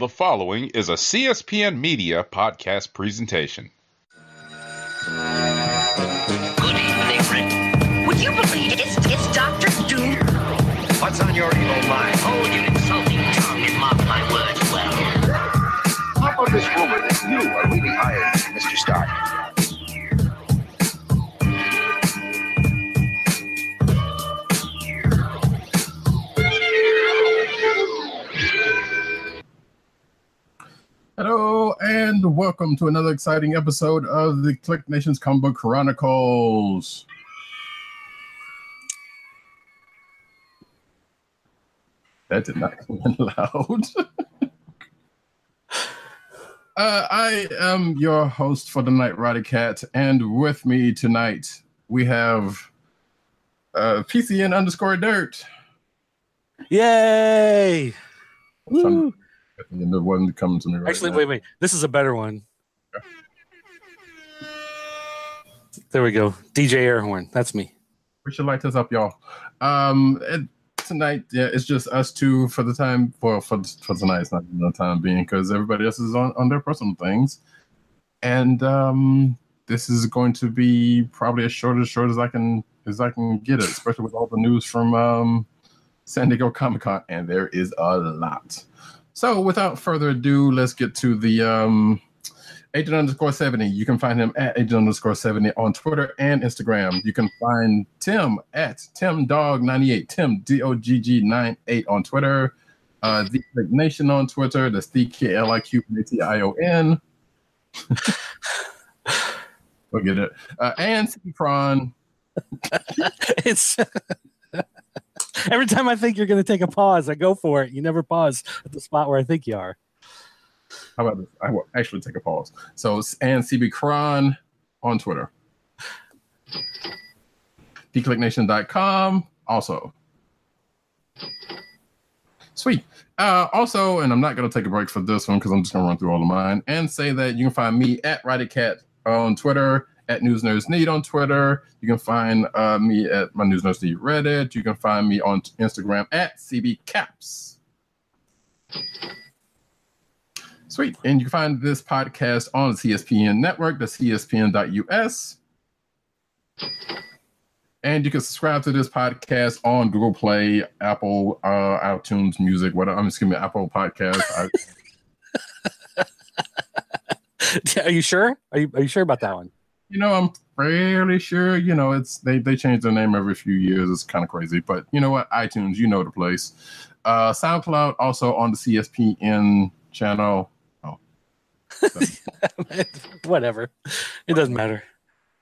The following is a CSPN Media podcast presentation. Good evening, Rick. Would you believe it's, it's Doctor Doom? What's on your evil mind? Oh, Hold your insulting tongue and mock my words well. How about this rumor that you are really hired, Hello and welcome to another exciting episode of the KLIQ Nation's Comic Book Chronicles. That did not come in loud. uh, I am your host for the night, Roddykat, and with me tonight we have uh, PCN underscore Dirt. Yay! Woo. And the one coming to me right Actually, now. wait, wait. This is a better one. There we go. DJ Airhorn. That's me. we should light this up, y'all. Um, it, tonight, yeah, it's just us two for the time. For for for tonight, it's not the time being because everybody else is on on their personal things, and um, this is going to be probably as short as short as I can as I can get it, especially with all the news from um, San Diego Comic Con, and there is a lot. So, without further ado, let's get to the um, Agent underscore 70. You can find him at Agent underscore 70 on Twitter and Instagram. You can find Tim at TimDog98, Tim D O G G 98 on Twitter. Uh, the KLIQ Nation on Twitter. That's the K L I Q A T I O N. We'll get it. Uh, and C It's every time I think you're going to take a pause, I go for it. You never pause at the spot where I think you are. How about this? I will actually take a pause. So, and CB Cron on Twitter. TheKLIQNation.com also. Sweet. Uh, also, and I'm not going to take a break for this one because I'm just going to run through all of mine and say that you can find me at Cat on Twitter, at News Nerds Need on Twitter. You can find uh, me at my News Nerds Need Reddit. You can find me on Instagram at CB Caps. Sweet. And you can find this podcast on the CSPN network, the CSPN.us. And you can subscribe to this podcast on Google Play, Apple, uh, iTunes Music, whatever. I'm excuse me, Apple Podcast. I, Are you sure? Are you Are you sure about that one? You know, I'm fairly sure. You know, it's they they change their name every few years. It's kind of crazy, but you know what? iTunes, you know the place. Uh, SoundCloud also on the CSPN channel. Oh, Whatever. It doesn't matter.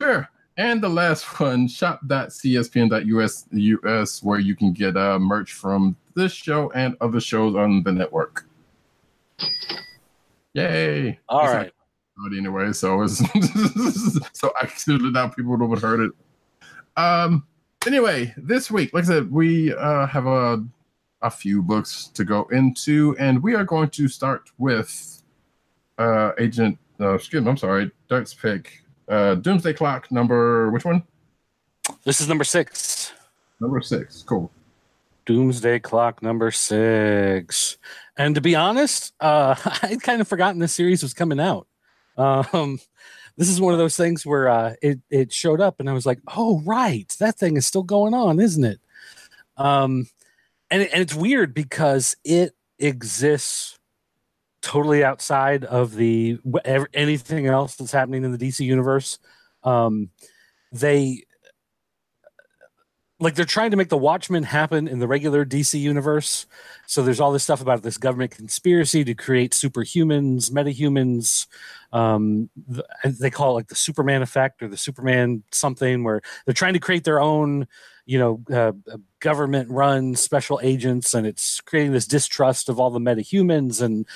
Sure. And the last one, shop.cspn.us, US, where you can get uh, merch from this show and other shows on the network. Yay! All not right. Anyway, so it's so actually now people would have heard it. Um. Anyway, this week, like I said, we uh, have a a few books to go into, and we are going to start with uh, Agent. Uh, excuse me, I'm sorry, Dark's pick. Uh, Doomsday Clock number which one? This is number six. Number six. Cool. Doomsday Clock number six. And to be honest, uh, I'd kind of forgotten this series was coming out. Um, this is one of those things where uh, it it showed up, and I was like, "Oh, right, that thing is still going on, isn't it?" Um, and and it's weird because it exists totally outside of the anything else that's happening in the DC universe. Um, they like they're trying to make the Watchmen happen in the regular DC universe. So there's all this stuff about this government conspiracy to create superhumans, metahumans. Um, th- they call it like the Superman effect or the Superman something, where they're trying to create their own, you know, uh, government-run special agents, and it's creating this distrust of all the metahumans and.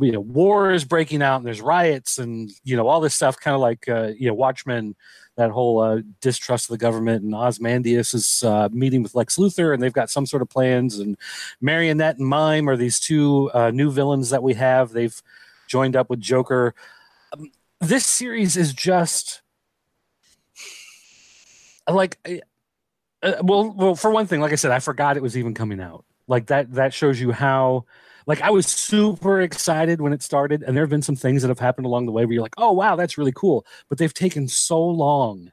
You know, war is breaking out, and there's riots, and you know all this stuff. Kind of like uh, you know, Watchmen that whole uh, distrust of the government and Ozymandias is uh, meeting with Lex Luthor and they've got some sort of plans and Marionette and Mime are these two uh, new villains that we have they've joined up with Joker um, this series is just like uh, well well for one thing like I said I forgot it was even coming out like that that shows you how like I was super excited when it started, and there have been some things that have happened along the way where you're like, oh wow, that's really cool. But they've taken so long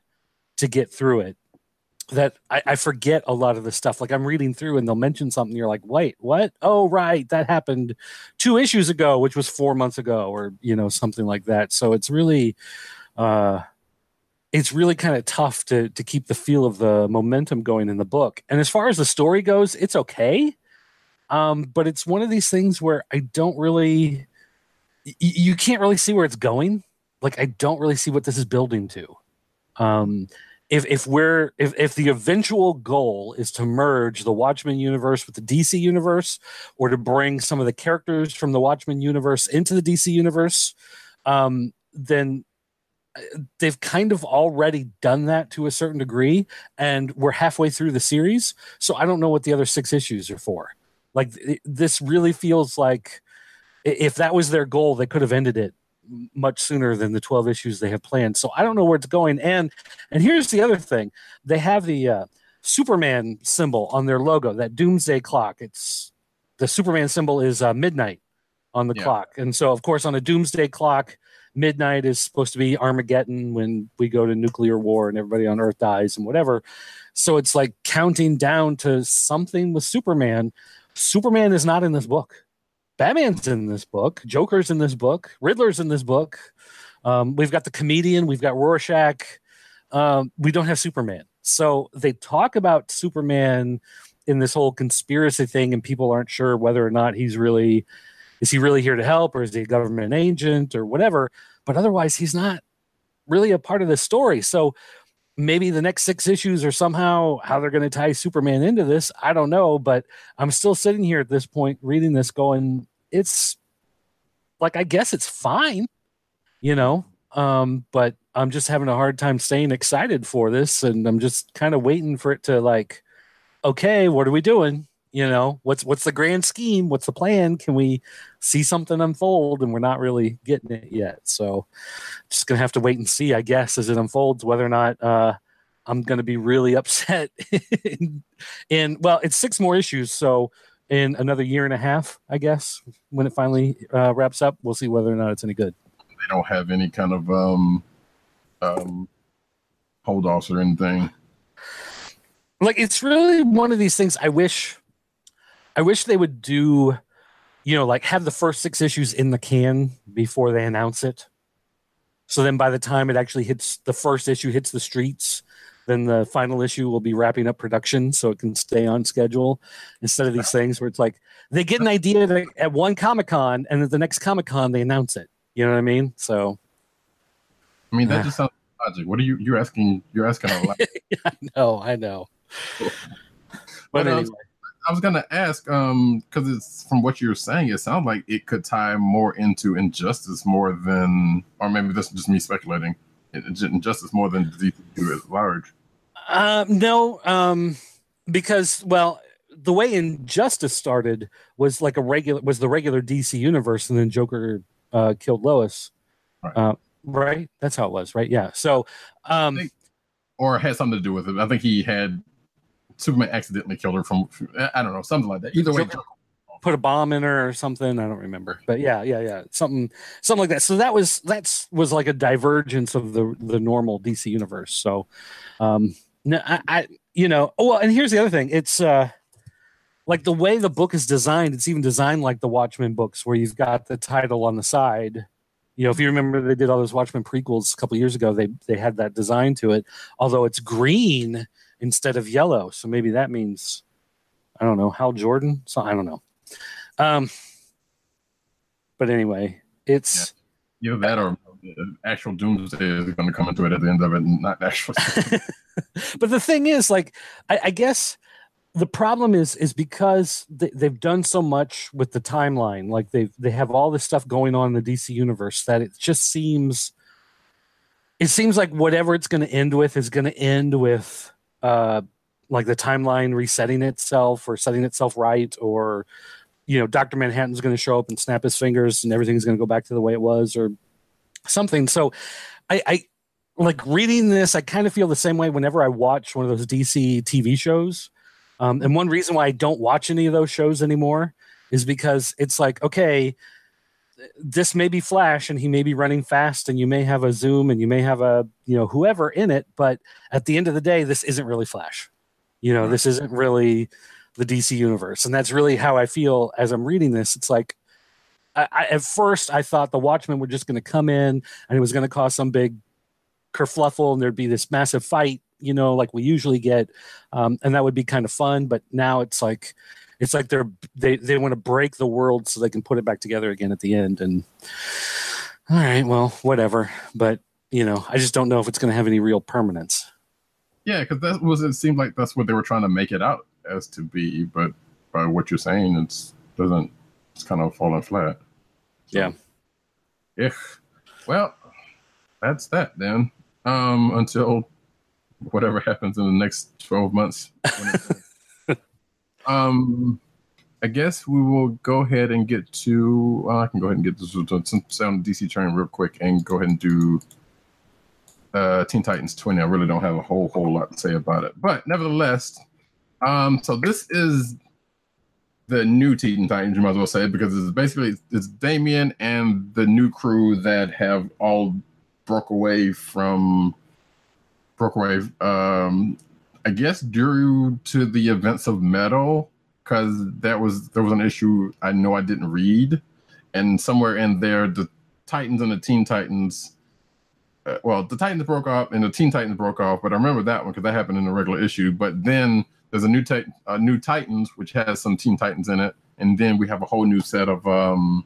to get through it that I, I forget a lot of the stuff. Like I'm reading through and they'll mention something, you're like, wait, what? Oh, right, that happened two issues ago, which was four months ago, or you know, something like that. So it's really uh it's really kind of tough to to keep the feel of the momentum going in the book. And as far as the story goes, it's okay. Um, but it's one of these things where I don't really y- you can't really see where it's going. Like I don't really see what this is building to. Um if if we're if if the eventual goal is to merge the Watchmen universe with the DC universe, or to bring some of the characters from the Watchmen universe into the DC universe, um, then uh, they've kind of already done that to a certain degree, and we're halfway through the series. So I don't know what the other six issues are for. Like this really feels like if that was their goal, they could have ended it much sooner than the 12 issues they have planned. So I don't know where it's going. And and here's the other thing. They have the uh, Superman symbol on their logo, that doomsday clock. It's the Superman symbol is uh, midnight on the Yeah. clock. And so of course on a doomsday clock, midnight is supposed to be Armageddon when we go to nuclear war and everybody on earth dies and whatever. So it's like counting down to something with Superman. Superman is not in this book. Batman's in this book. Joker's in this book. Riddler's in this book. Um, we've got the comedian. We've got Rorschach. Um, we don't have Superman. So they talk about Superman in this whole conspiracy thing, and people aren't sure whether or not he's really is he really here to help or is he a government agent or whatever. But otherwise, he's not really a part of the story. So maybe the next six issues are somehow how they're going to tie Superman into this. I don't know, but I'm still sitting here at this point reading this going, it's like I guess it's fine, you know. Um, but I'm just having a hard time staying excited for this, and I'm just kind of waiting for it to like, okay, what are we doing? You know, what's what's the grand scheme? What's the plan? Can we see something unfold? And we're not really getting it yet. So just gonna have to wait and see, I guess, as it unfolds, whether or not uh I'm gonna be really upset in well, it's six more issues, so in another year and a half, I guess, when it finally uh, wraps up, we'll see whether or not it's any good. They don't have any kind of um um hold offs or anything. Like it's really one of these things. I wish, I wish they would do, you know, like have the first six issues in the can before they announce it. So then, by the time it actually hits the first issue hits the streets, then the final issue will be wrapping up production so it can stay on schedule. Instead of these things where it's like they get an idea at one Comic Con and at the next Comic Con they announce it. You know what I mean? So I mean, that Yeah. just sounds logic. What are you you're asking? You're asking a lot. I know, I know. But But, uh, anyway. I was gonna ask, um, because it's from what you're saying, it sounds like it could tie more into injustice more than, or maybe this is just me speculating. in- in- Injustice more than DCU at large. Um, no, um, because well, the way Injustice started was like a regular was the regular DC universe, and then Joker uh, killed Lois. Right. Uh, right, that's how it was, right? Yeah. So, um, think- Or it had something to do with it. I think he had Superman accidentally killed her from. I don't know, something like that. Either way, put a bomb in her or something. I don't remember, but yeah, yeah, yeah, something, something like that. So that was that's was like a divergence of the the normal DC universe. So, um, no, I, I you know, oh, well, and here's the other thing. It's uh, like the way the book is designed. It's even designed like the Watchmen books, where you've got the title on the side. You know, if you remember, they did all those Watchmen prequels a couple years ago. They they had that design to it, although it's green instead of yellow. So maybe that means I don't know Hal Jordan. So I don't know. Um, but anyway, it's either that or actual Doomsday is going to come into it at the end of it, and not actual. but the thing is, like, I, I guess the problem is is because they, they've done so much with the timeline. Like they they have all this stuff going on in the DC universe that it just seems. It seems like whatever it's going to end with is going to end with, uh, like the timeline resetting itself or setting itself right, or, you know, Doctor Manhattan's going to show up and snap his fingers and everything's going to go back to the way it was, or something. So, I, I like reading this, I kind of feel the same way whenever I watch one of those DC TV shows. Um, and one reason why I don't watch any of those shows anymore is because it's like okay this may be flash and he may be running fast and you may have a zoom and you may have a you know whoever in it but at the end of the day this isn't really flash. You know this isn't really the dc universe. And that's really how i feel as i'm reading this. It's like I, I, at first i thought the watchmen were just going to come in and it was going to cause some big kerfluffle and there'd be this massive fight you know like we usually get. Um, and that would be kind of fun but now it's like it's like they're they they want to break the world so they can put it back together again at the end and all right well whatever but you know i just don't know if it's going to have any real permanence Yeah, because that was it seemed like that's what they were trying to make it out as to be, but by what you're saying, it's doesn't it's kind of falling flat. Yeah. Yeah. Well, that's that then. Um, until whatever happens in the next twelve months. um, I guess we will go ahead and get to. I can go ahead and get this sound DC train real quick and go ahead and do uh, Teen Titans 20. I really don't have a whole whole lot to say about it, but nevertheless, um, so this is the new Teen Titans, you might as well say, it because it's basically it's Damian and the new crew that have all broke away from broke away. Um, I guess due to the events of Metal, because that was there was an issue I know I didn't read, and somewhere in there the Titans and the Teen Titans uh, well, the Titans broke off and the Teen Titans broke off, but I remember that one because that happened in a regular issue. But then there's a new tit- a new Titans which has some Teen Titans in it, and then we have a whole new set of um,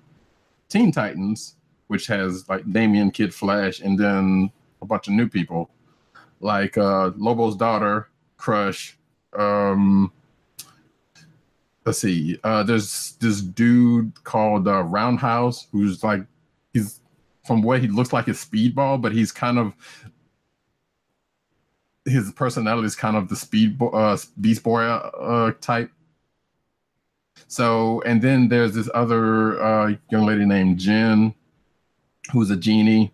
Teen Titans which has like Damian, Kid Flash, and then a bunch of new people. Like uh, Lobo's daughter, Crush. Um, let's see. Uh, there's this dude called uh, Roundhouse who's like he's from what he looks like his speedball, but he's kind of his personality is kind of the speed uh, Beast Boy uh, type. So, and then there's this other uh, young lady named Jen, who's a genie,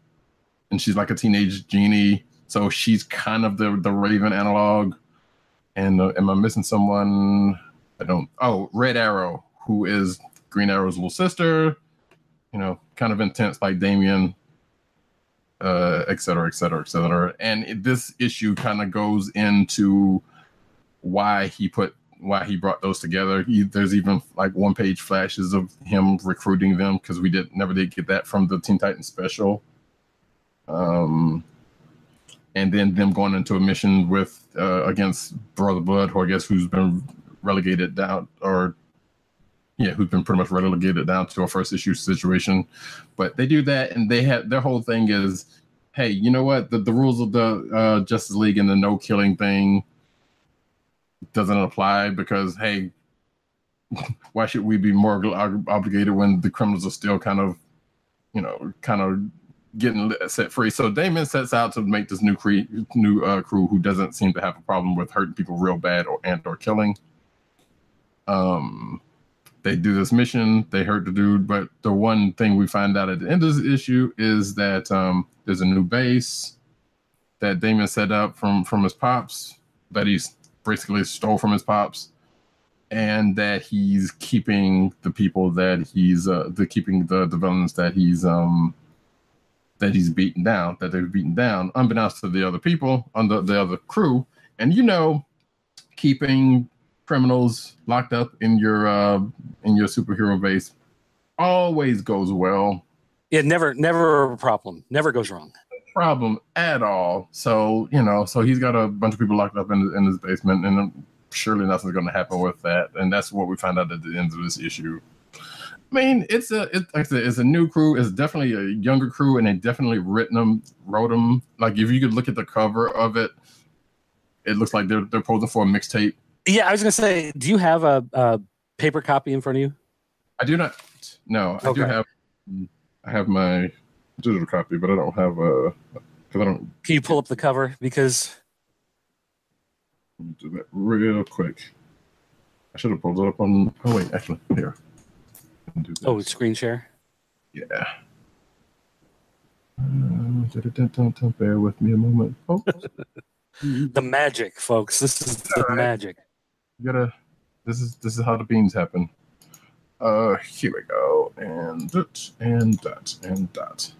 and she's like a teenage genie. So she's kind of the the Raven analog. And uh, am I missing someone? I don't. Oh, Red Arrow, who is Green Arrow's little sister. You know, kind of intense like Damian, uh, et cetera, et cetera, et cetera. And it, this issue kind of goes into why he put why he brought those together. He, there's even like one page flashes of him recruiting them because we did never did get that from the Teen Titans special. Um, and then them going into a mission with uh, against Brother Blood, who I guess who's been relegated down or yeah, who's been pretty much relegated down to a first issue situation. But they do that, and they have their whole thing is, hey, you know what? The, the rules of the uh, Justice League and the no killing thing doesn't apply because hey, why should we be more obligated when the criminals are still kind of, you know, kind of getting set free? So Damon sets out to make this new cre- new uh, crew who doesn't seem to have a problem with hurting people real bad or and or killing. Um, they do this mission, they hurt the dude, but the one thing we find out at the end of this issue is that um, there's a new base that Damon set up from from his pops that he's basically stole from his pops, and that he's keeping the people that he's uh, the keeping the the villains that he's um that he's beaten down, that they've beaten down, unbeknownst to the other people on the, the other crew. And you know, keeping criminals locked up in your uh in your superhero base always goes well. It never never a problem. Never goes wrong. Problem at all. So you know so he's got a bunch of people locked up in, in his basement and surely nothing's going to happen with that. And that's what we find out at the end of this issue i mean it's a it, like I said, it's a new crew it's definitely a younger crew and they definitely written them wrote them like if you could look at the cover of it it looks like they're they're posing for a mixtape yeah i was gonna say do you have a, a paper copy in front of you I do not. No, I do have. I have my digital copy, but I don't have a. I don't can you pull up the cover because Let me do that real quick. I should have pulled it up on. Oh wait, actually, here. Do oh screen share yeah. Uh, da-da-da-da-da, bear with me a moment, folks. the magic folks this is the right. magic You gotta. This is this is how the beans happen. Uh, here we go, and that, and that, and that.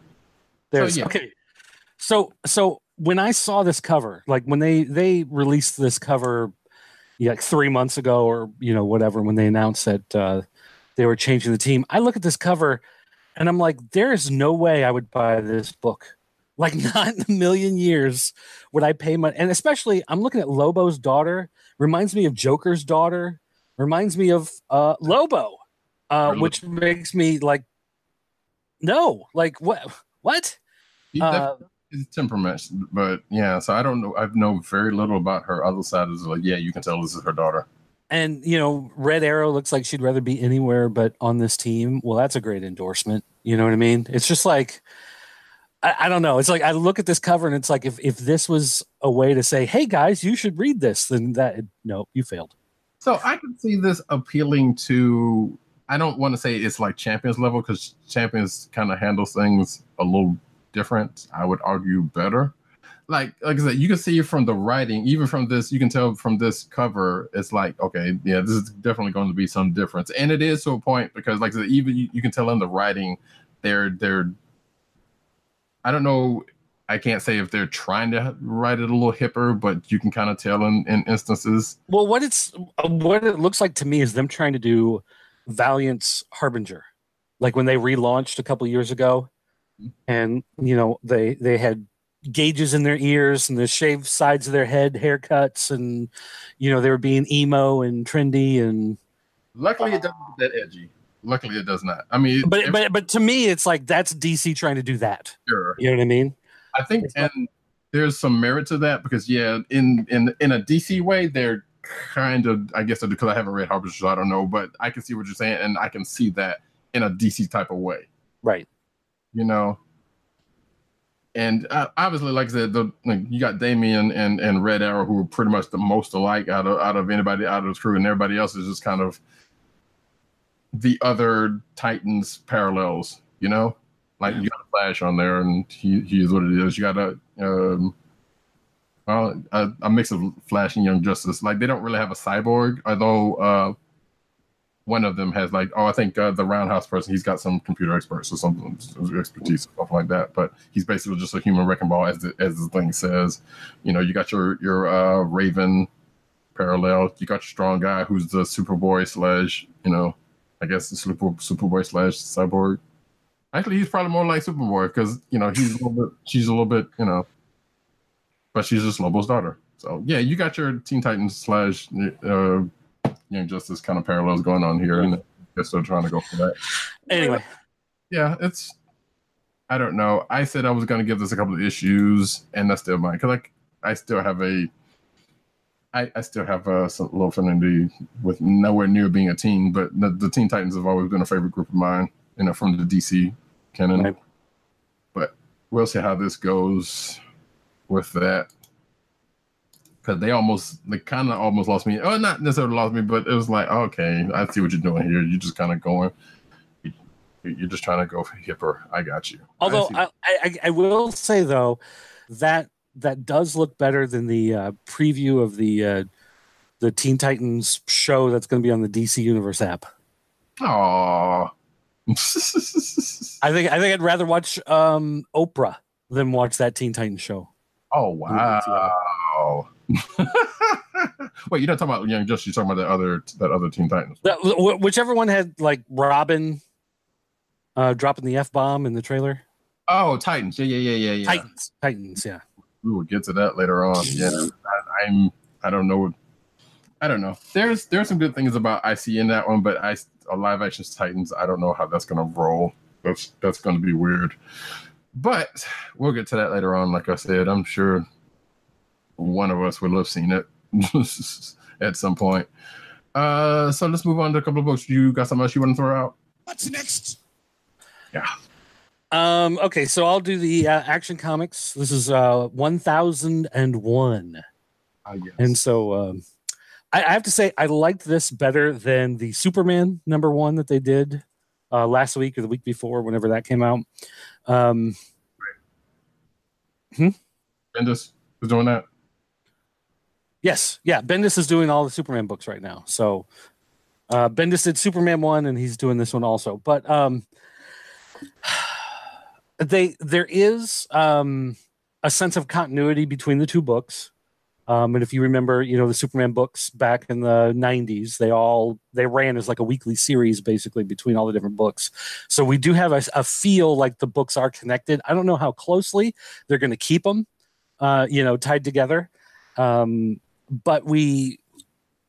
There's yeah. okay. So so when I saw this cover, like when they they released this cover, yeah, like three months ago or you know whatever, when they announced that uh, they were changing the team, I look at this cover, and I'm like, there is no way I would buy this book. Like not in a million years would I pay money, and especially I'm looking at Lobo's daughter. Reminds me of Joker's daughter. Reminds me of uh, Lobo, uh, which makes me like, no, like what? What? Uh, his temperament, but yeah. So I don't know. I know very little about her. Other side is like, yeah, you can tell this is her daughter. And you know, Red Arrow looks like she'd rather be anywhere but on this team. Well, that's a great endorsement. You know what I mean? It's just like I, I don't know. It's like I look at this cover and it's like if if this was a way to say, "Hey guys, you should read this," then that no, you failed. So I can see this appealing to. I don't want to say it's like champions level because champions kind of handles things a little different. I would argue better. Like like I said, you can see from the writing, even from this, you can tell from this cover, it's like okay, yeah, this is definitely going to be some difference, and it is to a point because like I said, even you, you can tell in the writing, they're they're. I don't know. I can't say if they're trying to write it a little hipper, but you can kind of tell in, in instances. Well, what it's uh, what it looks like to me is them trying to do Valiant's Harbinger, like when they relaunched a couple years ago, and you know they they had gauges in their ears and the shaved sides of their head, haircuts, and you know they were being emo and trendy and Luckily, it doesn't get that edgy. Luckily, it does not. I mean, but but but to me it's like that's DC trying to do that. sure. You know what I mean? I think, It's and there's some merit to that because yeah, in in in a DC way, they're kind of I guess because I haven't read Harbinger, so I don't know, but I can see what you're saying, and I can see that in a DC type of way, Right. you know. And uh, obviously, like I said, the, like, you got Damian and and Red Arrow, who are pretty much the most alike out of out of anybody out of the crew, and everybody else is just kind of the other Titans parallels, you know. Like you got a Flash on there, and he, he is what it is. You got a um, well, a, a mix of Flash and Young Justice. Like they don't really have a cyborg, although uh, one of them has like oh, I think uh, the Roundhouse person. He's got some computer experts or something expertise or something like that. But he's basically just a human wrecking ball, as the, as the thing says. You know, you got your your uh, Raven parallel. You got your strong guy who's the Superboy slash you know, I guess the Super Superboy slash cyborg. Actually, he's probably more like Superboy because you know he's a little bit. She's a little bit, you know, but she's just Lobo's daughter. So yeah, you got your Teen Titans slash uh, Young this kind of parallels going on here, and they're still trying to go for that. Anyway, Yeah, it's. I don't know. I said I was going to give this a couple of issues, and that's still mine because like I still have a. I, I still have a some little affinity with nowhere near being a teen, but the, the Teen Titans have always been a favorite group of mine, you know, from the DC canon. Right. But we'll see how this goes with that. Because they almost, they kind of almost lost me. Oh, not necessarily lost me, but it was like, okay, I see what you're doing here. You're just kind of going, you- you're just trying to go hipper. I got you. Although see- I, I, I will say though that that does look better than the uh, preview of the uh, the Teen Titans show that's going to be on the DC Universe app. Aw. I think I think I'd rather watch um, Oprah than watch that Teen Titans show. oh wow. Wait, you're not talking about Young Justice. You're talking about that other that other Teen Titans. That, whichever one had like Robin uh, dropping the f bomb in the trailer. Oh, Titans. Yeah, yeah, yeah, yeah, yeah. Titans, Titans, yeah. we will get to that later on. Yeah, I, I'm. I don't know. I don't know. There's there's some good things about IC in that one, but I a live action Titans. I don't know how that's gonna roll. That's that's gonna be weird. But we'll get to that later on. Like I said, I'm sure one of us will have seen it at some point. Uh, so let's move on to a couple of books. You got something else you want to throw out? What's next? Yeah. Um, okay, so I'll do the uh, Action Comics. This is uh, 1001. I guess. And so um, I, I have to say, I liked this better than the Superman number one that they did uh, last week or the week before, whenever that came out. Um, Bendis is doing that. Yes, yeah, Bendis is doing all the Superman books right now. So Uh, Bendis did Superman one, and he's doing this one also. But um, they there is um, a sense of continuity between the two books. Um, and if you remember, you know the Superman books back in the '90s, they all they ran as like a weekly series, basically between all the different books. So we do have a, a feel like the books are connected. I don't know how closely they're going to keep them, uh, you know, tied together. Um, but we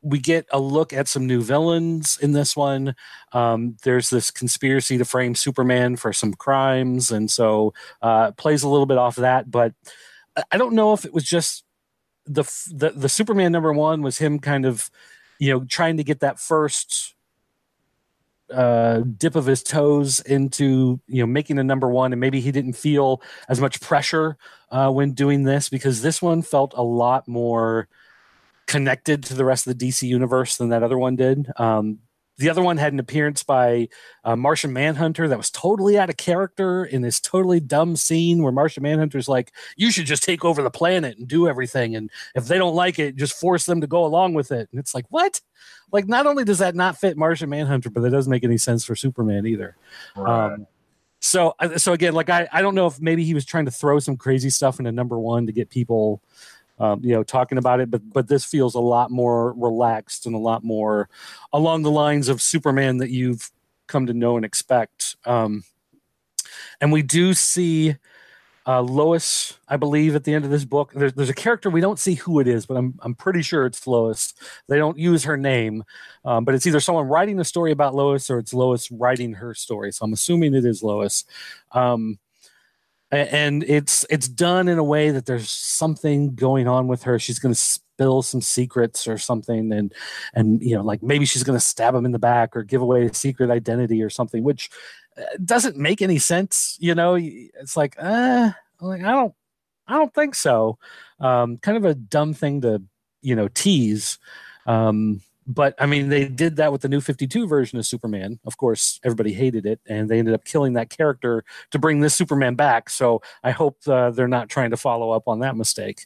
we get a look at some new villains in this one. Um, there's this conspiracy to frame Superman for some crimes, and so uh, plays a little bit off that. But I- I don't know if it was just the the the Superman number one was him kind of you know trying to get that first uh dip of his toes into you know making a number one and maybe he didn't feel as much pressure uh when doing this because this one felt a lot more connected to the rest of the DC universe than that other one did. Um, the other one had an appearance by uh, Martian Manhunter that was totally out of character in this totally dumb scene where Martian Manhunter's like, "You should just take over the planet and do everything, and if they don't like it, just force them to go along with it." And it's like, what? Like, not only does that not fit Martian Manhunter, but that doesn't make any sense for Superman either. Um, so, so again, like I, I don't know if maybe he was trying to throw some crazy stuff into number one to get people, um, you know, talking about it. But but this feels a lot more relaxed and a lot more along the lines of Superman that you've come to know and expect. Um, and we do see uh, Lois, I believe, at the end of this book. There's, there's a character we don't see who it is, but I'm I'm pretty sure it's Lois. They don't use her name, um, but it's either someone writing the story about Lois or it's Lois writing her story. So I'm assuming it is Lois. Um, a- and it's it's done in a way that there's something going on with her. She's going to spill some secrets or something, and and you know, like maybe she's going to stab him in the back or give away a secret identity or something, which uh, doesn't make any sense. You know, it's like, uh, like I don't, I don't think so. Um, kind of a dumb thing to you know tease. Um, but I mean, they did that with the new 52 version of Superman. Of course, everybody hated it, and they ended up killing that character to bring this Superman back. So I hope uh, they're not trying to follow up on that mistake.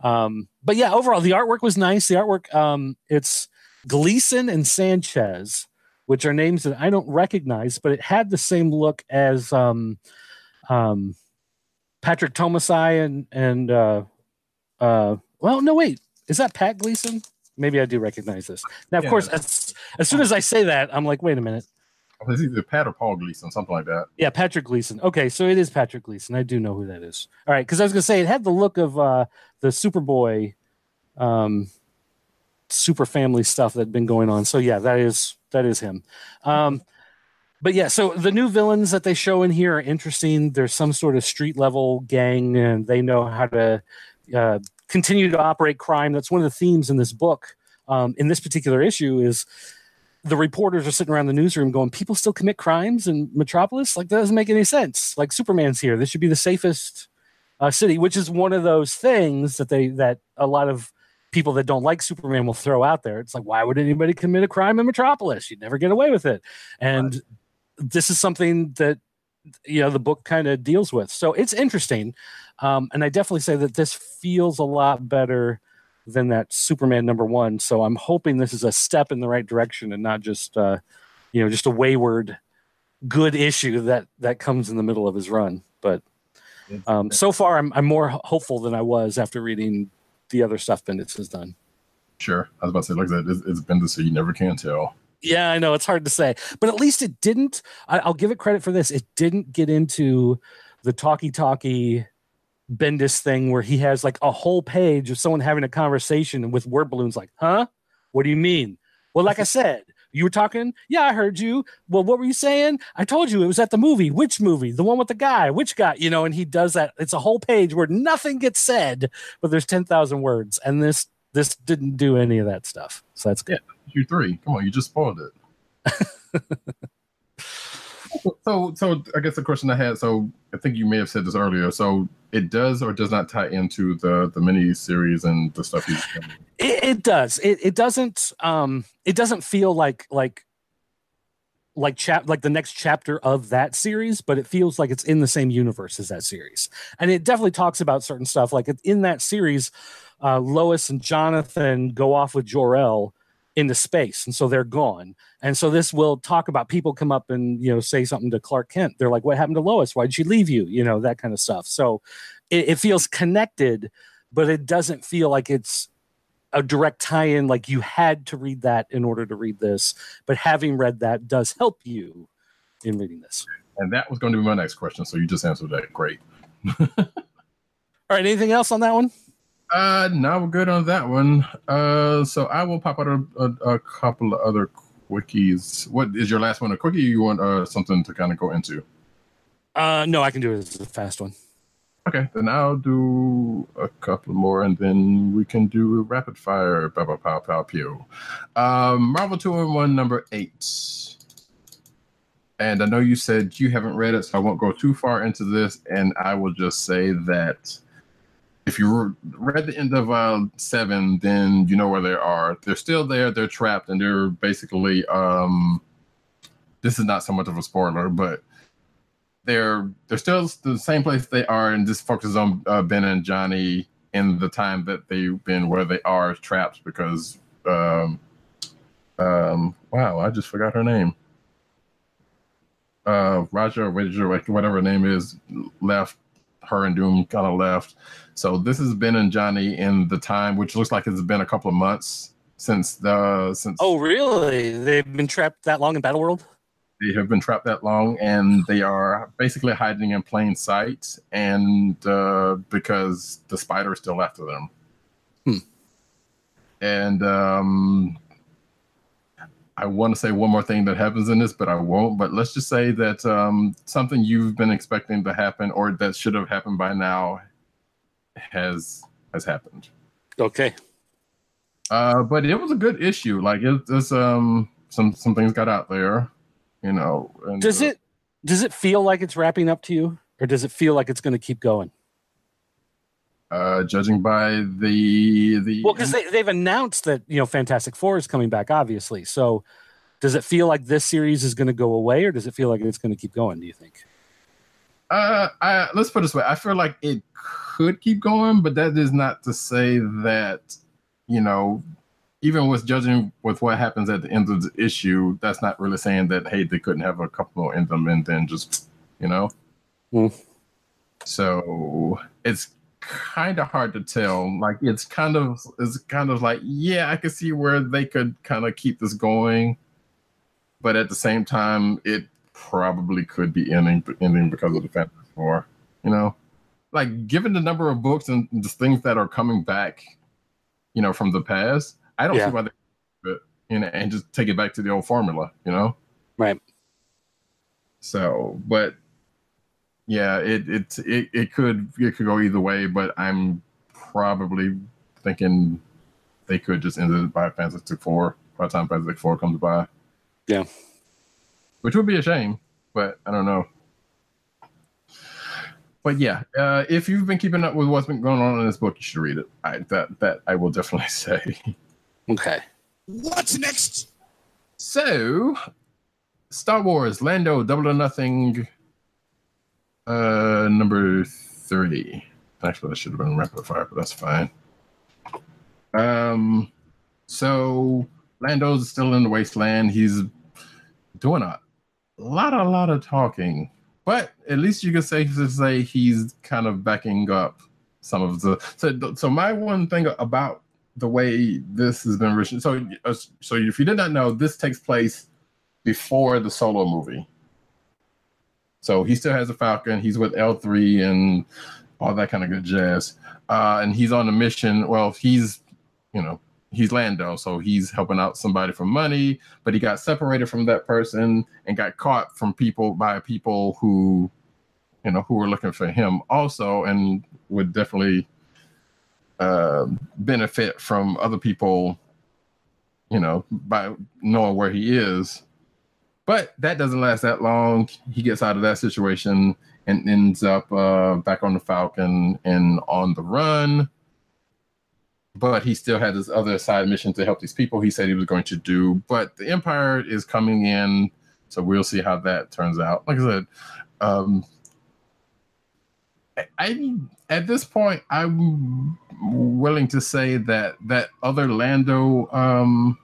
Um, but yeah, overall, the artwork was nice. The artwork, um, it's Gleason and Sanchez, which are names that I don't recognize, but it had the same look as um, um, Patrick Tomasi and and uh, uh, well, no, wait, is that Pat Gleason? Maybe I do recognize this. Now, of Yeah, course, as, as soon as I say that, I'm like, wait a minute. It's either Pat or Paul Gleason, something like that. Yeah, Patrick Gleason. Okay, so it is Patrick Gleason. I do know who that is. All right, because I was gonna say it had the look of uh, the Superboy, um, Super Family stuff that had been going on. So yeah, that is that is him. Um, but yeah, so the new villains that they show in here are interesting. There's some sort of street level gang, and they know how to uh, continue to operate crime. That's one of the themes in this book. Um, in this particular issue, is the reporters are sitting around the newsroom going, people still commit crimes in Metropolis? Like, that doesn't make any sense. Like, Superman's here. This should be the safest uh, city, which is one of those things that they, that a lot of people that don't like Superman will throw out there. It's like, why would anybody commit a crime in Metropolis? You'd never get away with it. And this is something that, you know, the book kind of deals with. So it's interesting. Um, and I definitely say that this feels a lot better than that Superman number one. So I'm hoping this is a step in the right direction and not just uh, you know just a wayward good issue that that comes in the middle of his run. But um, so far, I'm I'm more hopeful than I was after reading the other stuff Bendis has done. Sure. I was about to say, like said, it's, this, so you never can tell. Yeah, I know it's hard to say, but at least it didn't. I, I'll give it credit for this. It didn't get into the talkie talkie Bendis thing where he has like a whole page of someone having a conversation with word balloons. Like, huh? What do you mean? Well, like I said, you were talking. Yeah, I heard you. Well, what were you saying? I told you it was at the movie. Which movie? The one with the guy. Which guy? You know, and he does that. It's a whole page where nothing gets said, but there's ten thousand words, and this this didn't do any of that stuff. So that's good. You three. Come on, you just spoiled it. so, so I guess the question I had. So, I think you may have said this earlier. So, it does or does not tie into the the mini series and the stuff he's. It, it does. It, it doesn't. Um, it doesn't feel like like like chap like the next chapter of that series, but it feels like it's in the same universe as that series, and it definitely talks about certain stuff. Like in that series, uh, Lois and Jonathan go off with Jor-El into space and so they're gone and so this will talk about people come up and you know say something to clark kent they're like what happened to lois why did she leave you you know that kind of stuff so it, it feels connected but it doesn't feel like it's a direct tie-in like you had to read that in order to read this but having read that does help you in reading this And that was going to be my next question. So you just answered that. Great. all right anything else on that one Uh, now we're good on that one. Uh, so I will pop out a, a, a couple of other quickies. What is your last one? A quickie? You want uh, something to kind of go into? uh no i can do it as a fast one Okay, then I'll do a couple more, and then we can do a rapid fire. Pow, pow, pow, pow, pew. Um, Marvel Two-in-One number eight. And I know you said you haven't read it, so I won't go too far into this. And I will just say that if you read the end of uh, seven, then you know where they are. They're still there. They're trapped, and they're basically. Um, this is not so much of a spoiler, but they're they're still the same place they are, and just focuses on uh, Ben and Johnny in the time that they've been where they are trapped because. Um, um, wow, I just forgot her name. Uh, Roger, whatever her name is, left. Her and Doom kind of left. So this has been and Johnny in the time, which looks like it's been a couple of months since the since oh really they've been trapped that long in Battleworld they have been trapped that long and they are basically hiding in plain sight and uh, because the spider is still after them Hmm. and um, i want to say one more thing that happens in this but i won't but let's just say that um, something you've been expecting to happen or that should have happened by now has has happened. Okay. Uh, but it was a good issue like it, it's um some some things got out there you know does uh, it does it feel like it's wrapping up to you or does it feel like it's going to keep going uh, judging by the the well because they, they've announced that you know fantastic four is coming back obviously so does it feel like this series is going to go away or does it feel like it's going to keep going do you think uh, I, let's put it this way: I feel like it could keep going, but that is not to say that you know, even with judging with what happens at the end of the issue, that's not really saying that hey, they couldn't have a couple more in them and then just you know. Hmm. So it's kind of hard to tell. Like it's kind of it's kind of like yeah, I can see where they could kind of keep this going, but at the same time, it probably could be ending ending because of the Fantastic Four. You know, like given the number of books and the things that are coming back, you know, from the past, I don't Yeah. see why they but you know and just take it back to the old formula. You know. right So, but yeah, it it it, it could it could go either way, but I'm probably thinking they could just end it by Fantastic Four by the time Fantastic Four comes by. Yeah. Which would be a shame, but I don't know. But yeah, uh, if you've been keeping up with what's been going on in this book, you should read it. I, that that I will definitely say. okay What's next? So, Star Wars Lando Double or Nothing, uh, number three. Actually, that should have been rapid fire, but that's fine. Um, so Lando's still in the wasteland. He's doing a lot, a lot of talking, but at least you say to say he's kind of backing up some of the. So, so my one thing about the way this has been written. So, so if you did not know, this takes place before the solo movie. So he still has a Falcon. He's with L three and all that kind of good jazz. Uh, and he's on a mission. Well, he's, you know, he's Lando, so he's helping out somebody for money. But he got separated from that person and got caught from people by people who, you know, who were looking for him also, and would definitely uh, benefit from other people, you know, by knowing where he is. But that doesn't last that long. He gets out of that situation and ends up uh, back on the Falcon and on the run. But he still had this other side mission to help these people he said he was going to do. But the Empire is coming in, so we'll see how that turns out. Like I said, um, I- I at this point I'm willing to say that that other Lando um,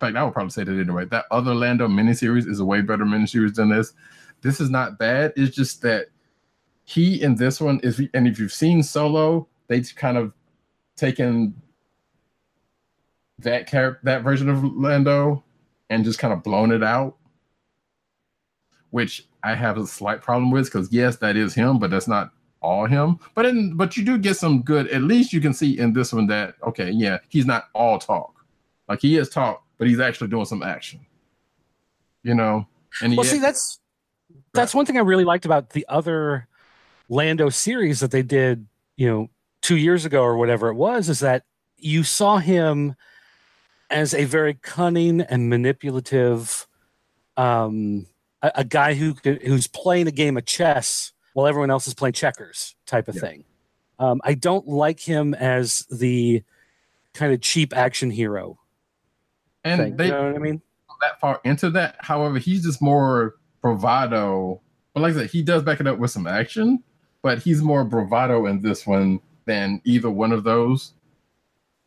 fact, I would probably say that anyway. That other Lando miniseries is a way better miniseries than this. This is not bad. It's just that he in this one is, and if you've seen Solo, they kind of taken that character, that version of Lando, and just kind of blown it out, which I have a slight problem with because yes, that is him, but that's not all him. But in but you do get some good. At least you can see in this one that okay, yeah, he's not all talk. Like he is talk, but he's actually doing some action. You know, and Well, see, that's that's one thing I really liked about the other Lando series that they did, you know, two years ago or whatever it was, is that you saw him as a very cunning and manipulative, um, a, a guy who who's playing a game of chess while everyone else is playing checkers, type of Yeah. thing. Um, I don't like him as the kind of cheap action hero. And they you know what I mean? that far into that. However, he's just more bravado. But like I said, he does back it up with some action, but he's more bravado in this one than either one of those.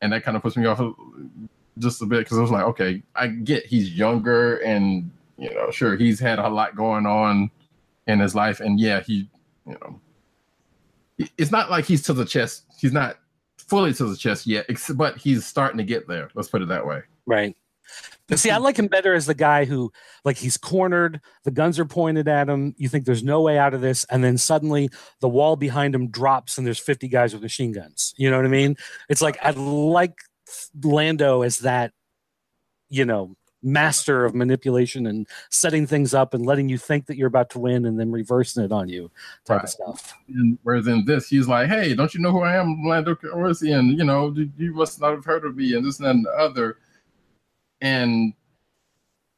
And that kind of puts me off just a bit because I was like, okay, I get he's younger and you know, sure, he's had a lot going on in his life, and yeah, he, you know, it's not like he's to the chest. He's not fully to the chest yet, but he's starting to get there. Let's put it that way. Right. See, I like him better as the guy who, like, he's cornered, the guns are pointed at him. You think there's no way out of this. And then suddenly the wall behind him drops and there's 50 guys with machine guns. You know what I mean? It's like, I like Lando as that, you know, master of manipulation and setting things up and letting you think that you're about to win and then reversing it on you type Right. of stuff. And whereas in this, he's like, "Hey, don't you know who I am, Lando Calrissian? You know, you- you must not have heard of me, and this and that and the other." And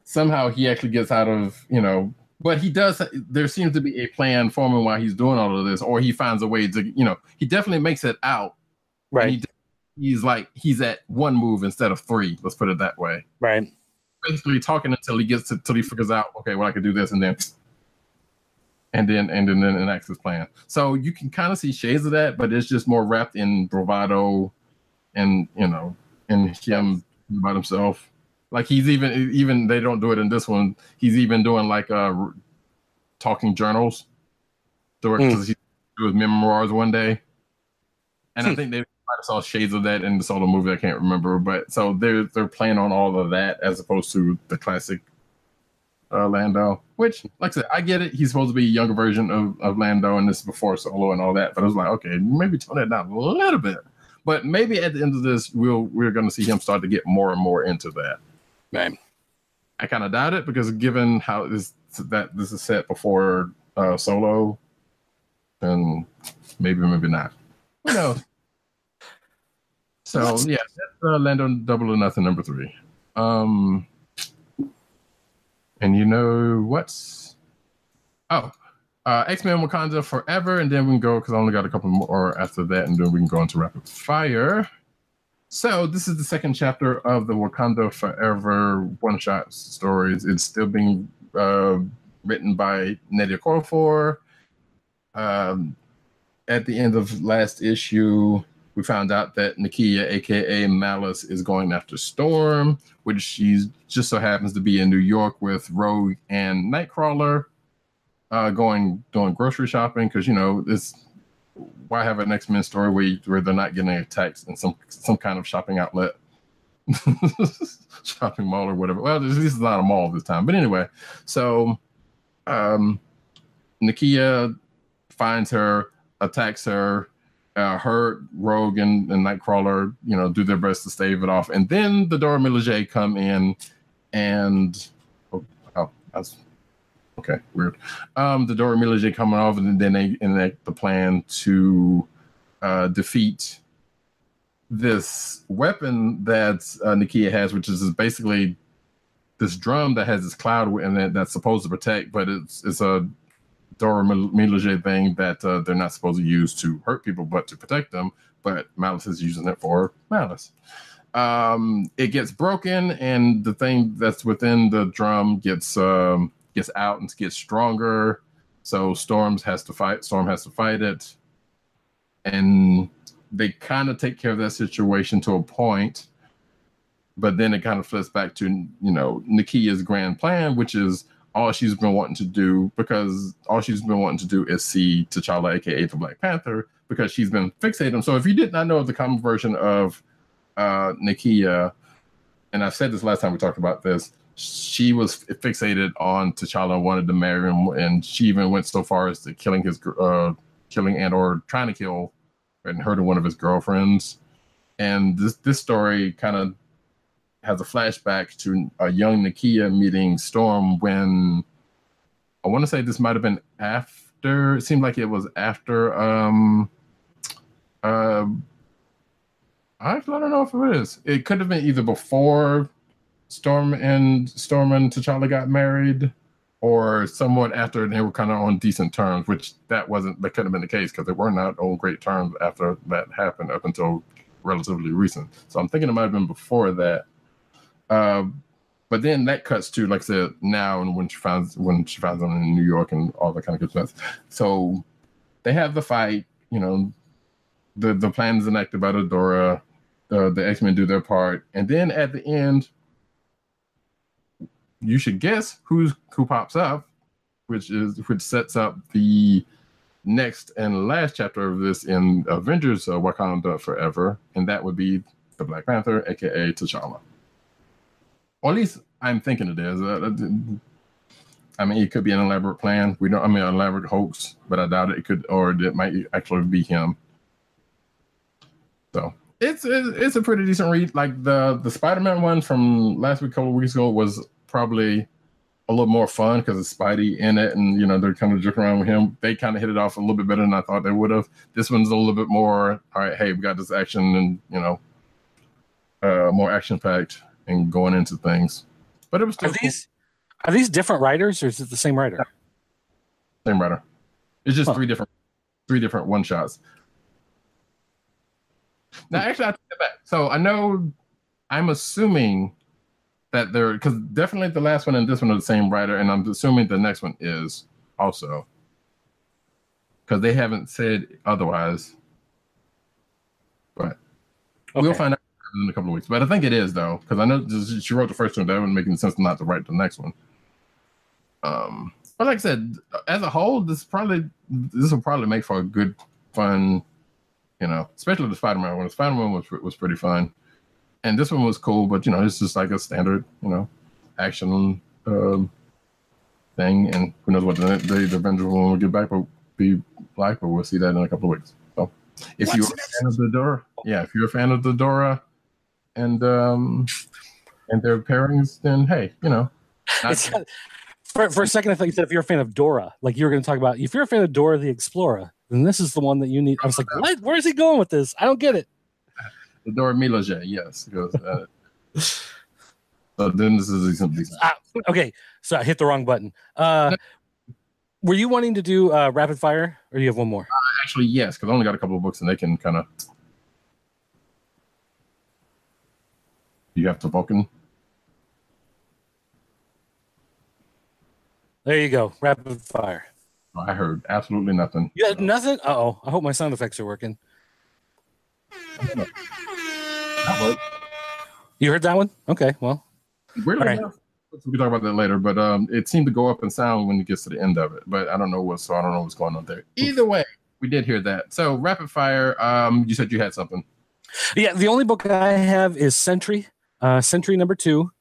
somehow he actually gets out of, you know, but he does. There seems to be a plan forming while he's doing all of this, or he finds a way to, you know, he definitely makes it out. Right. he, he's like he's at one move instead of three. Let's put it that way. Right. Basically, talking until he gets to, until he figures out, okay, well, I can do this, and then and then and then, enacts his plan. So you can kind of see shades of that, but it's just more wrapped in bravado and you know, and him about himself. Like he's even even they don't do it in this one. He's even doing like uh talking journals. Because he do his memoirs one day, and I Hmm. think they might have saw shades of that in the solo movie. I can't remember, but so they're they're playing on all of that as opposed to the classic uh, Lando. Which, like I said, I get it. He's supposed to be a younger version of, of Lando, and this is before Solo and all that. But I was like, okay, maybe tone that down a little bit. But maybe at the end of this, we'll we're going to see him start to get more and more into that. Right. I kind of doubt it because given how this that this is set before uh, Solo, then maybe maybe not. Who knows? So yeah, that's uh, Lando Double or Nothing number three. Um, and you know what's? Oh, uh, X Men Wakanda Forever, and then we can go because I only got a couple more after that, and then we can go into rapid fire. So this is the second chapter of the Wakanda Forever one-shot stories. It's still being uh, written by Nnedi Okorafor. Um, at the end of last issue, we found out that Nakia, aka Malice, is going after Storm, which she just so happens to be in New York with Rogue and Nightcrawler, uh, going doing grocery shopping because you know this. Why have an X Men story where, you, where they're not getting attacked in some some kind of shopping outlet, shopping mall or whatever? Well, this is not a mall this time, but anyway. So, um, Nakia finds her, attacks her, uh, her Rogue and, and Nightcrawler, you know, do their best to stave it off, and then the Dora Milaje come in, and oh, oh, that's okay, weird. Um, the Dora Milaje coming off, and then they enact the plan to uh, defeat this weapon that uh, Nakia has, which is basically this drum that has this cloud it that's supposed to protect, but it's it's a Dora Milaje thing that uh, they're not supposed to use to hurt people, but to protect them. But Malice is using it for malice. Um, it gets broken, and the thing that's within the drum gets um, gets out and gets stronger. So Storms has to fight. Storm has to fight it, and they kind of take care of that situation to a point. but then it kind of flips back to you know Nakia's grand plan, which is all she's been wanting to do because all she's been wanting to do is see T'Challa, aka the Black Panther, because she's been fixated. So if you did not know the comic version of uh, Nakia, and I said this last time we talked about this, she was fixated on T'Challa, wanted to marry him, and she even went so far as to killing his, uh, killing and or trying to kill and hurting one of his girlfriends. And this this story kind of has a flashback to a young Nakia meeting Storm when I want to say this might have been after. It seemed like it was after. Um, uh, I don't know if it is. It could have been either before Storm and Storm and T'Challa got married, or somewhat after they were kind of on decent terms. Which that wasn't. That could have been the case because they were not on great terms after that happened up until relatively recent. So I'm thinking it might have been before that. Uh, but then that cuts to like I said now and when she finds when she finds them in New York and all that kind of good stuff. So they have the fight, you know, the the plan is enacted by Adora, uh, the X Men do their part, and then at the end, you should guess who's who pops up, which is which sets up the next and last chapter of this in Avengers uh, Wakanda Forever, and that would be the Black Panther, aka T'Challa. Or at least I'm thinking it is. Uh, I mean, it could be an elaborate plan. We don't. I mean, an elaborate hoax, but I doubt it. could, or it might actually be him. So it's it's a pretty decent read. Like the the Spider-Man one from last week, couple weeks ago, was probably a little more fun because it's Spidey in it, and you know they're kind of joking around with him. They kind of hit it off a little bit better than I thought they would have. This one's a little bit more. All right, hey, we got this action, and you know, uh, more action packed and going into things. But it was still Are these are these different writers or is it the same writer? cool. same writer. It's just Huh. three different three different one shots. Now, actually, I take that back. So I know, I'm assuming that they're because definitely the last one and this one are the same writer, and I'm assuming the next one is also because they haven't said otherwise. But we'll find out in a couple of weeks. But I think it is though, because I know she wrote the first one. That wouldn't make any sense not to write the next one. Um, but like I said, as a whole, this probably this will probably make for a good, fun, you know, especially the Spider-Man one. The Spider-Man was was pretty fun, and this one was cool. But you know, it's just like a standard, you know, action um, thing. And who knows what the the, the Avengers one will get back, but be like. But we'll see that in a couple of weeks. So, if What's you're a fan of the Dora, yeah, if you're a fan of the Dora, and um, and their pairings, then hey, you know, not- for, for a second, I thought you said if you're a fan of Dora, like you were going to talk about, if you're a fan of Dora the Explorer, then this is the one that you need. I was like, what? Where is he going with this? I don't get it. The Dora Milaje, yes. Uh, so then this is decent. Ah, okay, so I hit the wrong button. Uh, were you wanting to do uh, rapid fire, or do you have one more? Actually, yes, because I only got a couple of books and they can kind of. You have to Vulcan. There you go, rapid fire. I heard absolutely nothing. You had nothing. Uh oh. I hope my sound effects are working. That. You heard that one? Okay. Well, Weirdly All right. enough, we can talk about that later, but um, it seemed to go up in sound when it gets to the end of it. But I don't know what, so I don't know what's going on there. Either way, we did hear that. So rapid fire. Um, you said you had something. yeah. The only book I have is Sentry. Uh, Sentry number two.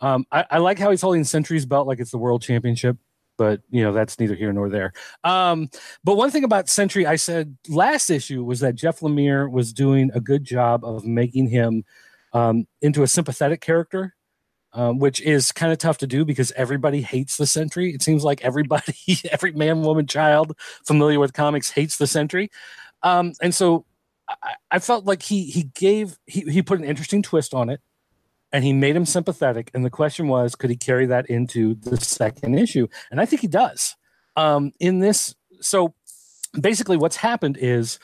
Um, I, I like how he's holding Sentry's belt like it's the world championship, but you know that's neither here nor there. Um, but one thing about Sentry, I said last issue was that Jeff Lemire was doing a good job of making him um, into a sympathetic character. Um, which is kind of tough to do because everybody hates the Sentry. It seems like everybody, every man, woman, child familiar with comics hates the Sentry. Um, and so I, I felt like he he gave he he put an interesting twist on it, and he made him sympathetic. And the question was, could he carry that into the second issue? And I think he does. Um, in this, so basically, what's happened is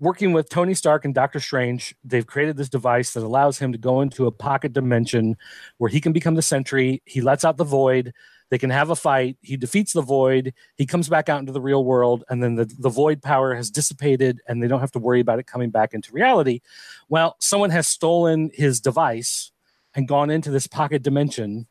working with Tony Stark and Doctor Strange, they've created this device that allows him to go into a pocket dimension where he can become the Sentry. He lets out the Void. They can have a fight. He defeats the Void. He comes back out into the real world, and then the, the Void power has dissipated, and they don't have to worry about it coming back into reality. Well, someone has stolen his device, and gone into this pocket dimension,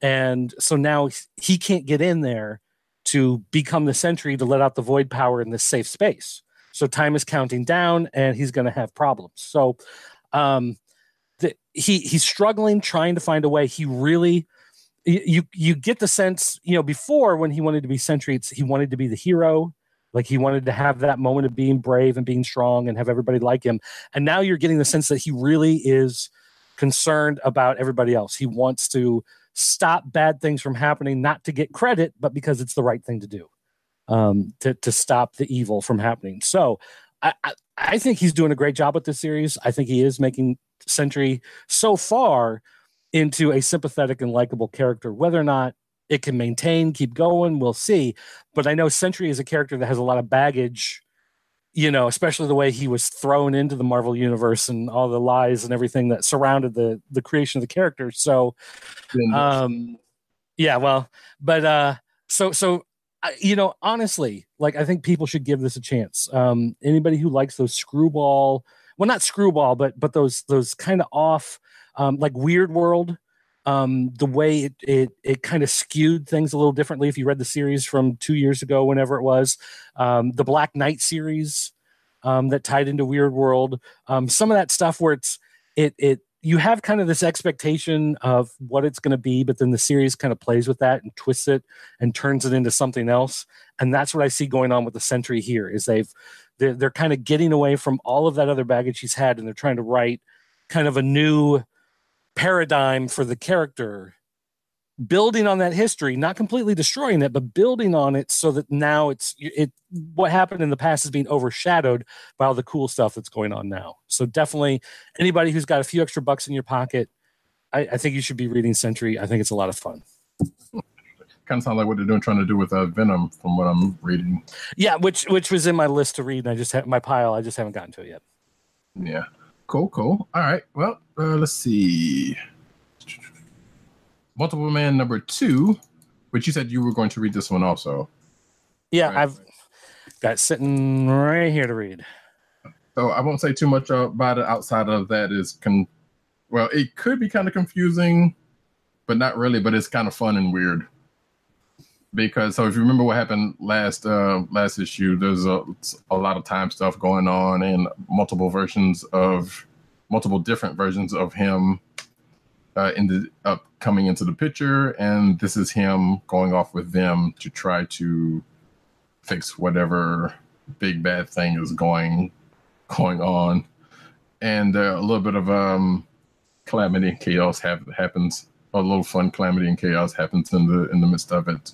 and so now he can't get in there to become the sentry to let out the void power in this safe space. So time is counting down, and he's going to have problems. So, um, the, he he's struggling, trying to find a way. He really, you you get the sense, you know, before when he wanted to be sentry, he wanted to be the hero. Like he wanted to have that moment of being brave and being strong and have everybody like him. And now you're getting the sense that he really is concerned about everybody else. He wants to stop bad things from happening, not to get credit, but because it's the right thing to do um, to to stop the evil from happening. So I, I I think he's doing a great job with this series. I think he is making Sentry so far into a sympathetic and likable character. Whether or not it can maintain, keep going, we'll see. But I know Sentry is a character that has a lot of baggage. You know, especially the way he was thrown into the Marvel universe and all the lies and everything that surrounded the the creation of the character. So, um, yeah, well, but uh, so so you know, honestly, like I think people should give this a chance. Um, anybody who likes those screwball, well, not screwball, but but those those kind of off, um, like Weird World, um, the way it it it kind of skewed things a little differently. If you read the series from two years ago, whenever it was, um, the Black Knight series um, that tied into Weird World, um, some of that stuff where it's it it you have kind of this expectation of what it's going to be, but then the series kind of plays with that and twists it and turns it into something else. And that's what I see going on with the Sentry here. Is they've they're, they're kind of getting away from all of that other baggage he's had, and they're trying to write kind of a new paradigm for the character, building on that history, not completely destroying it, but building on it so that now it's it what happened in the past is being overshadowed by all the cool stuff that's going on now. So definitely anybody who's got a few extra bucks in your pocket, I, I think you should be reading Sentry. I think it's a lot of fun. Kind of sounds like what they're doing, trying to do with uh, Venom, from what I'm reading. Yeah, which which was in my list to read, and I just have my pile. I just haven't gotten to it yet. Yeah. Cool, cool. All right. Well, uh, let's see. Multiple Man number two, which you said you were going to read this one also. Yeah, Right. I've got sitting right here to read. So I won't say too much about it outside of that is con well, it could be kind of confusing, but not really, but it's kind of fun and weird. Because so if you remember what happened last uh last issue, there's a, a lot of time stuff going on and multiple versions of multiple different versions of him uh in the up coming into the picture. And this is him going off with them to try to fix whatever big bad thing is going going on, and uh, a little bit of um, calamity and chaos have, happens. A little fun calamity and chaos happens in the in the midst of it,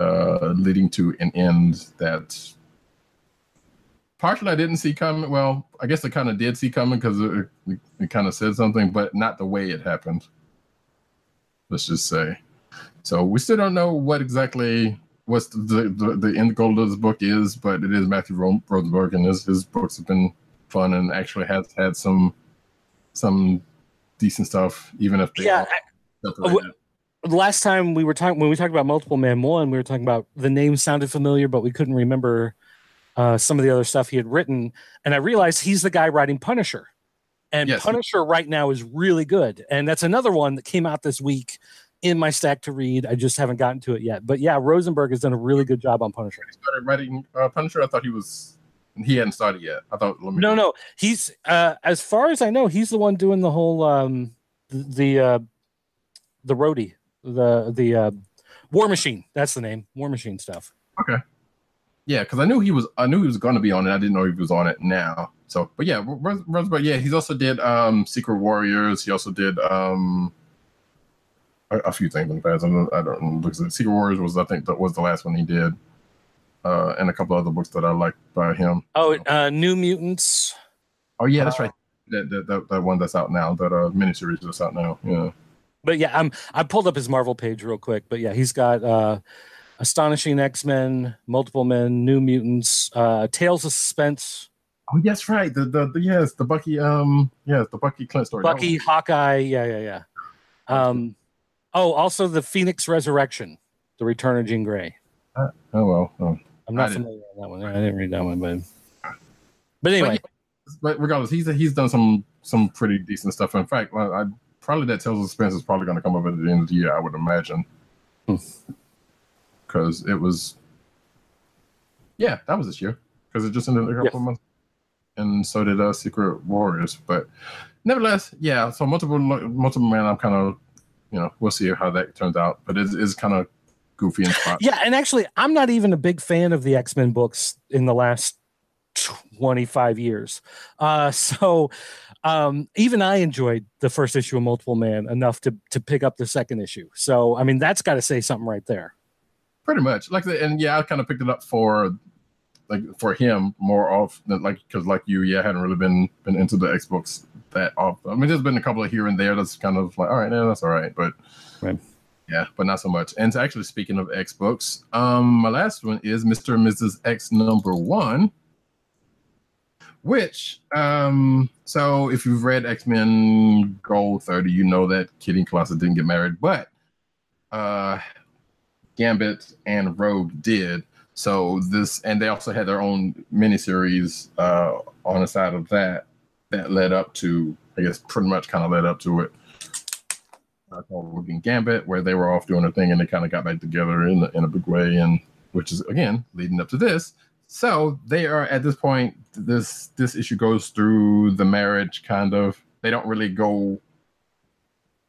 uh, leading to an end that partially I didn't see coming. Well, I guess I kind of did see coming because it, it, it kind of said something, but not the way it happened. Let's just say. So we still don't know what exactly what's the the, the end goal of this book is, but it is Matthew Ro- Rosenberg, and his his books have been fun and actually has had some some decent stuff, even if they Yeah, are I- separated. Last time we were talking when we talked about multiple man one we were talking about the name sounded familiar but we couldn't remember uh, some of the other stuff he had written. And i realized he's the guy writing punisher. And Yes. punisher right now is really good. And that's another one that came out this week in my stack to read. I just haven't gotten to it yet. But yeah rosenberg has done a really good job on punisher. He started writing uh, Punisher. I thought he was he hadn't started yet. I thought let me no no. He's uh as far as i know he's the one doing the whole um the, the uh the roadie the the uh war machine that's the name war machine stuff Okay. Yeah, because I knew he was. I knew he was going to be on it. I didn't know he was on it now. So, but yeah, Rosenberg. Yeah, he's also did um Secret Warriors. He also did um a, a few things in the past. I don't. I don't Secret Warriors was I think that was the last one he did, uh, and a couple other books that I liked by him. oh uh new mutants Oh yeah, that's right. That that, that, that one that's out now. That uh miniseries that's out now. Yeah. But yeah i'm i pulled up his marvel page real quick but yeah he's got uh astonishing x-men multiple men new mutants uh tales of suspense Oh yes, right. The, the the yes the Bucky um yes the Bucky Clint story. Bucky was- hawkeye yeah yeah yeah um oh also the phoenix resurrection the return of jean grey oh well. Oh. i'm not familiar with that one i didn't read that one but but anyway but regardless, he's he's done some some pretty decent stuff. In fact, I I probably that Tales of Suspense is probably going to come up at the end of the year, I would imagine. Hmm. Because it was, yeah, that was this year. Because it just ended a couple Yes. of months, and so did uh, Secret Warriors. But nevertheless, yeah. So multiple multiple man, I'm kind of, you know, we'll see how that turns out. But it's, it's kind of goofy and spot. Yeah, and actually, I'm not even a big fan of the X Men books in the last 25 years. Uh, so um, even I enjoyed the first issue of Multiple Man enough to to pick up the second issue. So I mean, that's got to say something right there. pretty much like the, and yeah i kind of picked it up for like for him more off than like because like you yeah I hadn't really been been into the X-books that often i mean there's been a couple of here and there that's kind of like all right yeah that's all right but Right. yeah but not so much and actually speaking of X-books um my last one is mr and mrs x number one which um so if you've read x-men gold 30 you know that kitty and colossus didn't get married but uh Gambit and Rogue did. So this, and they also had their own miniseries uh, on the side of that that led up to, I guess, pretty much kind of led up to it. Uh, called Rogue and Gambit, where they were off doing a thing and they kind of got back together in in a big way, and which is again leading up to this. So they are at this point. This this issue goes through the marriage kind of. They don't really go.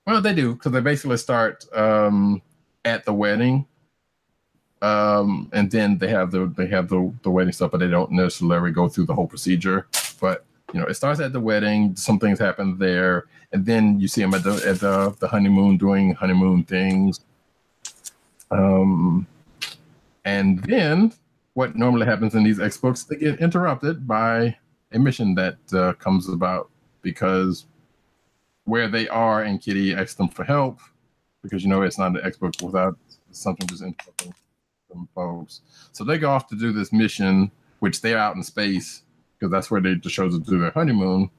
Well, they do because they basically start um, at the wedding um and then they have the they have the the wedding stuff but they don't necessarily go through the whole procedure but you know it starts at the wedding some things happen there and then you see them at the at the, the honeymoon doing honeymoon things um and then what normally happens in these books they get interrupted by a mission that uh, comes about because where they are and kitty asks them for help because you know it's not an book without something just interrupting them folks. So they go off to do this mission, which they're out in space because that's where they chose to do their honeymoon.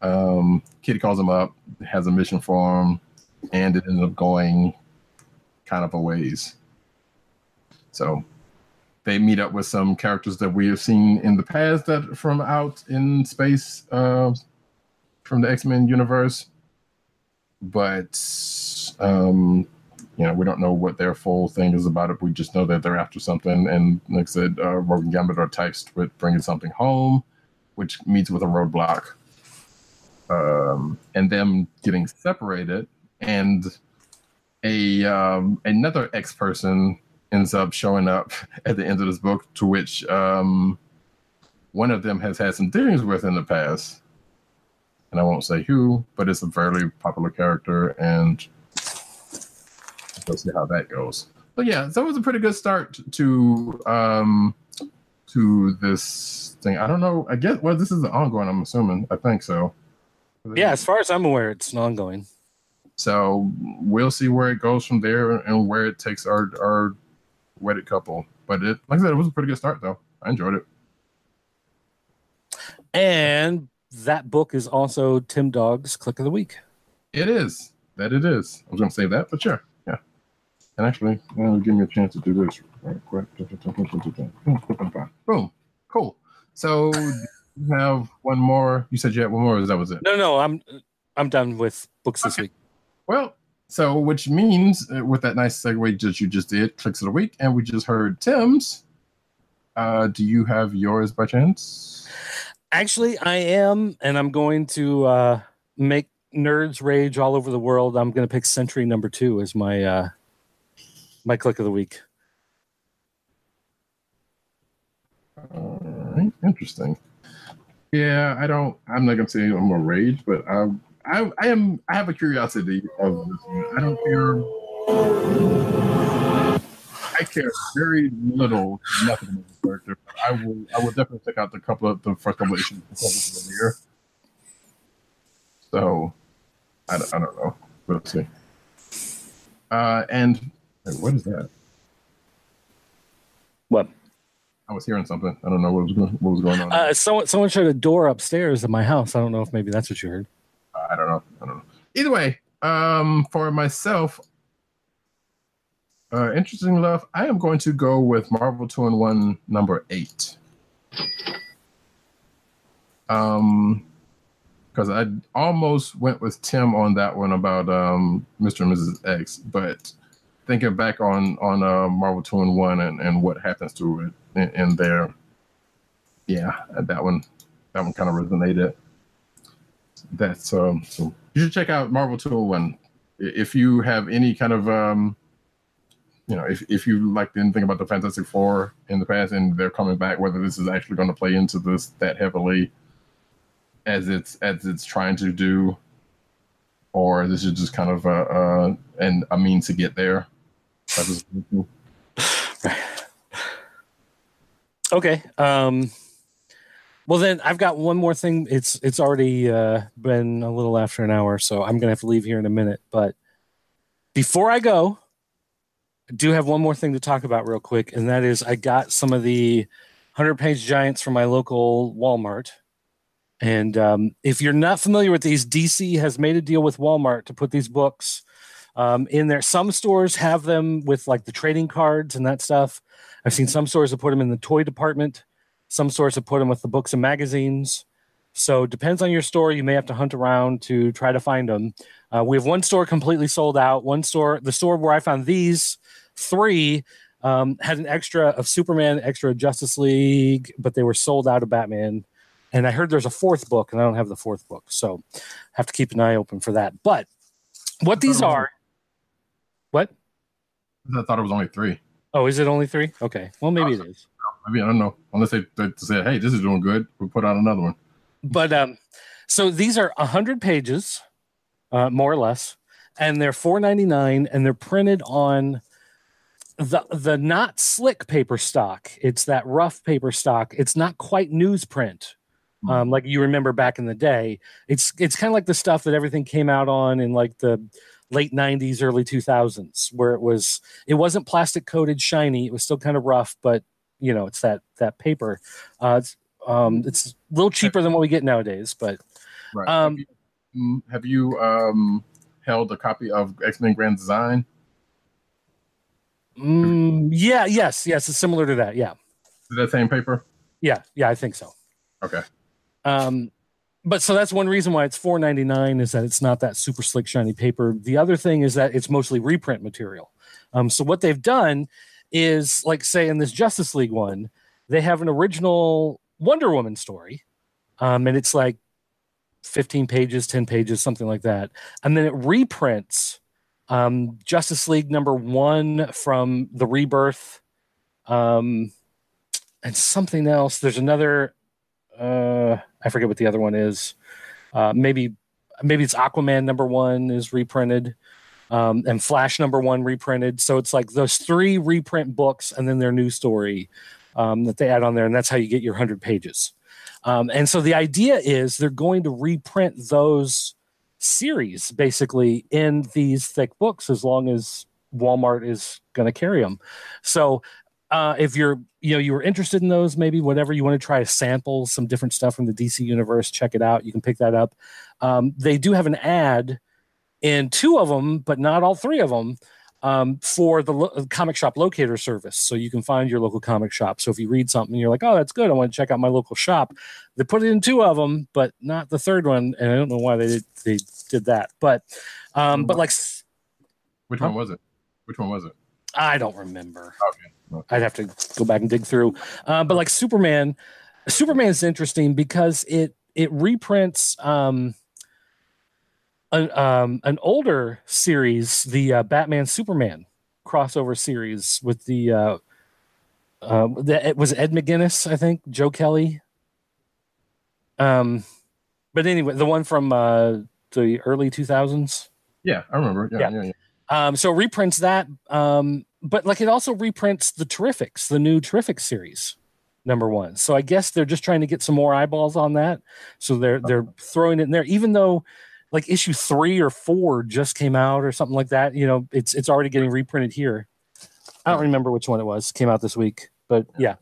Um, Kitty calls them up, has a mission for them, and it ends up going kind of a ways. So they meet up with some characters that we have seen in the past that from out in space uh, from the X Men universe, but um, you know, we don't know what their full thing is about it. We just know that they're after something. And like I said, uh, Rogue and Gambit are tasked with bringing something home, which meets with a roadblock. Um, and them getting separated, and a um, another ex person ends up showing up at the end of this book, to which um, one of them has had some dealings with in the past. And I won't say who, but it's a fairly popular character, and we'll see how that goes. But yeah, so it was a pretty good start to um to this thing. I don't know. I guess well, this is an ongoing. I'm assuming. I think so. Yeah, as far as I'm aware, it's an ongoing. So we'll see where it goes from there and where it takes our our wedded couple. But it, like I said, it was a pretty good start though. I enjoyed it. And that book is also Tim Dog's KLIQ of the Week. It is that it is. I was gonna say that, but sure, yeah. And actually, uh, give me a chance to do this right quick. Boom, cool. So you have one more. You said you had one more. Or that was it. No, no, I'm I'm done with books this Okay. week. Well, so which means uh, with that nice segue that you just did, KLIQs of the week, and we just heard Tim's. Uh, do you have yours by chance? Actually, I am, and I'm going to uh, make nerds rage all over the world. I'm going to pick Sentry Number Two as my uh, my KLIQ of the week. All right, interesting. Yeah, I don't. I'm not gonna say I'm a rage, but I, I, I am. I have a curiosity of this one. I don't care. I care very little, nothing about the character. But I will. I will definitely check out the couple of the first couple of issues before this is the year. So, I, don't- I don't know. We'll see. Uh, and wait, what is that? What? I was hearing something. I don't know what was going, what was going on. Uh, someone someone shut a door upstairs at my house. I don't know if maybe that's what you heard. I don't know. I don't know. Either way, um, for myself, uh, interesting enough, I am going to go with Marvel Two-in-One number eight. Um, because I almost went with Tim on that one about um, Mr. and Mrs. X, but thinking back on on uh, Marvel Two-in-One and, and what happens to it in, in there, yeah, that one that one kind of resonated. That's um, so you should check out Marvel Two-in-One if you have any kind of um, you know, if, if you liked anything about the Fantastic Four in the past and they're coming back, whether this is actually going to play into this that heavily as it's as it's trying to do, or this is just kind of a, a and a means to get there. Okay. Um, well, then I've got one more thing. It's it's already uh, been a little after an hour, so I'm gonna have to leave here in a minute. But before I go, I do have one more thing to talk about real quick, and that is I got some of the hundred page giants from my local Walmart. And um, if you're not familiar with these, DC has made a deal with Walmart to put these books um, in there. Some stores have them with like the trading cards and that stuff. I've seen some stores that put them in the toy department. Some stores have put them with the books and magazines. So depends on your store. You may have to hunt around to try to find them. Uh, we have one store completely sold out. One store, the store where I found these three, um, had an extra of Superman, extra of Justice League, but they were sold out of Batman. And I heard there's a fourth book, and I don't have the fourth book, so I have to keep an eye open for that. But what these are, what? I thought it was only three. Oh, is it only three? Okay, well maybe it is. Maybe I don't know. Unless they, they said, "Hey, this is doing good," we put out another one. but um so these are 100 pages uh more or less and they're 4.99 and they're printed on the the not slick paper stock. It's that rough paper stock. It's not quite newsprint um like you remember back in the day. It's it's kind of like the stuff that everything came out on in like the late 90s early 2000s where it was it wasn't plastic coated shiny. It was still kind of rough but you know it's that that paper uh it's um it's a little cheaper than what we get nowadays but Right. Um, have you, mm, have you um, held a copy of X Men Grand Design? mm, yeah yes yes it's similar to that yeah Is that same paper? yeah yeah i think so Okay. um but so that's one reason why it's 4.99 is that it's not that super slick shiny paper the other thing is that it's mostly reprint material um so what they've done is like say in this justice league one they have an original wonder woman story um and it's like 15 pages 10 pages something like that. And then it reprints um justice league number one from the rebirth um and something else. There's another uh i forget what the other one is. Uh maybe maybe it's aquaman number one is reprinted um and flash number one reprinted so it's like those three reprint books and then their new story um that they add on there and that's how you get your 100 pages um, and so the idea is they're going to reprint those series basically in these thick books as long as Walmart is going to carry them. So uh, if you're you know you were interested in those, maybe whatever you want to try to sample some different stuff from the DC universe, check it out. You can pick that up. Um, they do have an ad in two of them, but not all three of them. Um, for the lo- comic shop locator service. So you can find your local comic shop. So if you read something, you're like, oh, that's good. I want to check out my local shop. They put it in two of them, but not the third one. And I don't know why they did, they did that. But, um, but like, Which Huh? one was it? Which one was it? I don't remember. Okay. I'd have to go back and dig through. Uh, but like Superman, Superman is interesting because it it reprints um, an um, an older series, the uh, Batman Superman crossover series with the uh, uh, the, it was Ed McGuinness, I think, Joe Kelly. Um, but anyway, the one from uh, the early two thousands. Yeah, I remember. Yeah, Yeah. yeah, yeah. Um, so reprints that, um, but like it also reprints the Terrifics, the new Terrific series, number one. So I guess they're just trying to get some more eyeballs on that. So they're they're throwing it in there, even though like issue three or four just came out or something like that. You know, it's it's already getting reprinted here. I don't remember which one it was. Came out this week, but yeah.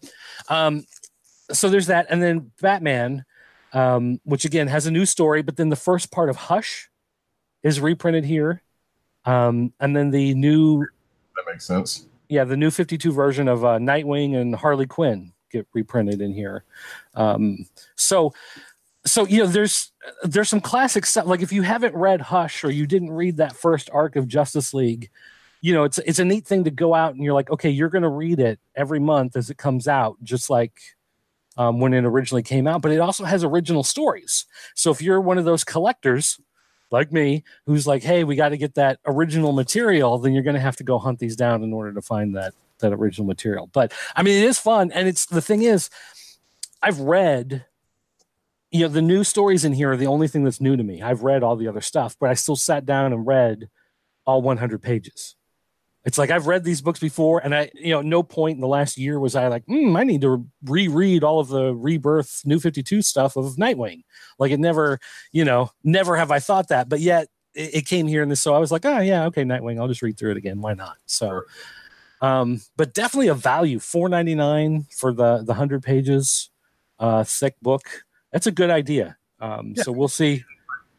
Um, so there's that, and then Batman, um, which again has a new story, but then the first part of Hush is reprinted here. Um, and then the new, That makes sense. yeah, the new 52 version of uh, Nightwing and Harley Quinn get reprinted in here. Um, so so you know there's there's some classic stuff. Like if you haven't read hush or you didn't read that first arc of justice league you know it's it's a neat thing to go out and you're like okay you're going to read it every month as it comes out just like um, when it originally came out but it also has original stories. So if you're one of those collectors like me who's like hey we got to get that original material then you're going to have to go hunt these down in order to find that that original material. But i mean it is fun and it's the thing is i've read you know the new stories in here are the only thing that's new to me. I've read all the other stuff but i still sat down and read all 100 pages. It's like i've read these books before and i you know no point in the last year was i like hmm, i need to reread all of the rebirth new 52 stuff of nightwing. Like it never you know never have i thought that but yet it, it came here in this so i was like oh yeah okay nightwing i'll just read through it again. Why not? So um but definitely a value 499 for the the 100 pages uh thick book that's a good idea. Um, Yeah. So we'll see.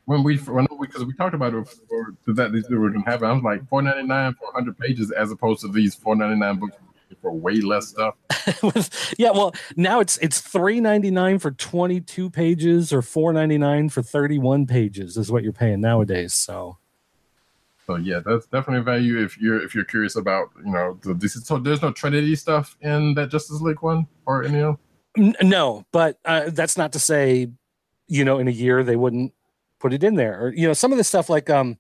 when we when because we talked about it before that these were gonna happen. I was like four ninety nine for hundred pages as opposed to these four ninety nine books for way less stuff. yeah, well, now it's it's three ninety nine for twenty two pages or four ninety nine for thirty one pages is what you're paying nowadays. So So yeah, that's definitely value if you're if you're curious about you know the this. So there's no Trinity stuff in that Justice League one or any of N- no, but uh, that's not to say, you know, in a year they wouldn't put it in there. Or you know, some of the stuff like um,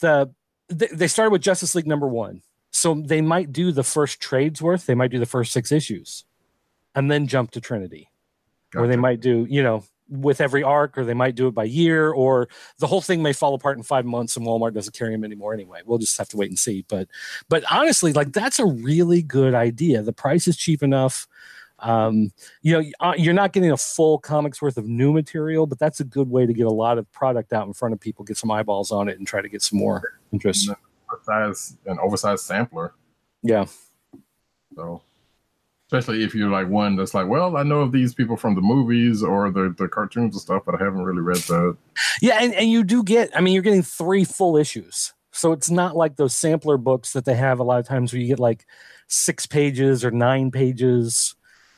the they, they started with Justice League number one, so they might do the first trades worth. They might do the first six issues, and then jump to Trinity, or they might do you know with every arc, or they might do it by year, or the whole thing may fall apart in five months and Walmart doesn't carry them anymore anyway. We'll just have to wait and see. But but honestly, like that's a really good idea. The price is cheap enough um you know uh, you're not getting a full comics worth of new material but that's a good way to get a lot of product out in front of people get some eyeballs on it and try to get some more interest oversized an oversized sampler. yeah So especially if you're like one that's like, well, I know of these people from the movies or the the cartoons and stuff, but I haven't really read that. yeah and, and you do get i mean you're getting three full issues so it's not like those sampler books that they have a lot of times where you get like six pages or nine pages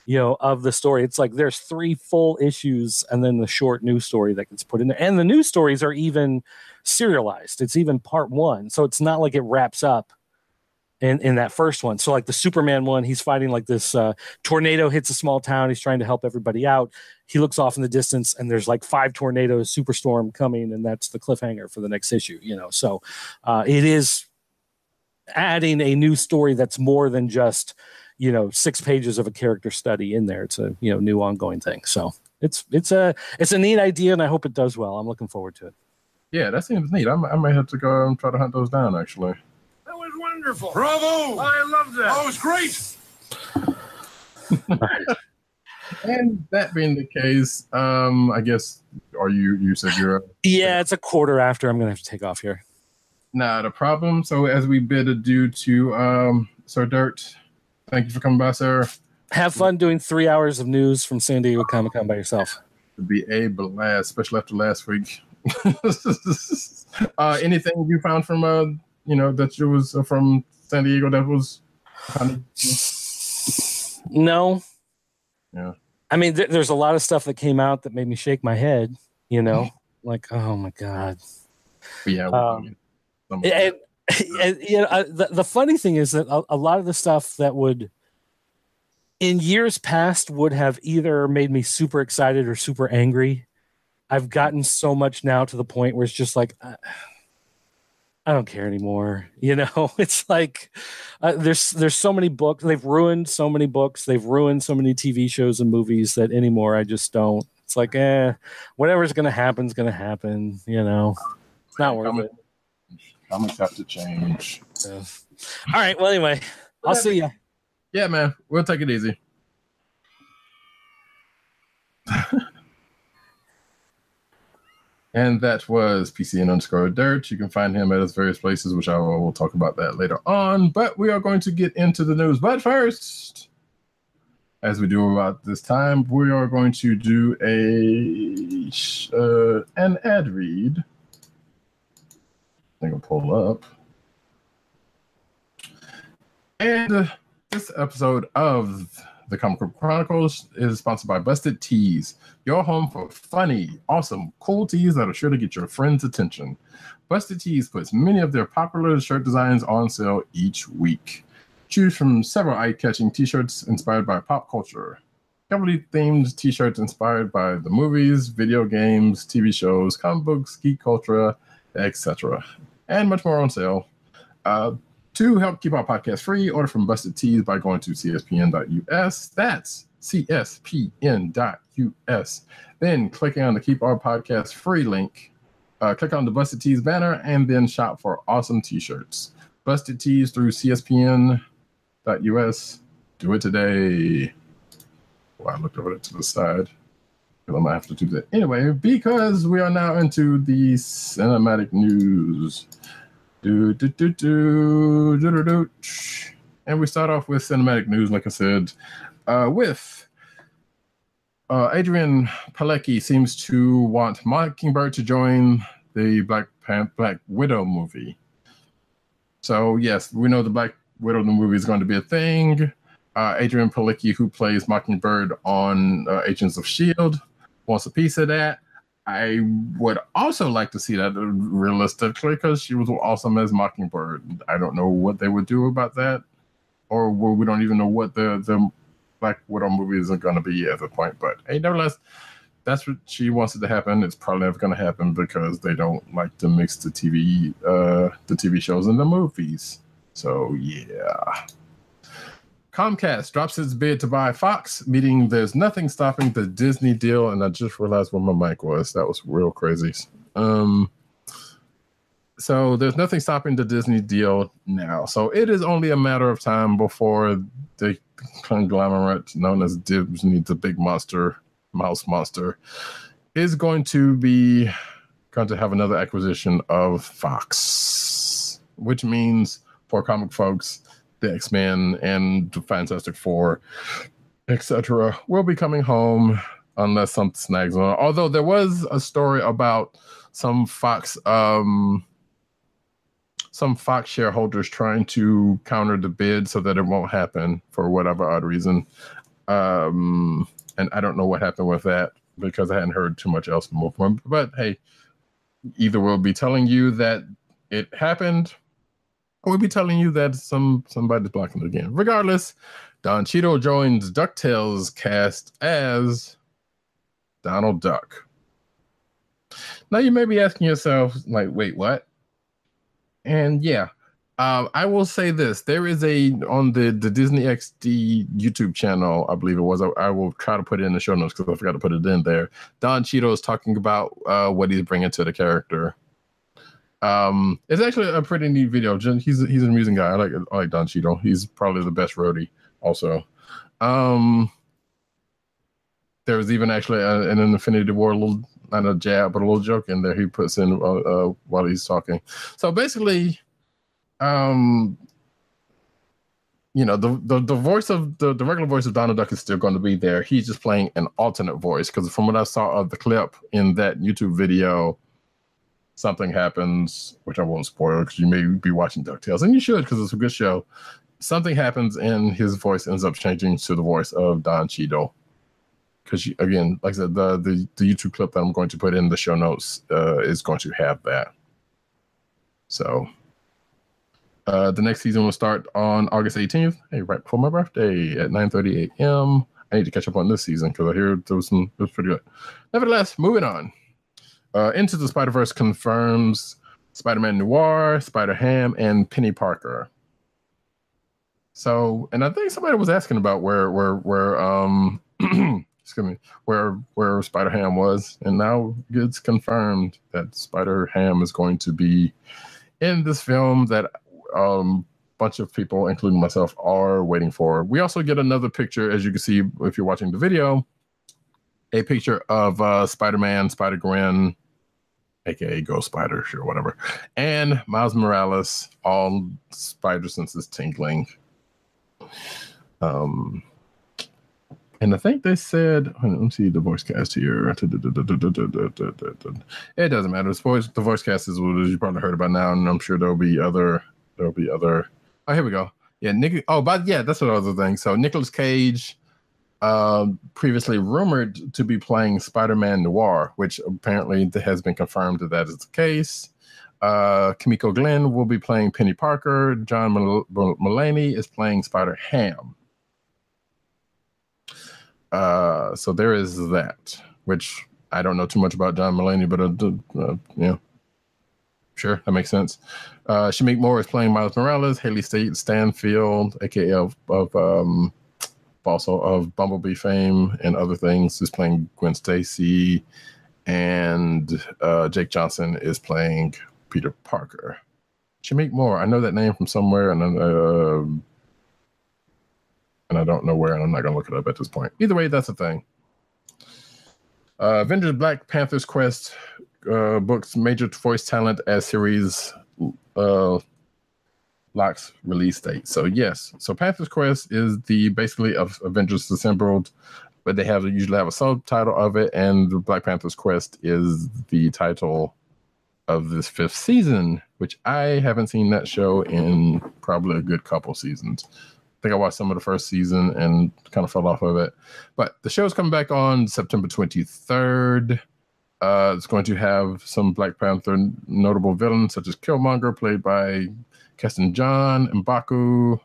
you know of the story. It's like there's three full issues and then the short news story that gets put in there. And the news stories are even serialized. It's even part one. So it's not like it wraps up in in that first one. So like the superman one he's fighting like this uh, tornado hits a small town. He's trying to help everybody out. He looks off in the distance and there's like five tornadoes superstorm coming and that's the cliffhanger for the next issue you know? So uh, it is adding a new story that's more than just you know six pages of a character study in there it's a you know new ongoing thing so it's it's a it's a neat idea and i hope it does well i'm looking forward to it Yeah, that seems neat. I, might- I might have to go and try to hunt those down. Actually, That was wonderful. Bravo! I love that. That was great. and that being the case, um, I guess, are you? You said you're yeah it's a quarter after i'm gonna have to take off here not a problem. So as we bid adieu to um, Sir Dirt, thank you for coming by, sir. have fun doing three hours of news from san diego comic-con by yourself To be a blast, especially after last week. uh, anything you found from uh, you know, that you was uh, from San Diego that was kind of no Yeah. i mean th- there's a lot of stuff that came out that made me shake my head you know like oh my god yeah. Um, and. and you know, uh, the, the funny thing is that a, a lot of the stuff that would in years past would have either made me super excited or super angry. I've gotten so much now to the point where it's just like uh, i don't care anymore you know? It's like uh, there's there's so many books they've ruined so many books they've ruined so many tv shows and movies that anymore i just don't. It's like eh whatever's gonna happen is gonna happen you know? It's not worth it Comics have to change. so. All right. Well, anyway, I'll see you. Yeah, man. We'll take it easy. and that was PCN underscore dirt. You can find him at his various places, which I will, will talk about that later on. But we are going to get into the news. But first, as we do about this time, we are going to do a uh, an ad read. Think I'll pull up. And uh, this episode of The Comic Book Chronicles is sponsored by Busted Tees, your home for funny, awesome, cool tees that are sure to get your friends' attention. Busted Tees puts many of their popular shirt designs on sale each week. Choose from several eye-catching t-shirts inspired by pop culture. Heavily themed t-shirts inspired by the movies, video games, TV shows, comic books, geek culture, etc. And much more on sale. Uh, to help keep our podcast free, order from Busted Tees by going to cspn.us. That's cspn.us. Then clicking on the Keep Our Podcast Free link. Uh, click on the Busted Tees banner and then shop for awesome t-shirts. Busted Tees through cspn.us. Do it today. Well, I looked over to the side. I might have to do that anyway because we are now into the cinematic news. Do, do, do, do, do, do, do. And we start off with cinematic news, like I said, uh, with uh, Adrianne Palicki seems to want Mockingbird to join the Black Pan- Black Widow movie. So yes, we know the Black Widow movie is going to be a thing. Uh, Adrianne Palicki, who plays Mockingbird on uh, Agents of Shield, wants a piece of that. I would also like to see that realistically because she was awesome as Mockingbird. I don't know what they would do about that, or we don't even know what the the Black Widow movie is going to be at the point. But hey, nevertheless, that's what she wants it to happen. It's probably never going to happen because they don't like to mix the TV uh, the TV shows and the movies. So yeah. Comcast drops its bid to buy Fox, meaning there's nothing stopping the Disney deal. And I just realized where my mic was. That was real crazy. Um, so there's nothing stopping the Disney deal now. So it is only a matter of time before the conglomerate known as Disney, the big monster, mouse monster, is going to be going to have another acquisition of Fox, which means for comic folks the X Men and Fantastic Four, etc., will be coming home unless something snags on. Although there was a story about some Fox, um, some Fox shareholders trying to counter the bid so that it won't happen for whatever odd reason. Um, and I don't know what happened with that because I hadn't heard too much else from. But hey, either we'll be telling you that it happened we'll be telling you that some somebody's blocking it again. Regardless, Don Cheadle joins DuckTales cast as Donald Duck. Now you may be asking yourself, like, wait, what? And yeah, um, I will say this: there is a on the the Disney XD YouTube channel, I believe it was. I, I will try to put it in the show notes because I forgot to put it in there. Don Cheadle is talking about uh, what he's bringing to the character um, it's actually a pretty neat video. He's he's an amusing guy. I like I like Don Cheadle. He's probably the best roadie. Also, um, there was even actually a, an Infinity War little not a jab, but a little joke in there. He puts in uh, uh, while he's talking. So basically, um, you know, the, the the voice of the, the regular voice of Donald Duck is still going to be there. He's just playing an alternate voice because from what I saw of the clip in that YouTube video something happens, which I won't spoil because you may be watching DuckTales, and you should because it's a good show. Something happens, and his voice ends up changing to the voice of Don Cheadle. Because again, like I said, the, the the YouTube clip that I'm going to put in the show notes uh, is going to have that. So uh, the next season will start on August 18th, hey, right before my birthday at 9:30 a.m. I need to catch up on this season because I hear there was some it was pretty good. Nevertheless, moving on. Uh, Into the Spider Verse confirms Spider Man Noir, Spider Ham, and Penny Parker. So, and I think somebody was asking about where where where um excuse me where where Spider Ham was, and now it's confirmed that Spider Ham is going to be in this film that um a bunch of people, including myself, are waiting for. We also get another picture, as you can see if you're watching the video, a picture of uh, Spider Man, Spider Gwen, aka Ghost Spider, sure, whatever, and Miles Morales, all spider senses tingling. Um, and I think they said, let me see the voice cast here. It doesn't matter. The voice, the voice cast is what you probably heard about now, and I'm sure there'll be other, there'll be other. Oh, here we go. Yeah, Nick. Oh, but yeah, that's another thing. So Nicolas Cage, um, previously rumored to be playing Spider-Man Noir, which apparently has been confirmed that that is the case. Uh, Kimiko Glenn will be playing Penny Parker. John Mul- Mul- Mulaney is playing Spider Ham. Uh, so there is that, which I don't know too much about John Mulaney, but uh, uh, yeah, sure, that makes sense. Uh, Shameik Moore is playing Miles Morales. Hailee State Steinfeld, aka of, of um, also of Bumblebee fame and other things, is playing Gwen Stacy, and uh, Jake Johnson is playing Peter Parker. Shameik Moore, I know that name from somewhere, and uh, and I don't know where, and I'm not gonna look it up at this point. Either way, that's a thing. Uh, Avengers Black Panther's Quest uh, books major voice talent as series uh, locks release date. So yes, so Panther's Quest is the basically of Avengers Assembled, but they have usually have a subtitle of it, and Black Panther's Quest is the title of this fifth season, which I haven't seen that show in probably a good couple seasons. I think I watched some of the first season and kind of fell off of it. But the show's coming back on September 23rd. Uh, it's going to have some Black Panther notable villains such as Killmonger, played by Keston John, Mbaku,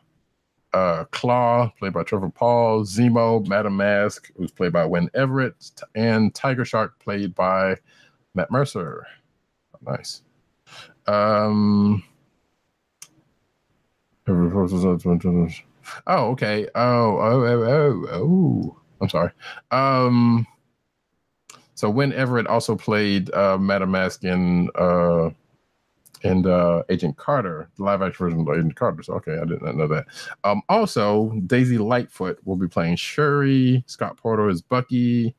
uh, Claw, played by Trevor Paul, Zemo, Madam Mask, who's played by Wynn Everett, and Tiger Shark, played by Matt Mercer. Nice. Um. Oh, okay. Oh, oh, oh, oh, oh. I'm sorry. Um. So Wynn Everett also played uh, Madam Mask in uh, and uh, Agent Carter, the live action version of Agent Carter. So okay, I did not know that. Um, also, Daisy Lightfoot will be playing Shuri. Scott Porter is Bucky.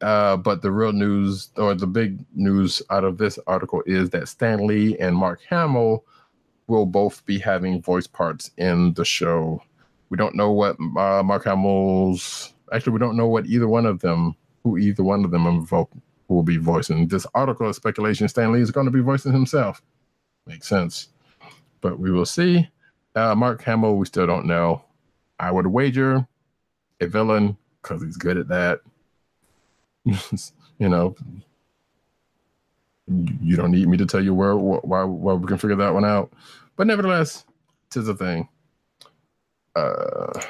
Uh, but the real news or the big news out of this article is that Stan Lee and Mark Hamill will both be having voice parts in the show. We don't know what uh, Mark Hamill's actually we don't know what either one of them who either one of them invoke will be voicing. This article of speculation Stan Lee is going to be voicing himself. Makes sense. But we will see. Uh, Mark Hamill, we still don't know. I would wager a villain because he's good at that. you know, you don't need me to tell you where why why we can figure that one out. But nevertheless, tis a thing. Uh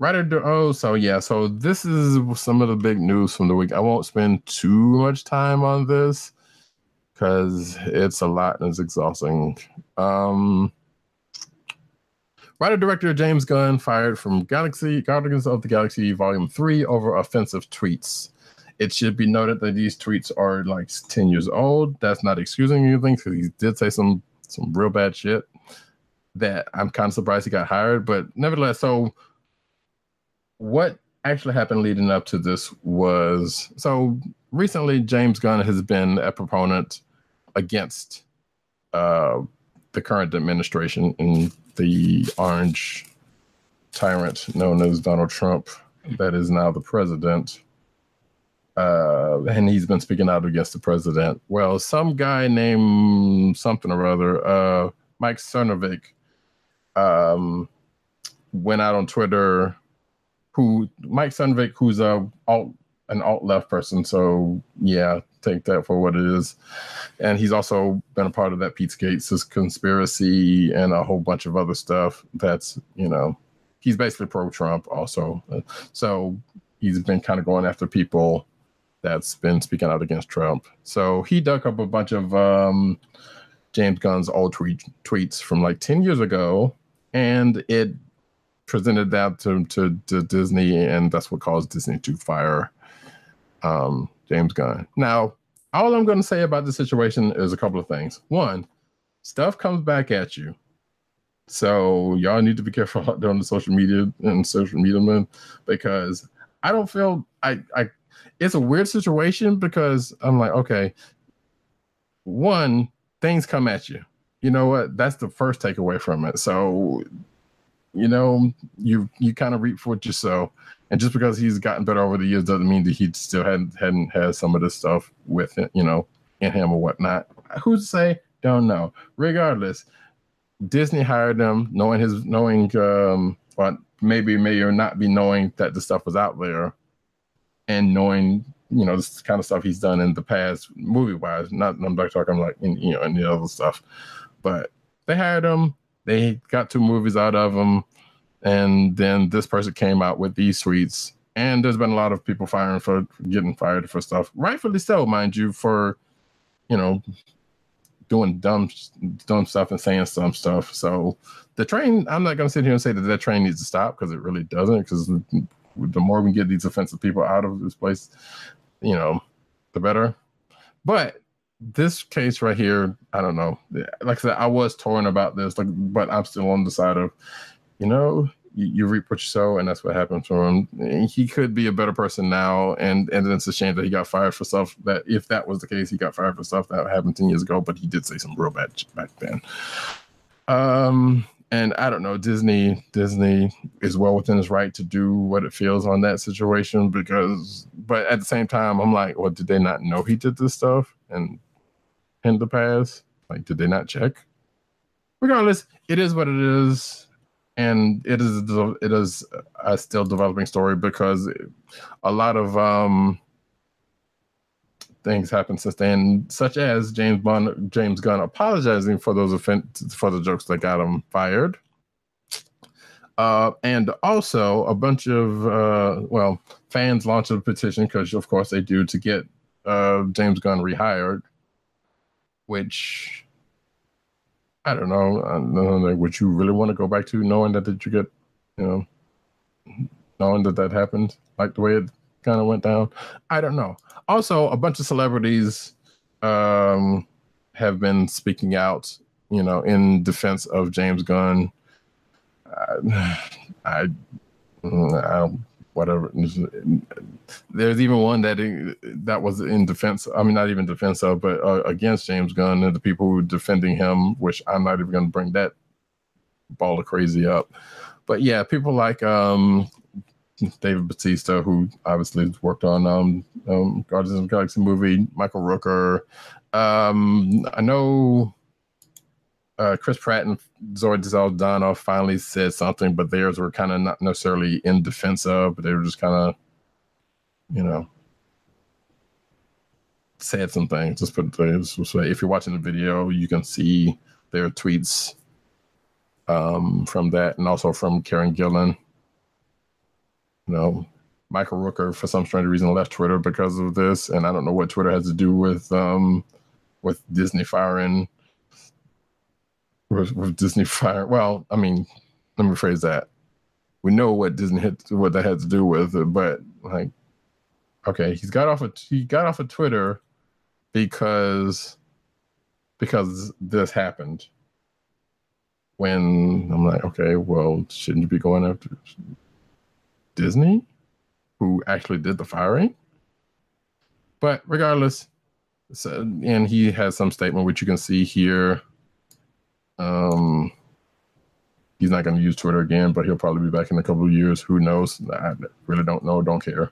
writer oh so yeah so this is some of the big news from the week i won't spend too much time on this because it's a lot and it's exhausting. Um writer director james gunn fired from galaxy guardians of the galaxy volume 3 over offensive tweets. It should be noted that these tweets are like 10 years old. That's not excusing anything because he did say some some real bad shit that i'm kind of surprised he got hired but nevertheless so what actually happened leading up to this was so recently James Gunn has been a proponent against uh, the current administration and the orange tyrant known as Donald Trump that is now the president. Uh, and he's been speaking out against the president. Well, some guy named something or other, uh, Mike Cernovich, um, went out on Twitter who Mike Sunvik, who's a alt an alt left person. So yeah, take that for what it is. And he's also been a part of that Pete Gates' conspiracy and a whole bunch of other stuff. That's you know, he's basically pro Trump also. So he's been kind of going after people that's been speaking out against Trump. So he dug up a bunch of um, James Gunn's old tweet, tweets from like 10 years ago, and it presented that to, to, to Disney, and that's what caused Disney to fire um, James Gunn. Now, all I'm going to say about the situation is a couple of things. One, stuff comes back at you. So y'all need to be careful out there on the social media and social media man, because I don't feel I I it's a weird situation because I'm like, okay, one, things come at you. You know what? That's the first takeaway from it. So, you know, you you kind of reap what you sow. And just because he's gotten better over the years doesn't mean that he still hadn't hadn't had some of this stuff with him, you know, in him or whatnot. Who's to say? Don't know. Regardless, Disney hired him, knowing his knowing um well, maybe may or not be knowing that the stuff was out there and knowing you know this kind of stuff he's done in the past movie wise not i'm not talking like in you know any other stuff but they hired him they got two movies out of him and then this person came out with these suites and there's been a lot of people firing for getting fired for stuff. Rightfully so mind you for you know doing dumb dumb stuff and saying some stuff. So the train i'm not going to sit here and say that that train needs to stop because it really doesn't because the more we get these offensive people out of this place you know the better. But this case right here i don't know. Like i said i was torn about this like but i'm still on the side of you know you, you reap what you sow and that's what happened to him he could be a better person now and and it's a shame that he got fired for stuff that if that was the case he got fired for stuff that happened 10 years ago but he did say some real bad shit back then um and I don't know, Disney Disney is well within his right to do what it feels on that situation because but at the same time I'm like, well, did they not know he did this stuff and in the past? Like, did they not check? Regardless, it is what it is. And it is it is a still developing story because a lot of um things happen since then, such as James Bond, James Gunn apologizing for those offense for the jokes that got him fired, uh, and also a bunch of uh, well fans launched a petition because of course they do to get uh, James Gunn rehired, which I don't know. Don't would you really want to go back to knowing that did you get, you know, knowing that that happened like the way it kind of went down? I don't know also a bunch of celebrities um, have been speaking out, you know, in defense of James Gunn. I, I, I whatever. There's even one that that was in defense. I mean, not even defense of, but uh, against James Gunn and the people who were defending him. Which I'm not even going to bring that ball of crazy up. But yeah, people like um, David Bautista, who obviously worked on um, um, Guardians of the Galaxy movie, Michael Rooker. Um, I know uh, Chris Pratt and Zoe Saldana finally said something, but theirs were kind of not necessarily in defense of, but they were just kind of, you know, said some things. Just put way. If you're watching the video, you can see their tweets um, from that, and also from Karen Gillan you know, Michael Rooker for some strange reason left Twitter because of this, and I don't know what Twitter has to do with um with Disney firing with, with Disney fire. Well, I mean, let me rephrase that. We know what Disney had what that had to do with it, but like, okay, he's got off of he got off of Twitter because because this happened. When I'm like, okay, well, shouldn't you be going after Disney, who actually did the firing. But regardless, so, and he has some statement which you can see here. Um, he's not going to use Twitter again, but he'll probably be back in a couple of years. Who knows? I really don't know. Don't care.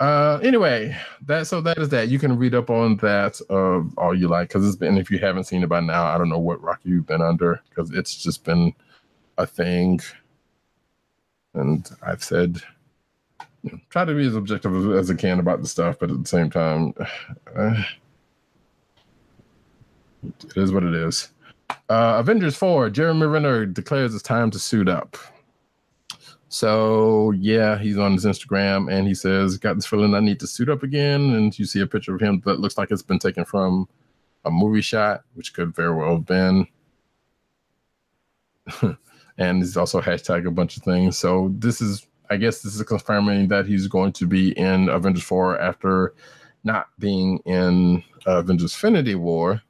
Uh, anyway, that so that is that. You can read up on that uh, all you like because it's been. If you haven't seen it by now, I don't know what rock you've been under because it's just been a thing and I've said, try to be as objective as, as I can about the stuff, but at the same time, uh, it is what it is. Uh, Avengers 4, Jeremy Renner declares it's time to suit up. So, yeah, he's on his Instagram and he says, Got this feeling I need to suit up again. And you see a picture of him that looks like it's been taken from a movie shot, which could very well have been. and he's also hashtag a bunch of things. So this is, I guess, this is confirming that he's going to be in Avengers Four after not being in uh, Avengers Infinity War,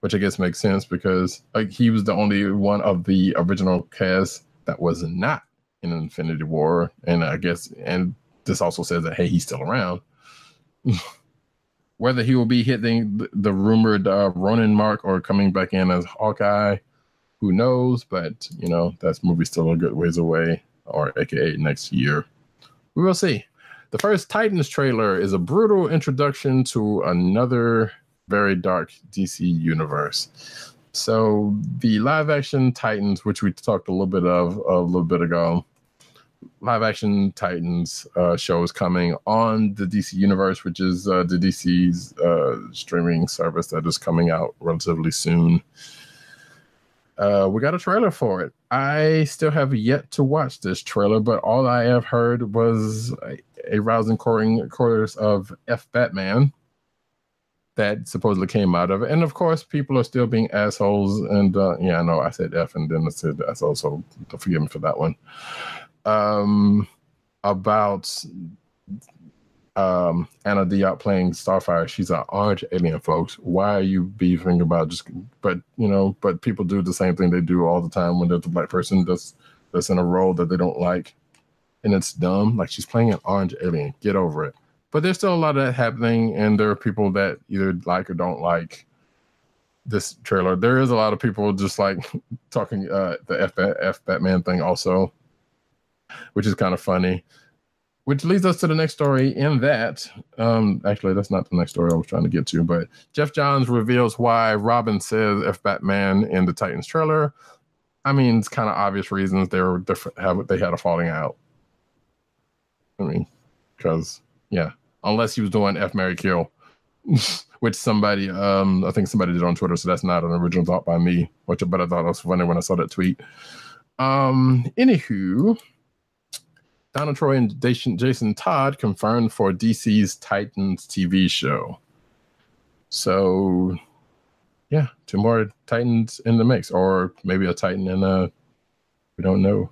which I guess makes sense because like he was the only one of the original cast that was not in Infinity War, and I guess, and this also says that hey, he's still around. Whether he will be hitting the, rumored uh, Ronin mark or coming back in as Hawkeye, who knows? But you know, that movie's still a good ways away, or aka next year. We will see. The first Titans trailer is a brutal introduction to another very dark DC universe. So the live action Titans, which we talked a little bit of a little bit ago, live action Titans uh, show is coming on the DC Universe, which is uh, the DC's uh, streaming service that is coming out relatively soon. Uh, we got a trailer for it. I still have yet to watch this trailer, but all I have heard was a, a rousing chorus of F Batman that supposedly came out of it. And of course, people are still being assholes. And uh, yeah, I know I said F and then I said asshole, so forgive me for that one. Um, about um Anna Diop playing Starfire. She's an orange alien, folks. Why are you beefing about just but you know, but people do the same thing they do all the time when there's a black person that's that's in a role that they don't like. And it's dumb. Like she's playing an orange alien. Get over it. But there's still a lot of that happening, and there are people that either like or don't like this trailer. There is a lot of people just like talking uh the F, F Batman thing also, which is kind of funny which leads us to the next story in that um actually that's not the next story i was trying to get to but geoff johns reveals why robin says f batman in the titans trailer. I mean it's kind of obvious reasons they were different have they had a falling out. I mean because yeah unless he was doing f mary kill which somebody um i think somebody did on twitter so that's not an original thought by me which but i thought it was funny when i saw that tweet um anywho Donna Troy and Jason Todd confirmed for DC's Titans TV show. So, yeah, two more Titans in the mix, or maybe a Titan and a. We don't know.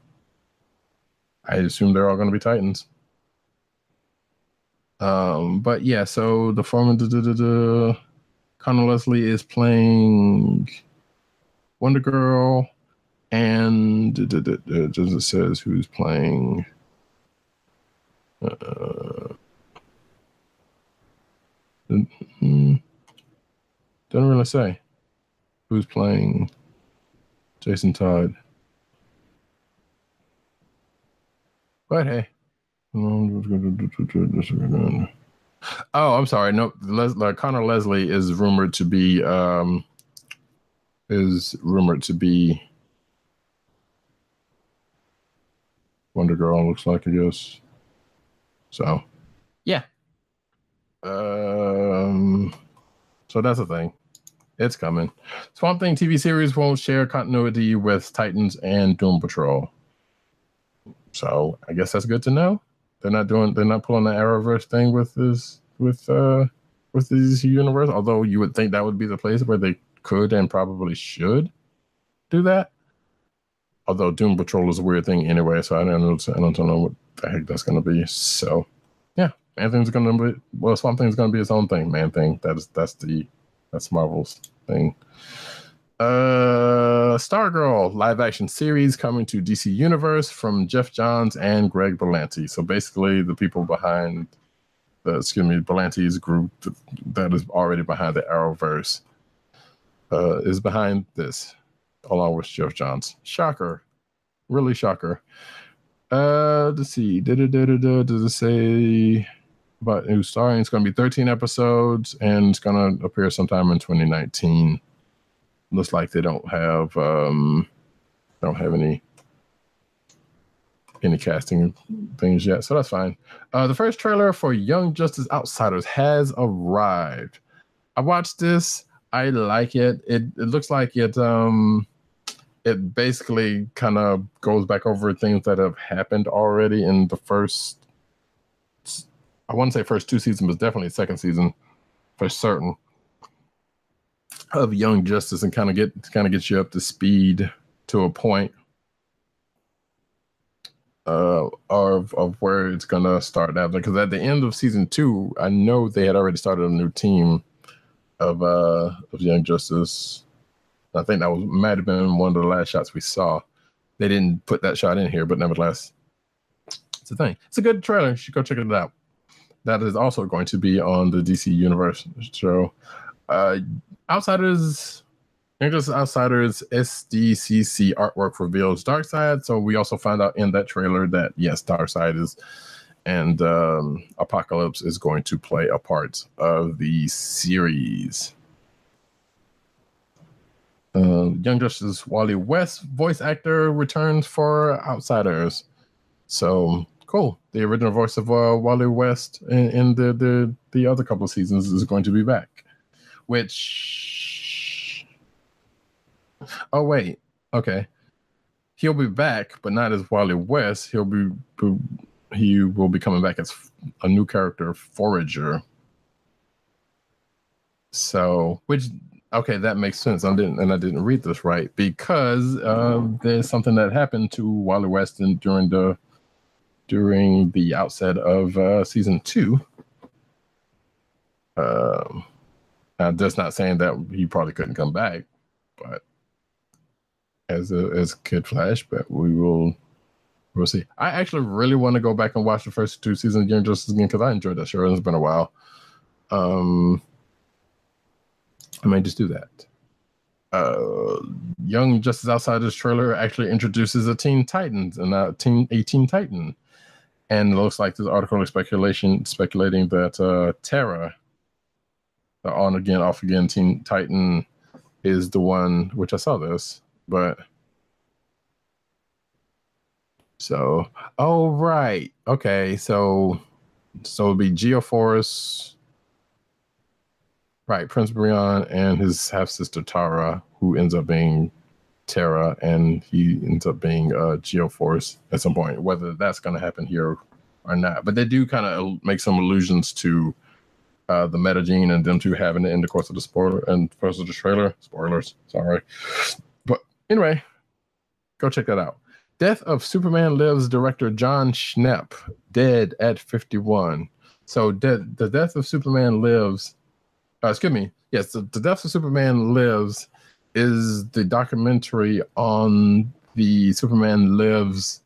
I assume they're all going to be Titans. Um, but yeah, so the former Conor Leslie is playing Wonder Girl, and it says who's playing uh, don't really say who's playing Jason Todd. But hey. Oh, I'm sorry. No, Les- uh, Conor Leslie is rumored to be um, is rumored to be Wonder Girl. Looks like I guess. So, yeah. Um, so that's the thing. It's coming. Swamp Thing TV series won't share continuity with Titans and Doom Patrol. So I guess that's good to know. They're not doing. They're not pulling the Arrowverse thing with this with uh with this universe. Although you would think that would be the place where they could and probably should do that. Although Doom Patrol is a weird thing anyway, so I don't know. I don't know what the heck that's gonna be. So yeah, Man Thing's gonna be well, Swamp Thing's gonna be its own thing. Man Thing. That is that's the that's Marvel's thing. Uh Stargirl live action series coming to DC Universe from Geoff Johns and Greg Berlanti. So basically the people behind the excuse me, Berlanti's group that is already behind the Arrowverse uh, is behind this, along with Geoff Johns. Shocker. Really shocker. Uh, let's see. Da, da, da, da, does it say about who's starring? It's going to be 13 episodes, and it's going to appear sometime in 2019. Looks like they don't have um, don't have any any casting things yet, so that's fine. Uh, the first trailer for Young Justice Outsiders has arrived. I watched this. I like it. It it looks like it um it basically kind of goes back over things that have happened already in the first I want to say first two seasons, but definitely second season for certain of Young Justice and kind of get kind of get you up to speed to a point uh, of of where it's gonna start out. Because at the end of season two, I know they had already started a new team of uh of Young Justice I think that was might have been one of the last shots we saw. They didn't put that shot in here, but nevertheless, it's a thing. It's a good trailer. You should go check it out. That is also going to be on the DC Universe show. Uh, Outsiders, English Outsiders SDCC artwork reveals Darkseid. So we also found out in that trailer that yes, Darkseid is and um, Apocalypse is going to play a part of the series. Uh, Young Justice Wally West voice actor returns for Outsiders. So cool. The original voice of uh, Wally West in, in the, the the other couple of seasons is going to be back. Which oh wait, okay. He'll be back, but not as Wally West. He'll be, he will be coming back as a new character, Forager. So, which okay, that makes sense. I didn't, and I didn't read this right because uh, there's something that happened to Wally Weston during the during the outset of uh, season two. Um, now that's not saying that he probably couldn't come back, but as a as Kid Flash, but we will we'll see. I actually really want to go back and watch the first two seasons of Young Justice again because I enjoyed that show. It's been a while. Um, I may just do that. Uh, Young Justice Outsiders trailer actually introduces a Teen Titans and a Teen a Teen Titan, and it looks like this article is speculation speculating that uh, Terra, the on again off again Teen Titan, is the one. Which I saw this, but so oh right, okay, so so it'll be Geoforce. Right, Prince Brion and his half sister Tara, who ends up being Terra, and he ends up being uh, Geoforce at some point. Whether that's going to happen here or not, but they do kind of make some allusions to uh, the metagene and them two having it in the course of the spoiler and course of the trailer. Spoilers, sorry, but anyway, go check that out. Death of Superman Lives director Jon Schnepp, dead at 51. So, de- the Death of Superman Lives uh, excuse me. Yes, the, the Death of Superman Lives is the documentary on the Superman Lives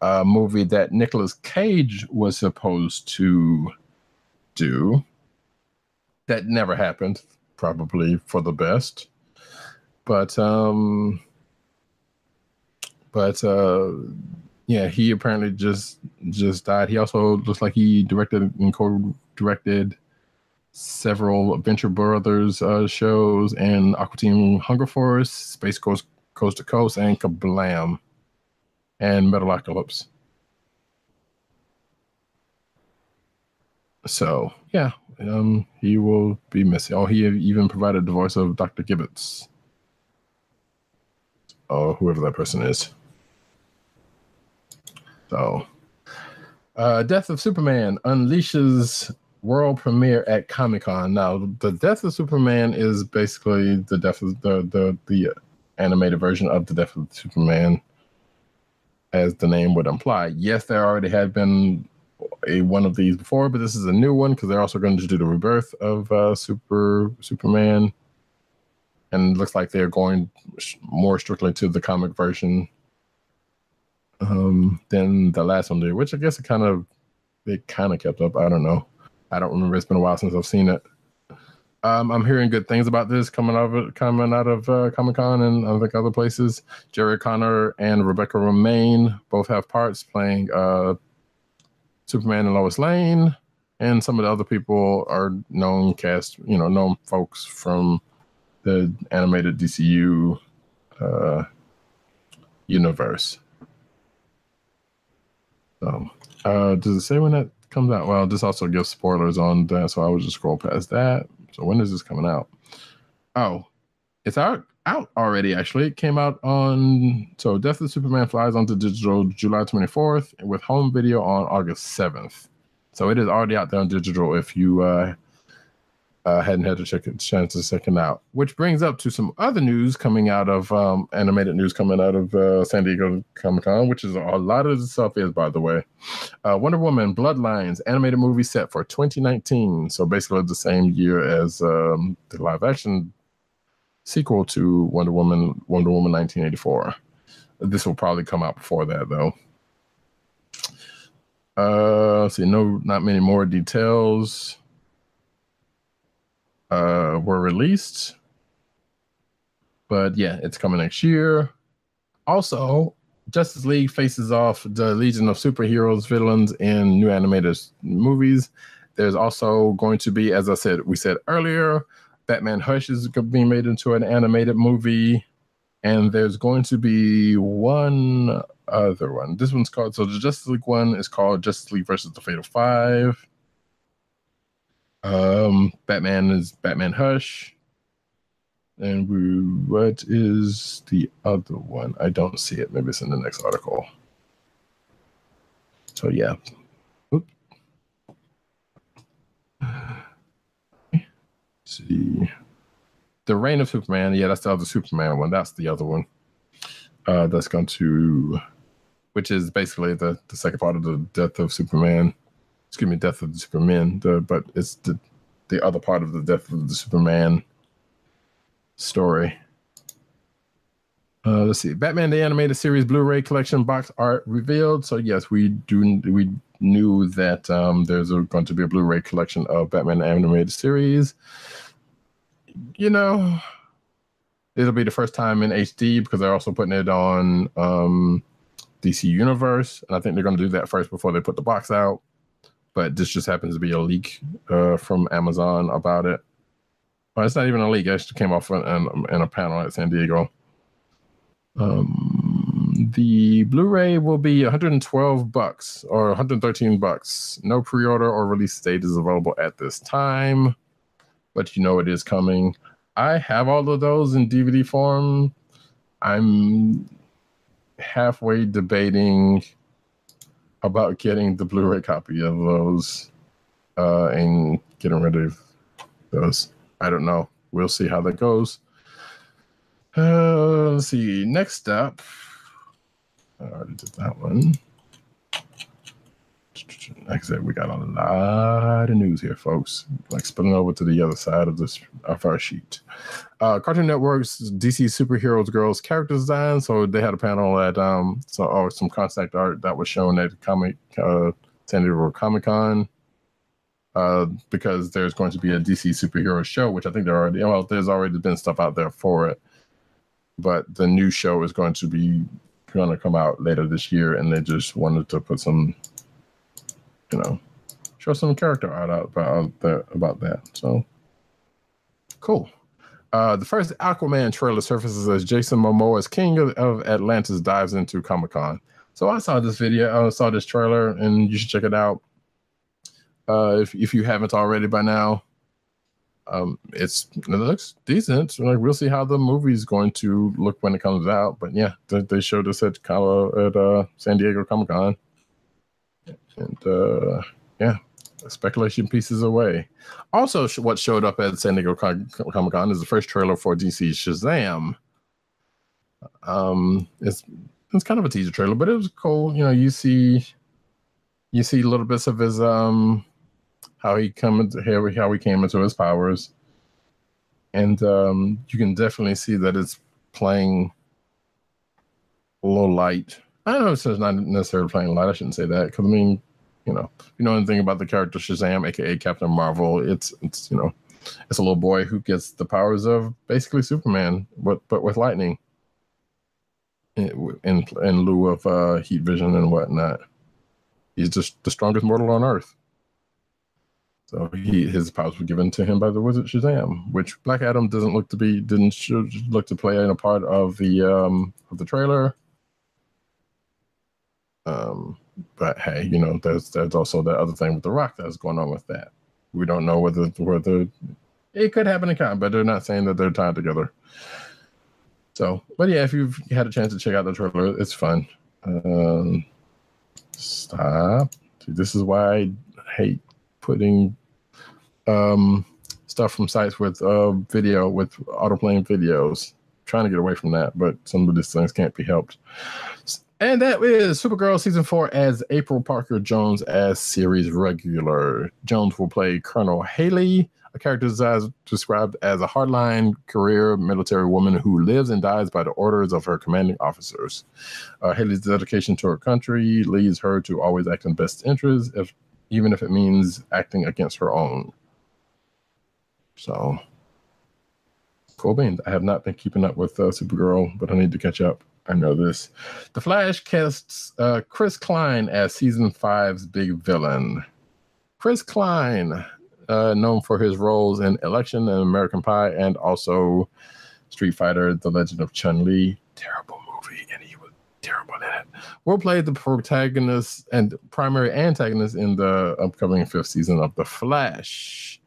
uh, movie that Nicolas Cage was supposed to do. That never happened, probably for the best. But um, but uh, yeah, he apparently just just died. He also looks like he directed and co-directed several Adventure Brothers uh, shows and Aqua Teen Hunger Force, Space Ghost Coast to Coast, and Kablam, and Metalocalypse. So yeah, um, he will be missing. Oh, he even provided the voice of Doctor Gibbets. Oh, whoever that person is. So, uh, Death of Superman unleashes world premiere at Comic Con. Now, the Death of Superman is basically the death of the the the animated version of the Death of Superman, as the name would imply. Yes, there already had been a one of these before, but this is a new one because they're also going to do the rebirth of uh, Super Superman, and looks like they're going more strictly to the comic version um, than the last one did, which I guess it kind of it kind of kept up. I don't know. I don't remember. It's been a while since I've seen it. Um, I'm hearing good things about this coming out of coming out of uh, Comic Con and I think other places. Jerry O'Connell and Rebecca Romijn both have parts playing uh, Superman and Lois Lane, and some of the other people are known cast, you know, known folks from the animated DCU uh, universe. So, uh, does it say when that comes out? Well, this also gives spoilers on that, so I will just scroll past that. So when is this coming out? Oh, it's out out already. Actually, it came out on so Death of Superman flies onto digital July 24th with home video on August 7th. So it is already out there on digital if you uh, uh, hadn't had a check, chance to check it out. Which brings up to some other news coming out of um, animated news coming out of uh, San Diego Comic Con, which is a lot of the stuff is, by the way. Uh, Wonder Woman Bloodlines animated movie set for 2019. So basically the same year as um, the live action sequel to Wonder Woman, Wonder Woman 1984. This will probably come out before that, though. Uh, see, no, not many more details uh, were released. But yeah, it's coming next year. Also, Justice League faces off the Legion of Superheroes villains in new animated movies. There's also going to be, as I said, we said earlier, Batman Hush is being made into an animated movie, and there's going to be one other one. This one's called so the Justice League one is called Justice League versus the Fatal Five. Um, Batman is Batman Hush. And we, what is the other one? I don't see it. Maybe it's in the next article. So yeah. Oop. See. The Reign of Superman. Yeah, that's the other Superman one. That's the other one. Uh, that's going to, which is basically the, the second part of the Death of Superman. Excuse me, Death of the Superman. The, but it's the the other part of the Death of the Superman story. Uh, let's see. Batman the Animated Series Blu-ray Collection box art revealed. So yes, we do. We knew that um, there's a, going to be a Blu-ray collection of Batman the Animated Series. You know, it'll be the first time in HD because they're also putting it on um, DC Universe, and I think they're going to do that first before they put the box out. But this just happens to be a leak uh, from Amazon about it. Well, it's not even a leak. It actually came off in, in, in a panel at San Diego. Um, the Blu-ray will be 112 bucks or 113 bucks. No pre-order or release date is available at this time, but you know it is coming. I have all of those in DVD form. I'm halfway debating about getting the Blu-ray copy of those uh, and getting rid of those. I don't know. We'll see how that goes. Uh, let's see. Next up, I already did that one. Like I said, we got a lot of news here, folks. Like spilling over to the other side of this of our sheet. Uh, Cartoon Network's DC Superheroes Girls character design. So they had a panel at um, so oh, some concept art that was shown at comic uh, San Diego Comic Con. Uh, because there's going to be a DC superhero show, which I think there already well, there's already been stuff out there for it, but the new show is going to be going to come out later this year, and they just wanted to put some, you know, show some character art out about that about that. So cool. Uh, the first Aquaman trailer surfaces as Jason Momoa as King of, of Atlantis dives into Comic Con. So I saw this video, I saw this trailer, and you should check it out uh, if if you haven't already by now. Um, it's it looks decent. Like we'll see how the movie's going to look when it comes out. But yeah, they, they showed us at at uh, San Diego Comic Con, and uh, yeah, speculation pieces away. Also, what showed up at San Diego Comic Con is the first trailer for DC Shazam. Um, it's it's kind of a teaser trailer, but it was cool. You know, you see you see little bits of his um how he come into how he, how he came into his powers, and um, you can definitely see that it's playing a little light. I know it's not necessarily playing light. I shouldn't say that because I mean, you know, if you know anything about the character Shazam, aka Captain Marvel, it's it's you know, it's a little boy who gets the powers of basically Superman, but but with lightning. In in, in lieu of uh, heat vision and whatnot, he's just the strongest mortal on Earth. So he his powers were given to him by the wizard Shazam, which Black Adam doesn't look to be didn't should look to play in a part of the um of the trailer. Um, but hey, you know, there's there's also that other thing with the Rock that's going on with that. We don't know whether whether it could happen in kind, but they're not saying that they're tied together. So, but yeah, if you've had a chance to check out the trailer, it's fun. Um, stop. This is why I hate putting um, stuff from sites with uh, video with autoplaying videos. Trying to get away from that, but some of these things can't be helped. And that is Supergirl season four as April Parker Jones as series regular. Jones will play Colonel Haley, a character described as a hardline career military woman who lives and dies by the orders of her commanding officers. Uh, Haley's dedication to her country leads her to always act in best interest, if even if it means acting against her own. So, cool beans. I have not been keeping up with uh, Supergirl, but I need to catch up. I know this. The Flash casts uh, Chris Klein as season five's big villain. Chris Klein, uh, known for his roles in Election and American Pie, and also Street Fighter: The Legend of Chun Li. Terrible movie, and he was terrible in it. Will play the protagonist and primary antagonist in the upcoming fifth season of The Flash.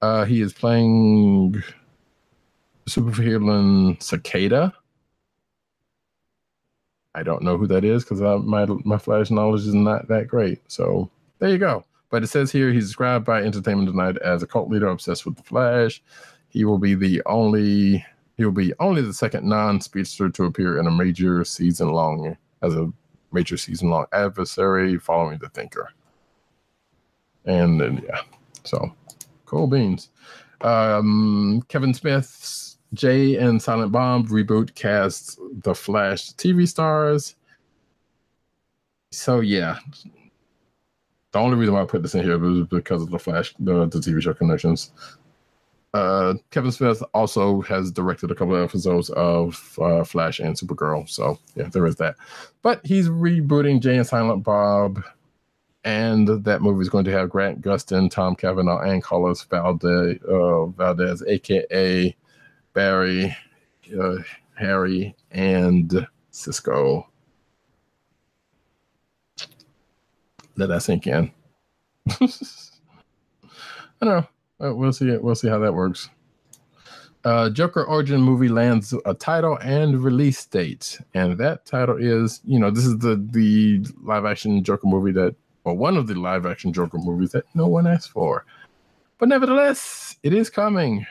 Uh, he is playing supervillain Cicada. I don't know who that is because my my Flash knowledge is not that great. So there you go. But it says here he's described by Entertainment Tonight as a cult leader obsessed with the Flash. He will be the only he will be only the second non-speedster to appear in a major season long as a major season long adversary following the Thinker. And then yeah, so cool beans. Um, Kevin Smith's Jay and Silent Bob reboot casts the Flash TV stars. So yeah, the only reason why I put this in here was because of the Flash, the, the TV show connections. Uh, Kevin Smith also has directed a couple of episodes of uh, Flash and Supergirl, so yeah, there is that. But he's rebooting Jay and Silent Bob, and that movie is going to have Grant Gustin, Tom Cavanagh, and Carlos Valdes, uh, Valdes aka Barry, uh, Harry, and Cisco. Let that sink in. I don't know. Uh, We'll see. We'll see how that works. Uh, Joker origin movie lands a title and release date, and that title is, you know, this is the the live action Joker movie that, well, one of the live action Joker movies that no one asked for, but nevertheless, it is coming.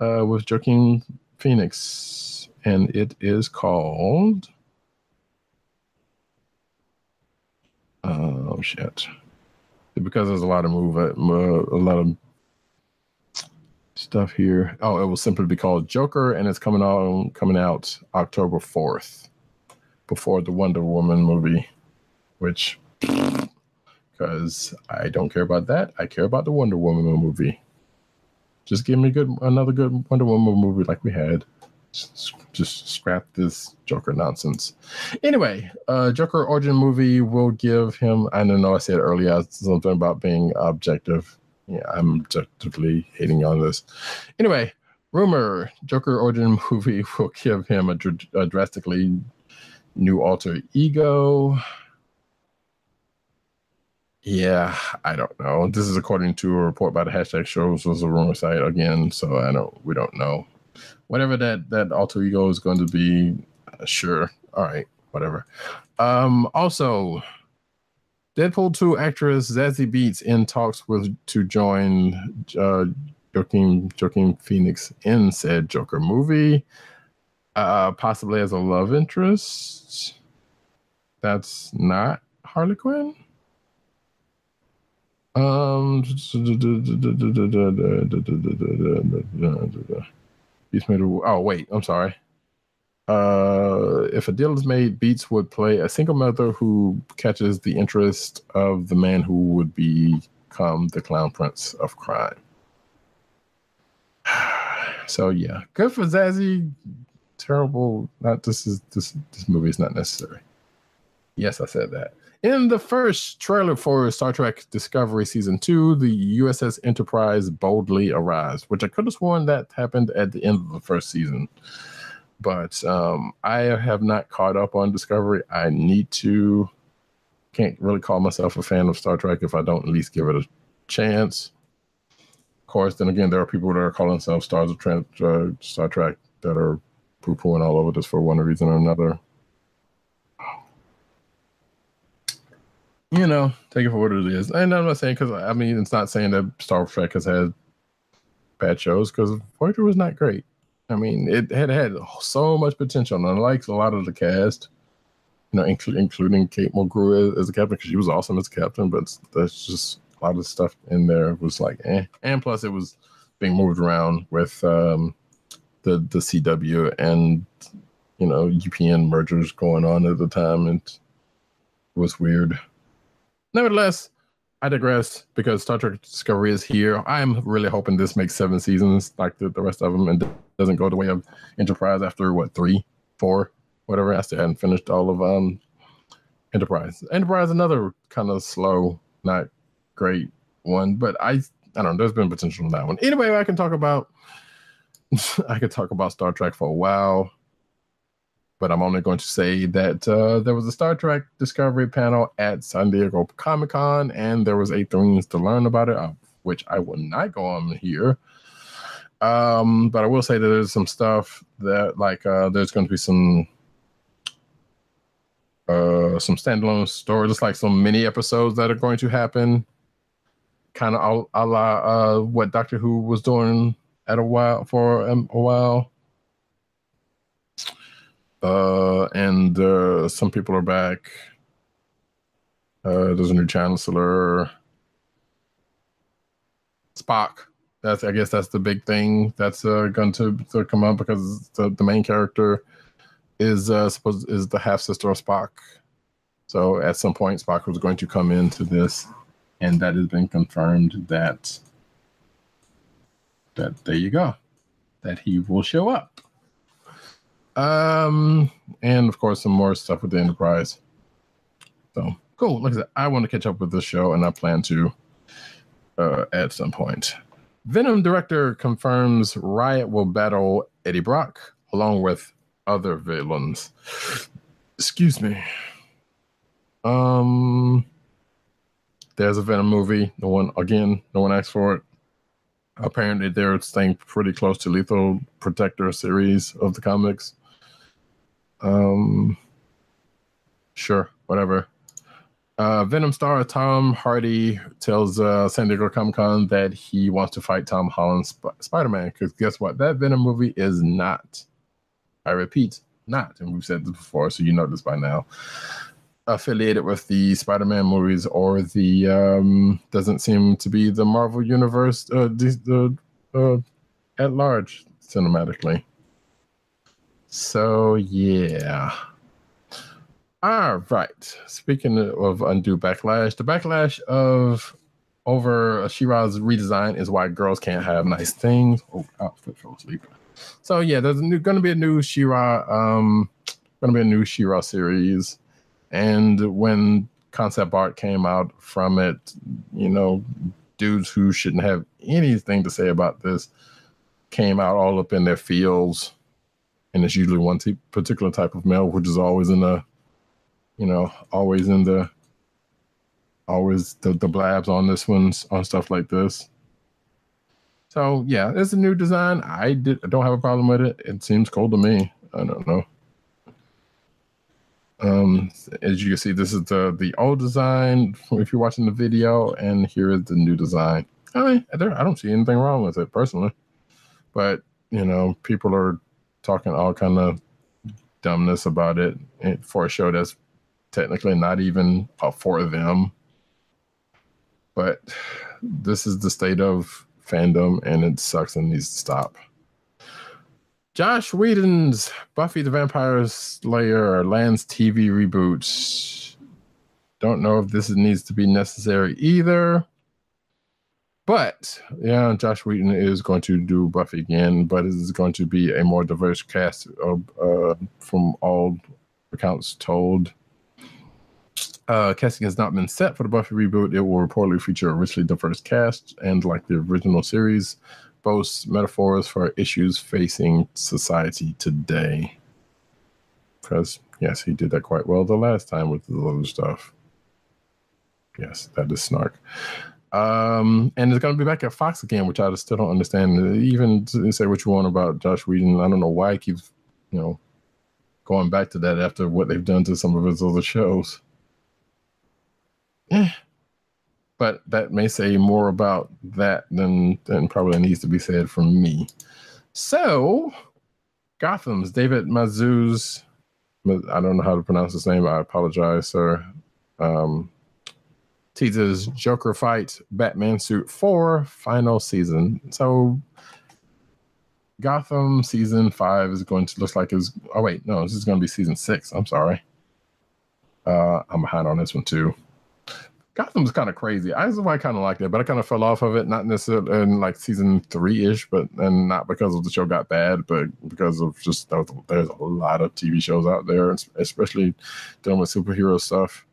Uh, with Joaquin Phoenix, and it is called. Oh shit! Because there's a lot of move, uh, a lot of stuff here. Oh, it will simply be called Joker, and it's coming coming out October fourth, before the Wonder Woman movie, which because I don't care about that. I care about the Wonder Woman movie. Just give me good another good Wonder Woman movie like we had. Just, scrap this Joker nonsense. Anyway, uh Joker origin movie will give him. I don't know. I said earlier something about being objective. Yeah, I'm objectively hating on this. Anyway, rumor Joker origin movie will give him a, dr- a drastically new alter ego. Yeah, I don't know. This is according to a report by the hashtag shows was a rumor site again, so I don't we don't know. Whatever that that alter ego is going to be, uh, sure. All right, whatever. Um also Deadpool 2 actress Zazie Beetz in talks with to join uh Joaquin Joaquin Phoenix in said Joker movie. Uh possibly as a love interest. That's not Harley Quinn. Um, Beetz made oh wait, I'm sorry. Uh, if a deal is made, Beetz would play a single mother who catches the interest of the man who would become the clown prince of crime. So yeah, good for Zazie. Terrible. Not this is this this movie is not necessary. Yes, I said that. In the first trailer for Star Trek Discovery Season 2, the USS Enterprise boldly arrives, which I could have sworn that happened at the end of the first season. But um, I have not caught up on Discovery. I need to. Can't really call myself a fan of Star Trek if I don't at least give it a chance. Of course, then again, there are people that are calling themselves stars of uh, Star Trek that are poo pooing all over this for one reason or another. You know, take it for what it is. And I'm not saying because I mean, it's not saying that Star Trek has had bad shows because Voyager was not great. I mean, it had had so much potential, and unlike a lot of the cast, you know, inclu- including Kate Mulgrew as, as a captain, because she was awesome as a captain, but that's just a lot of stuff in there was like, eh. And plus, it was being moved around with um, the the CW and you know UPN mergers going on at the time, and it was weird. Nevertheless, I digress because Star Trek Discovery is here. I'm really hoping this makes seven seasons like the, the rest of them and doesn't go the way of Enterprise after what three, four, whatever. I still hadn't finished all of um Enterprise. Enterprise another kind of slow, not great one, but I I don't know. There's been potential in that one. Anyway, I can talk about I could talk about Star Trek for a while, but I'm only going to say that uh, there was a Star Trek Discovery panel at San Diego Comic Con, and there was eight things to learn about it, which I will not go on here. Um, but I will say that there's some stuff that like uh, there's going to be some uh some standalone stories, just like some mini episodes that are going to happen, kind of a, a la uh, what Doctor Who was doing at a while for um, a while. Uh, and uh, some people are back. Uh, there's a new chancellor. Spock. That's I guess that's the big thing that's uh, going to, to come up because the, the main character is uh, supposed is the half sister of Spock. So at some point, Spock was going to come into this, and that has been confirmed that that there you go, that he will show up. Um, and of course, some more stuff with the Enterprise. So cool. Like I said, I want to catch up with this show, and I plan to uh, at some point. Venom director confirms Riot will battle Eddie Brock along with other villains. Excuse me. Um, there's a Venom movie. No one again. No one asked for it. Apparently, they're staying pretty close to Lethal Protector series of the comics. Um, sure, whatever. Uh, Venom star Tom Hardy tells uh, San Diego Comic Con that he wants to fight Tom Holland's Sp- Spider Man because guess what? That Venom movie is not, I repeat, not, and we've said this before, so you know this by now, affiliated with the Spider Man movies or the, um, doesn't seem to be the Marvel Universe uh, the, the, uh, at large cinematically. So, yeah. All right. Speaking of undue backlash, the backlash of over She-Ra's redesign is why girls can't have nice things. Oh, outfit fell asleep. So yeah, there's going to be a new She-Ra, um, going to be a new She-Ra series, and when concept art came out from it, you know, dudes who shouldn't have anything to say about this came out all up in their fields, and it's usually one t- particular type of male, which is always in the you know, always in the always the, the blabs on this one's on stuff like this. So yeah, it's a new design. I did I don't have a problem with it. It seems cool to me. I don't know. Um, as you can see, this is the the old design if you're watching the video, and here is the new design. I mean, I don't see anything wrong with it personally, but you know, people are talking all kind of dumbness about it for a show that's technically not even for them. But this is the state of fandom and it sucks and needs to stop. Joss Whedon's Buffy the Vampire Slayer lands TV reboot. Don't know if this needs to be necessary either. But yeah, Joss Whedon is going to do Buffy again, but it is going to be a more diverse cast uh, from all accounts told. Uh, casting has not been set for the Buffy reboot. It will reportedly feature a richly diverse cast, and like the original series, boasts metaphors for issues facing society today. Because yes, he did that quite well the last time with the other stuff. Yes, that is snark. Um, and it's going to be back at Fox again, which I still don't understand. Even say what you want about Joss Whedon, I don't know why he keeps, you know, going back to that after what they've done to some of his other shows. Eh. But that may say more about that than than probably needs to be said from me. So, Gotham's David Mazouz. I don't know how to pronounce his name. I apologize, sir. Um, teases Joker fight Batman suit for final season. So, Gotham season five is going to look like it's. Oh wait, no, this is going to be season six. I'm sorry. Uh, I'm behind on this one too. Gotham's kind of crazy. I just I kind of liked it, but I kind of fell off of it, not necessarily in like season three ish, but and not because of the show got bad, but because of just there's a lot of TV shows out there, especially dealing with superhero stuff.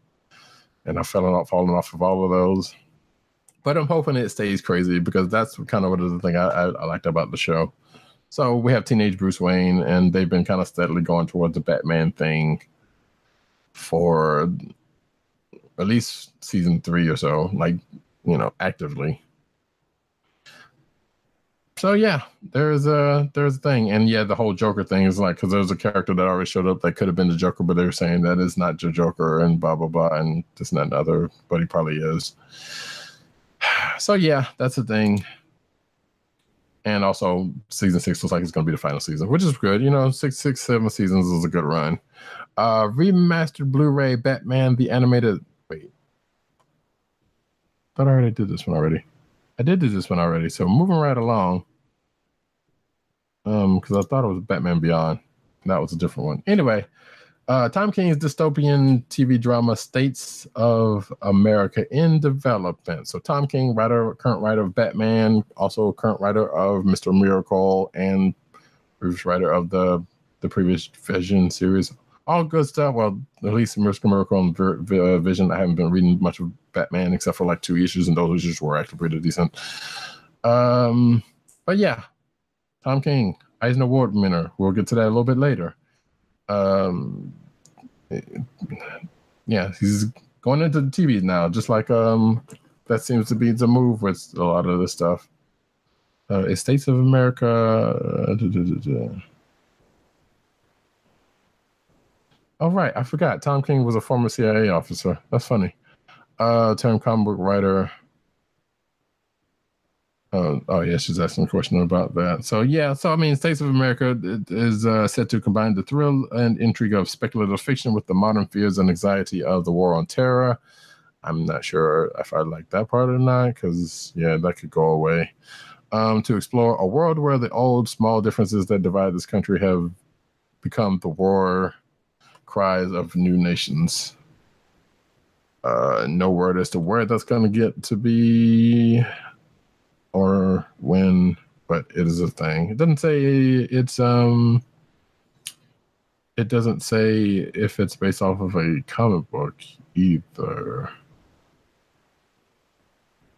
And I fell off, falling off of all of those. but I'm hoping it stays crazy because that's kind of what is the thing I, I, I liked about the show. So we have teenage Bruce Wayne, and they've been kind of steadily going towards the Batman thing for at least season three or so, like you know, actively. So yeah, there's a there's a thing, and yeah, the whole Joker thing is like because there's a character that already showed up that could have been the Joker, but they're saying that is not the Joker, and blah blah blah, and this and that and other, but he probably is. So yeah, that's the thing. And also, season six looks like it's going to be the final season, which is good. You know, six, six, seven seasons is a good run. Uh, remastered Blu-ray Batman the animated. Wait, thought I already did this one already. I did do this one already. So moving right along. Um, because I thought it was Batman Beyond. That was a different one. Anyway, uh, Tom King's dystopian TV drama States of America in development. So Tom King, writer, current writer of Batman, also current writer of Mr. Miracle, and previous writer of the the previous Vision series. All good stuff. Well, at least Mr. Miracle and uh, Vision. I haven't been reading much of Batman except for like two issues, and those issues were actually pretty decent. Um, but yeah, Tom King, Eisner Award winner. We'll get to that a little bit later um yeah he's going into the tv now just like um that seems to be the move with a lot of this stuff uh estates of america duh, duh, duh. oh right i forgot tom king was a former cia officer that's funny uh term comic book writer Oh, oh yeah, she's asking a question about that. So yeah, so I mean, States of America is uh, set to combine the thrill and intrigue of speculative fiction with the modern fears and anxiety of the war on terror. I'm not sure if I like that part or not, because yeah, that could go away. Um, to explore a world where the old small differences that divide this country have become the war cries of new nations. Uh, no word as to where that's going to get to be or when, but it is a thing. It doesn't say it's um it doesn't say if it's based off of a comic book either.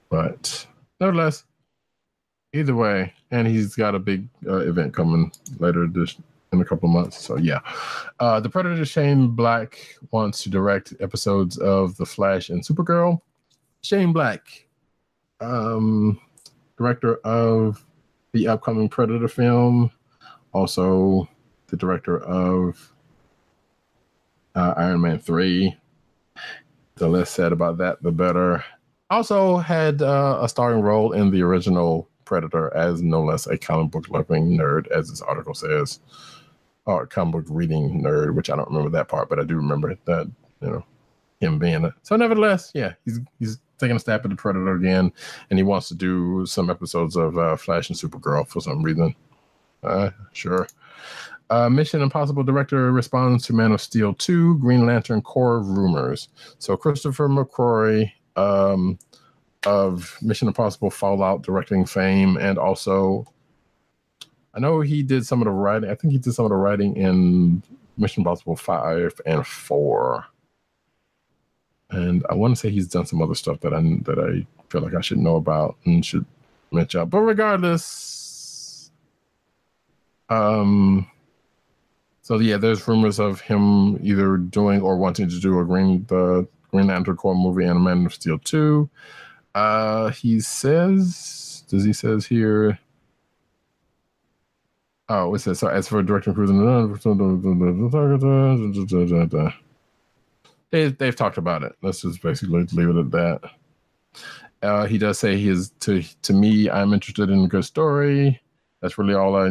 But nevertheless, either way, and he's got a big uh, event coming later this in a couple of months. So yeah, uh, the Predator Shane Black wants to direct episodes of The Flash and Supergirl. Shane Black, um, director of the upcoming Predator film, also the director of uh, Iron Man 3. The less said about that, the better. Also had uh, a starring role in the original Predator as no less a comic book loving nerd, as this article says, or comic book reading nerd, which I don't remember that part, but I do remember that, you know, him being it. So nevertheless, yeah, he's he's taking a stab at the Predator again, and he wants to do some episodes of uh, Flash and Supergirl for some reason. Uh, sure. Uh, Mission Impossible director responds to Man of Steel 2 Green Lantern Corps rumors. So Christopher McQuarrie um, of Mission Impossible Fallout directing fame, and also I know he did some of the writing. I think he did some of the writing in Mission Impossible 5 and 4 and I want to say he's done some other stuff that I that I feel like I should know about and should mention. But regardless, um, so yeah, there's rumors of him either doing or wanting to do a Green the Green Lantern Corps movie and a Man of Steel two. Uh, he says, does he says here? Oh, it says so. As for directing cruising they, they've talked about it. Let's just basically leave it at that. Uh, he does say he is to to me. I'm interested in a good story. That's really all I.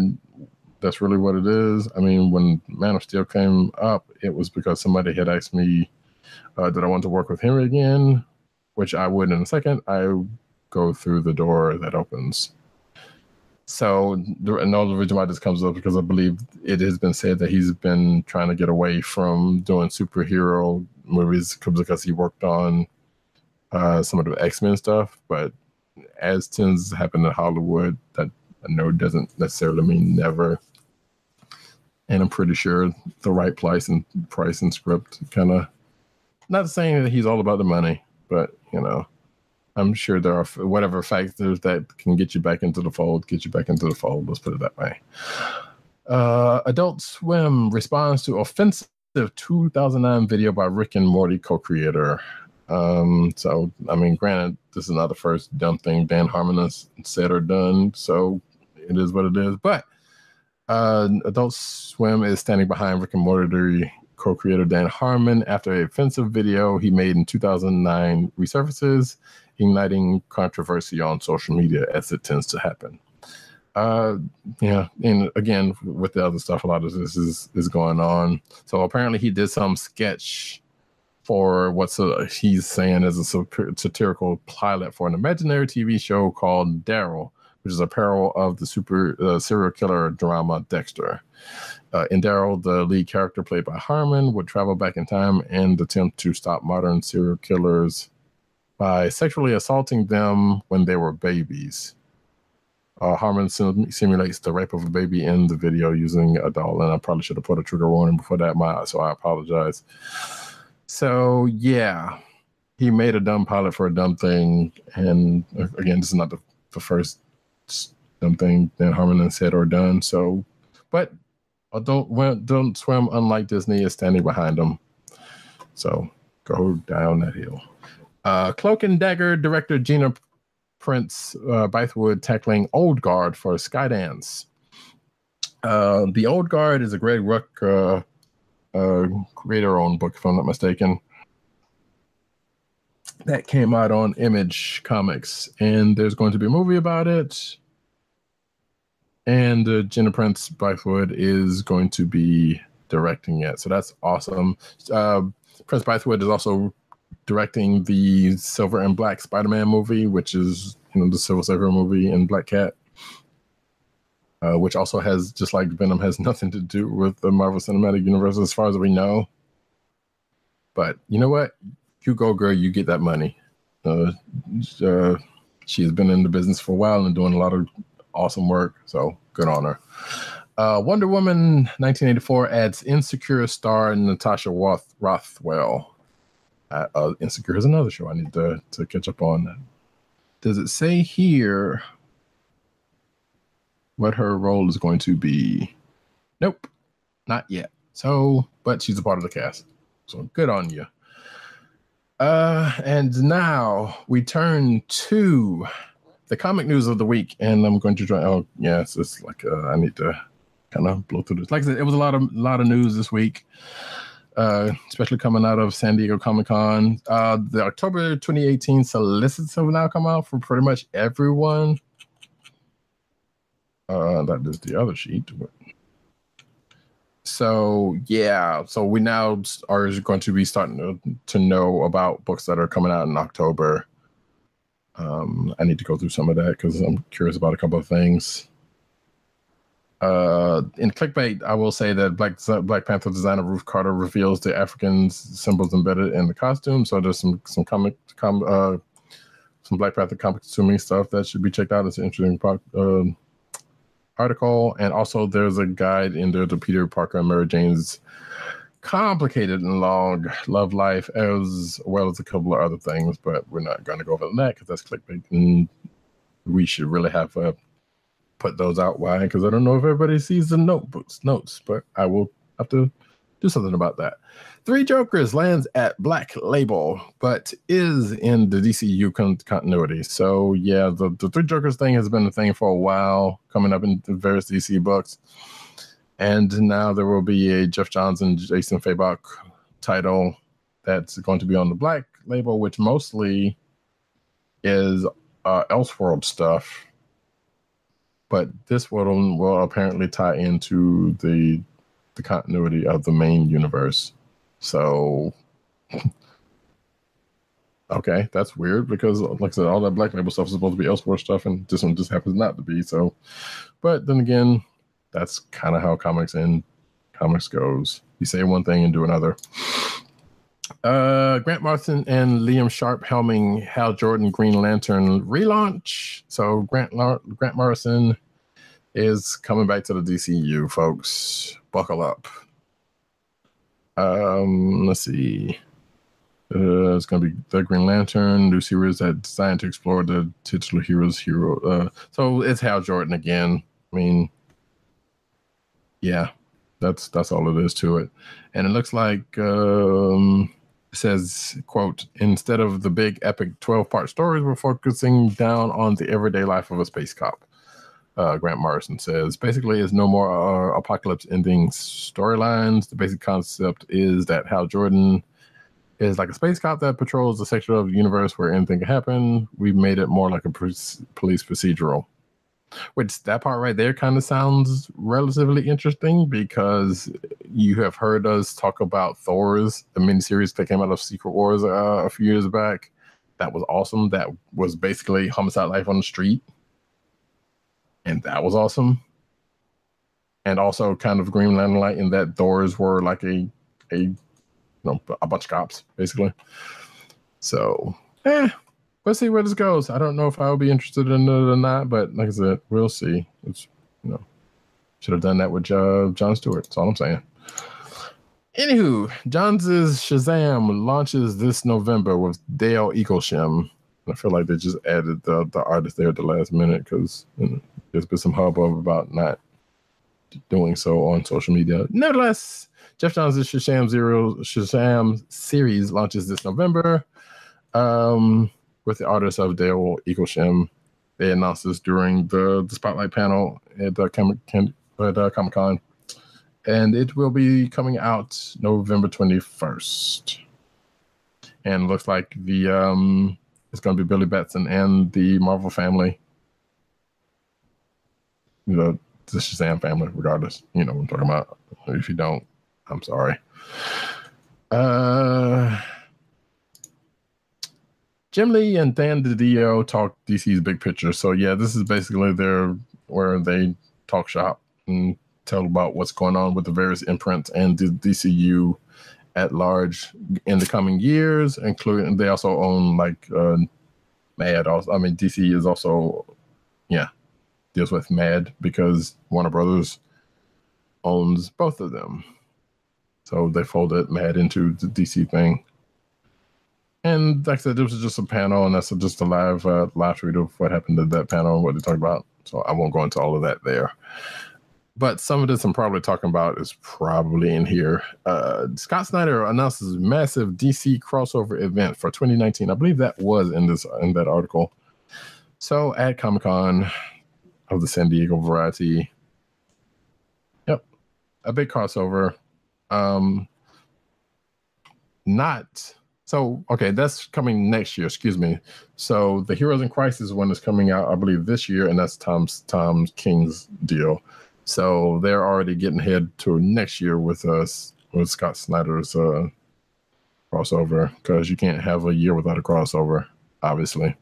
That's really what it is. I mean, when Man of Steel came up, it was because somebody had asked me, uh, "Did I want to work with him again?" Which I would in a second. I go through the door that opens. So, all reason why this comes up because I believe it has been said that he's been trying to get away from doing superhero movies because he worked on uh, some of the X Men stuff. But as tends to happen in Hollywood, that I know doesn't necessarily mean never. And I'm pretty sure the right price and price and script kind of not saying that he's all about the money, but you know, I'm sure there are whatever factors that can get you back into the fold, get you back into the fold. Let's put it that way. Uh, Adult Swim responds to offensive 2009 video by Rick and Morty co-creator. Um, so I mean, granted, this is not the first dumb thing Dan Harmon has said or done, so it is what it is. But uh, Adult Swim is standing behind Rick and Morty co-creator Dan Harmon after a offensive video he made in 2009 resurfaces, igniting controversy on social media as it tends to happen. Uh, yeah, and again with the other stuff, a lot of this is is going on. So apparently, he did some sketch for what's a, he's saying is a satirical pilot for an imaginary TV show called Daryl, which is a parallel of the super uh, serial killer drama Dexter. Uh, in Daryl, the lead character played by Harmon would travel back in time and attempt to stop modern serial killers by sexually assaulting them when they were babies. Uh, Harmon sim- simulates the rape of a baby in the video using a doll, and I probably should have put a trigger warning before that, my so I apologize. So yeah, he made a dumb pilot for a dumb thing, and uh, again, this is not the, the first dumb thing that Harmon has said or done. So, but Adult Adult Swim, unlike Disney, is standing behind them. So go down that hill. Uh, Cloak and Dagger director Gina Prince uh, Bythewood tackling Old Guard for Skydance. Uh, the Old Guard is a Greg Ruck uh, uh, creator-owned book, if I'm not mistaken. That came out on Image Comics, and there's going to be a movie about it. And uh, Jenna Prince Bythewood is going to be directing it, so that's awesome. Uh, Prince Bythewood is also directing the Silver and Black Spider-Man movie, which is you know the Silver Surfer movie and Black Cat, uh, which also has just like Venom has nothing to do with the Marvel Cinematic Universe as far as we know. But you know what? You go, girl. You get that money. Uh, uh, she has been in the business for a while and doing a lot of awesome work. So good on her. Uh, Wonder Woman 1984 adds Insecure star Natasha Roth- Rothwell. Uh, uh, Insecure is another show I need to, to catch up on. Does it say here what her role is going to be? Nope, not yet. So, but she's a part of the cast. So good on you. Uh, and now we turn to the comic news of the week, and I'm going to try. Oh, yeah, it's, like uh, I need to kind of blow through this. Like I said, it was a lot of lot of news this week, uh, especially coming out of San Diego Comic Con. Uh, the October 2018 solicits have now come out for pretty much everyone. Uh, that is the other sheet. So yeah, so we now are going to be starting to know about books that are coming out in October. Um, I need to go through some of that because I'm curious about a couple of things. Uh, in clickbait, I will say that Black Black Panther designer Ruth Carter reveals the African symbols embedded in the costume. So there's some some comic com uh some Black Panther comic consuming stuff that should be checked out. It's an interesting uh, article, and also there's a guide in there to Peter Parker and Mary Jane's complicated and long love life, as well as a couple of other things. But we're not going to go over that because that's clickbait, and we should really have uh, put those out. Why? Because I don't know if everybody sees the notebooks notes, but I will have to do something about that. Three Jokers lands at Black Label, but is in the DCU con- continuity. So yeah, the, the Three Jokers thing has been a thing for a while, coming up in various DC books. And now there will be a Geoff Johns and Jason Fabok title that's going to be on the Black Label, which mostly is uh, Elseworld stuff. But this will will apparently tie into the the continuity of the main universe. So, okay, that's weird because, like I said, all that Black Label stuff is supposed to be Elseworld stuff, and this one just happens not to be. So, but then again, that's kind of how comics and comics goes. You say one thing and do another. Uh, Grant Morrison and Liam Sharp helming Hal Jordan Green Lantern relaunch. So Grant Lar- Grant Morrison is coming back to the DCU, folks. Buckle up. Um, let's see. Uh, it's going to be the Green Lantern, new series that designed to explore the titular hero's hero. Uh, so it's Hal Jordan again. I mean, yeah, that's that's all it is to it. And it looks like um, says, "quote Instead of the big epic twelve part stories, we're focusing down on the everyday life of a space cop." Uh, Grant Morrison says, basically, it's no more uh, apocalypse ending storylines. The basic concept is that Hal Jordan is like a space cop that patrols the section of the universe where anything can happen. We've made it more like a police procedural. Which that part right there kind of sounds relatively interesting because you have heard us talk about Thors the miniseries that came out of Secret Wars uh, a few years back. That was awesome. That was basically homicide life on the street, and that was awesome. And also kind of Green Lantern light in that Thors were like a a you know a bunch of cops basically. So, eh, let's see where this goes. I don't know if I'll be interested in it or not, but like I said, we'll see. It's you know, should have done that with uh, John Stewart. That's all I'm saying. Anywho, Johns' Shazam launches this November with Dale Eaglesham. I feel like they just added the, the artist there at the last minute because you know, there's been some hubbub about not doing so on social media. Nevertheless, Geoff Johns' Shazam Zero Shazam series launches this November. Um, with the artist of Dale Eaglesham. They announced this during the, the spotlight panel at uh, Comic at uh, Comic Con, and it will be coming out November twenty first. And looks like the um, it's going to be Billy Batson and the Marvel family. You know, the Shazam family, regardless. You know what I'm talking about. If you don't, I'm sorry. Uh Jim Lee and Dan DiDio talk DC's big picture. So yeah, this is basically their where they talk shop and tell about what's going on with the various imprints and the DCU at large in the coming years, including they also own like uh, Mad. Also, I mean DC is also yeah deals with Mad because Warner Brothers owns both of them, so they folded Mad into the DC thing. And like I said, this was just a panel, and that's just a live uh, live read of what happened at that panel and what they talked about. So I won't go into all of that there. But some of this I'm probably talking about is probably in here. Uh, Scott Snyder announces massive DC crossover event for 2019. I believe that was in this in that article. So at Comic Con of the San Diego Variety, yep, a big crossover. Um, not so okay, that's coming next year. Excuse me. So the Heroes in Crisis one is coming out, I believe, this year, and that's Tom's Tom King's deal. So they're already getting ahead to next year with us with Scott Snyder's uh, crossover because you can't have a year without a crossover, obviously.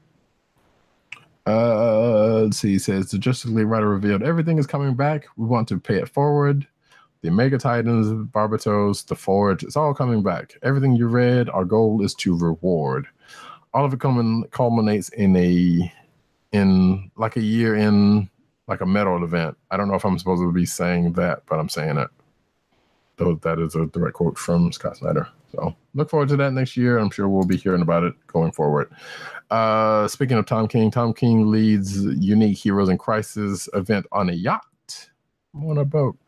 Uh, let's see. He says the Justice League writer revealed everything is coming back. We want to pay it forward the Mega Titans, Barbatos, the Forge, it's all coming back. Everything you read, our goal is to reward. All of it coming culminates in a in like a year in like a metal event. I don't know if I'm supposed to be saying that, but I'm saying it. So that is a direct quote from Scott Snyder. So look forward to that next year. I'm sure we'll be hearing about it going forward. Uh, speaking of Tom King, Tom King leads Unique Heroes in Crisis event on a yacht on a boat.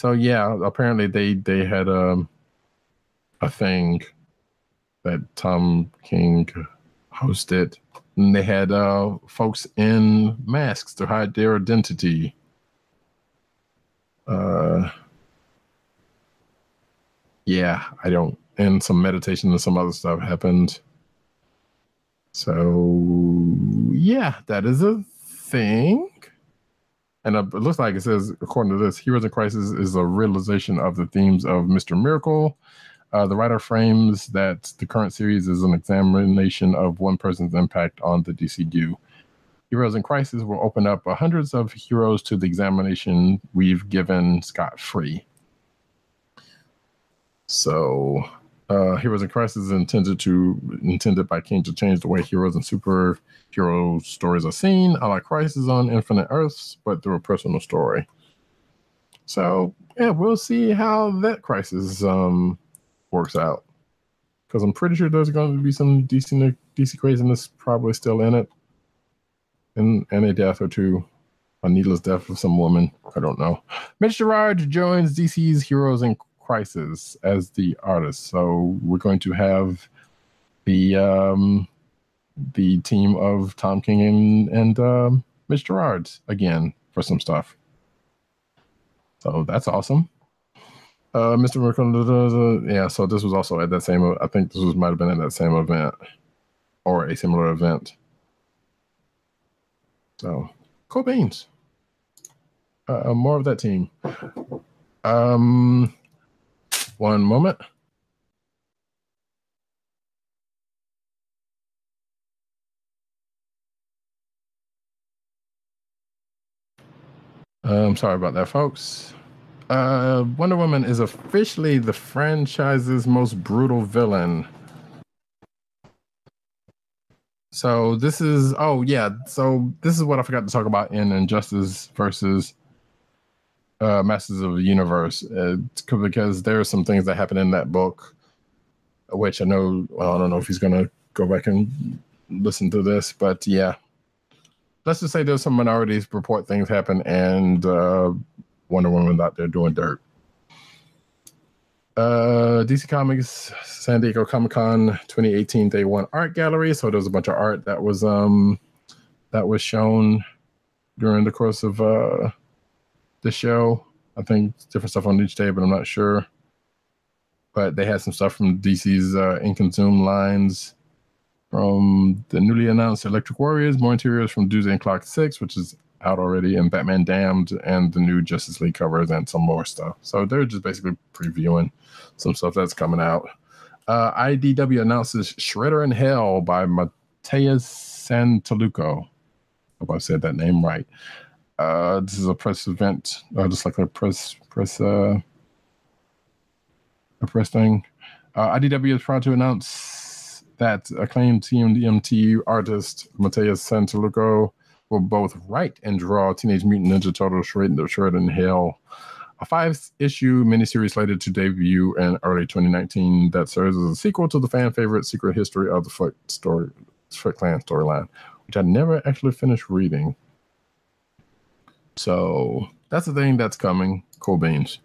So yeah, apparently they they had um, a thing that Tom King hosted, and they had uh, folks in masks to hide their identity. Uh, yeah, I don't. And some meditation and some other stuff happened. So yeah, that is a thing. And uh, it looks like it says, according to this, Heroes in Crisis is a realization of the themes of Mr. Miracle. Uh, the writer frames that the current series is an examination of one person's impact on the DCU. Heroes in Crisis will open up hundreds of heroes to the examination we've given scot free. So uh, Heroes in Crisis is intended to intended by King to change the way heroes and superhero stories are seen, I like Crisis on Infinite Earths, but through a personal story. So yeah, we'll see how that crisis um, works out. because I'm pretty sure there's going to be some DC DC craziness probably still in it, and and a death or two, a needless death of some woman. I don't know. Mitch Gerads joins DC's Heroes in Crisis as the artist, so we're going to have the um the team of Tom King and and um, Mitch Gerads again for some stuff. So that's awesome. Uh, Mr. Miracle, yeah. So this was also at that same. I think this was might have been at that same event, or a similar event. So, cool beans. Uh, more of that team. Um, one moment. I'm sorry about that, folks. Uh, Wonder Woman is officially the franchise's most brutal villain. So this is oh yeah, so this is what I forgot to talk about in Injustice versus uh, Masters of the Universe, uh, because there are some things that happen in that book, which I know. Well, I don't know if he's gonna go back and listen to this, but yeah, let's just say there's some minorities report things happen and uh, Wonder Woman out there doing dirt. Uh, DC Comics San Diego Comic Con 2018 Day One Art Gallery. So there's a bunch of art that was um that was shown during the course of uh the show. I think different stuff on each day, but I'm not sure. But they had some stuff from DC's uh, Ink lines from the newly announced Electric Warriors, more interiors from Doomsday and Clock 6, which is out already, and Batman Damned, and the new Justice League covers, and some more stuff. So they're just basically previewing some stuff that's coming out. Uh, IDW announces Shredder in Hell by Mateus Santolouco. Hope I said that name right. Uh, this is a press event, uh, just like a press press uh, a press thing. Uh, IDW is proud to announce that acclaimed TMNT artist Mateus Santolouco will both write and draw Teenage Mutant Ninja Turtles Shred, Shred in Hell, a five-issue miniseries slated to debut in early 2019 that serves as a sequel to the fan favorite Secret History of the Foot story, Foot Clan storyline, which I never actually finished reading. So that's the thing that's coming. Cool beans.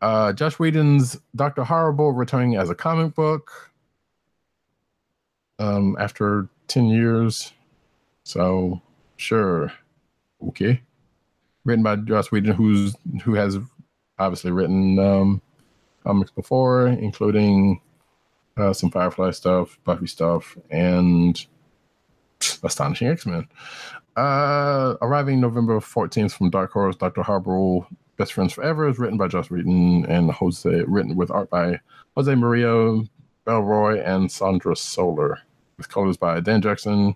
Uh, Joss Whedon's Doctor Horrible returning as a comic book um, after 10 years. So sure, okay. Written by Josh Whedon, who's who has obviously written um, comics before, including uh, some Firefly stuff, Buffy stuff, and Astonishing X Men. Uh, arriving November 14th from Dark Horse, Dr. Horrible, Best Friends Forever is written by Joss Whedon and Jose, written with art by Jose Maria Beroy and Sandra Solar, with colors by Dan Jackson,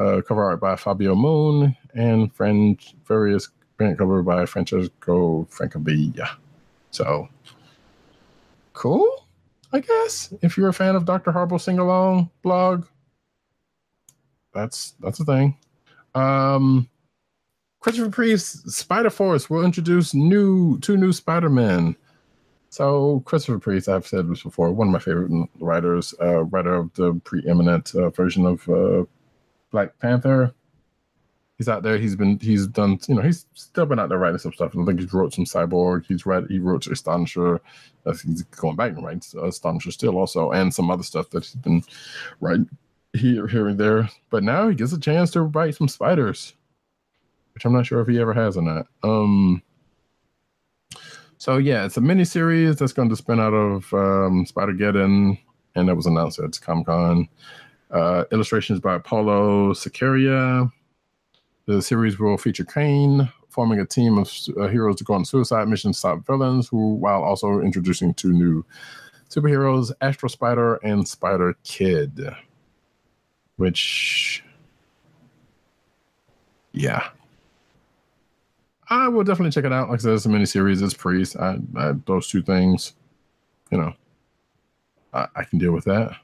uh, cover art by Fabio Moon, and French various grant cover by Francesco Francavilla. So cool, I guess. If you're a fan of Dr. Horrible sing along blog, that's that's a thing. Um, Christopher Priest, Spider Force will introduce new two new Spider Men. So Christopher Priest, I've said this before, one of my favorite writers, uh, writer of the preeminent uh, version of uh, Black Panther. He's out there. He's been he's done you know he's still been out there writing some stuff. I think he's wrote some Cyborg. He's read he wrote Astonisher. Uh, he's going back and writes Astonisher still also, and some other stuff that he's been writing here here and there. But now he gets a chance to bite some spiders, which I'm not sure if he ever has or not. Um. So yeah, it's a mini series that's going to spin out of um, Spider Geddon, and that was announced at Comic Con. Uh, illustrations by Paulo Siqueira. The series will feature Kaine forming a team of uh, heroes to go on suicide missions to stop villains, who while also introducing two new superheroes, Astro Spider and Spider Kid. Which, yeah, I will definitely check it out. Like I said, it's a miniseries. It's Priest. I, I those two things, you know, I, I can deal with that.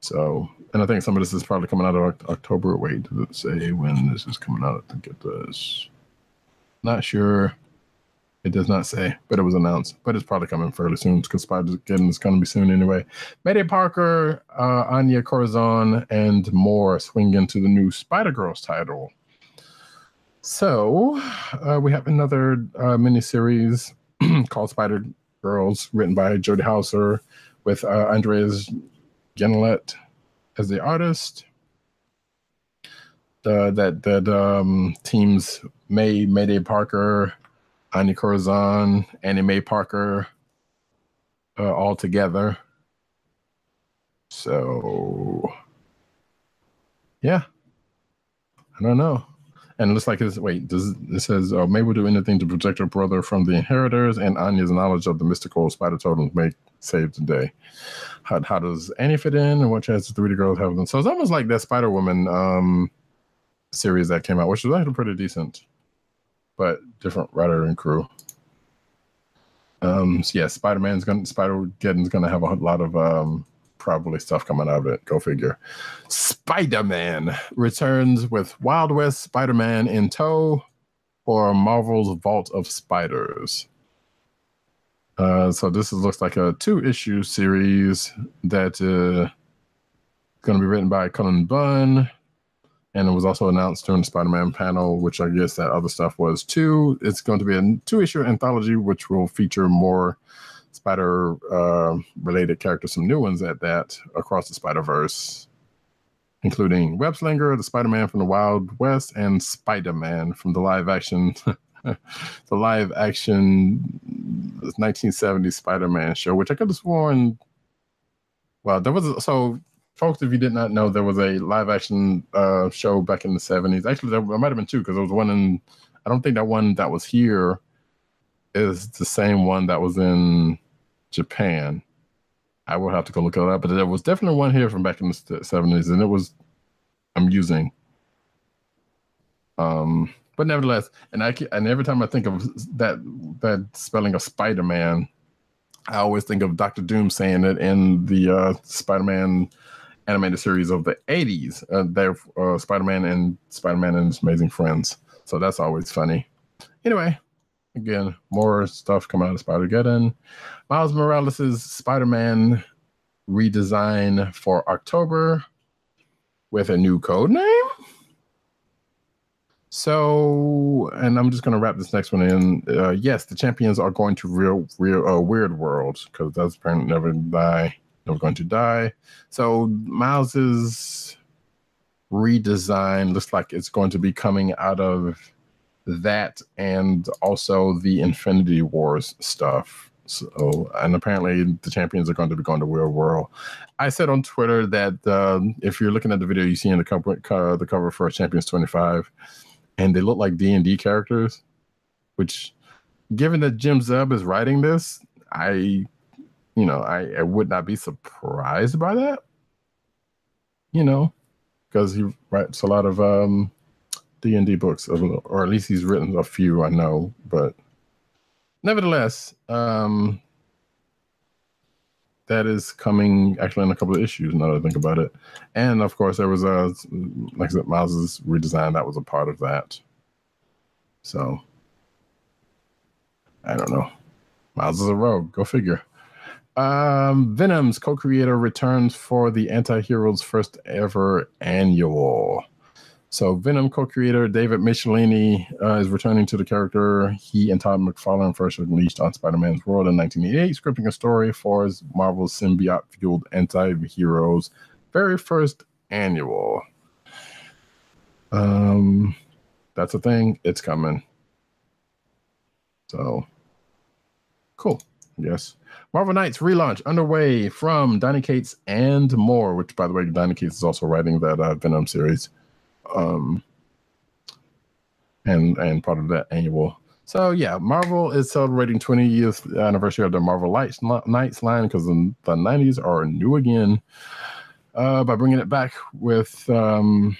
So, and I think some of this is probably coming out of October. Wait, it say when this is coming out? I think it does. Not sure. It does not say, but it was announced. But it's probably coming fairly soon because Spider-Geddon is going to be soon anyway. Mayday Parker, uh, Anya Corazon, and more swing into the new Spider-Girls title. So uh, we have another uh, miniseries called Spider Girls, written by Jody Houser, with uh, Andreas Genolet as the artist. That that um, teams May Mayday Parker, Anya Corazon, Annie Mae Parker, uh, all together. So, yeah, I don't know. And it looks like it's wait. Does it says uh, May will do anything to protect her brother from the inheritors, and Anya's knowledge of the mystical spider totems may save the day. How, how does Annie fit in, and what chance does the three girls have them? So it's almost like that Spider Woman um, series that came out, which was actually pretty decent, but different writer and crew. Um, so yeah, Spider Man's gonna Spider Geddon's gonna have a lot of um, probably stuff coming out of it. Go figure. Spider Man returns with Wild West Spider Man in tow for Marvel's Vault of Spiders. Uh, so this is, looks like a two issue series that uh, going to be written by Cullen Bunn. And it was also announced during the Spider Man panel, which I guess that other stuff was too. It's going to be a two issue anthology, which will feature more spider uh, related characters, some new ones at that, across the Spider Verse, including Web Slinger, the Spider Man from the Wild West, and Spider Man from the live action. the live action 1970 Spider Man show, which I could have sworn. Well, there was so, folks. If you did not know, there was a live action uh, show back in the 70s. Actually, there, there might have been two because there was one in. I don't think that one that was here is the same one that was in Japan. I will have to go look it up, but there was definitely one here from back in the seventies, and it was amusing. Um, but nevertheless, and I and every time I think of that that spelling of Spider Man, I always think of Doctor Doom saying it in the uh, Spider Man animated series of the eighties. Uh, they're uh, Spider Man and Spider Man and His Amazing Friends, so that's always funny. Anyway, again, more stuff coming out of Spider Geddon. Miles Morales' Spider Man redesign for October with a new code name. So, and I'm just going to wrap this next one in. Uh, yes, the champions are going to real, real, uh, weird world because that's apparently never die, never going to die. So, Miles's redesign looks like it's going to be coming out of that and also the Infinity Wars stuff. So, and apparently the champions are going to be going to Real World. I said on Twitter that um, if you're looking at the video you see in the cover, uh, the cover for Champions 25, and they look like D and D characters, which, given that Jim Zub is writing this, I, you know, I, I would not be surprised by that. You know, because he writes a lot of um, D and D books, or at least he's written a few. I know, but nevertheless, um, that is coming actually in a couple of issues. Now that I think about it, and of course there was a like I said, Miles's redesign that was a part of that. So I don't know. Miles is a rogue. Go figure. Um, Venom's co-creator returns for the anti-heroes first ever annual. So Venom co-creator David Michelinie uh, is returning to the character he and Todd McFarlane first unleashed on Spider-Man's World in 1988, scripting a story for his Marvel's symbiote-fueled anti-heroes very first annual. Um, that's a thing. It's coming. So cool. Yes. Marvel Knights relaunch underway from Donny Cates and more, which by the way, Donny Cates is also writing that uh, Venom series um, and and part of that annual. So yeah, Marvel is celebrating 20th anniversary of the Marvel Lights Knights line because the, the 90s are new again uh, by bringing it back with. Um,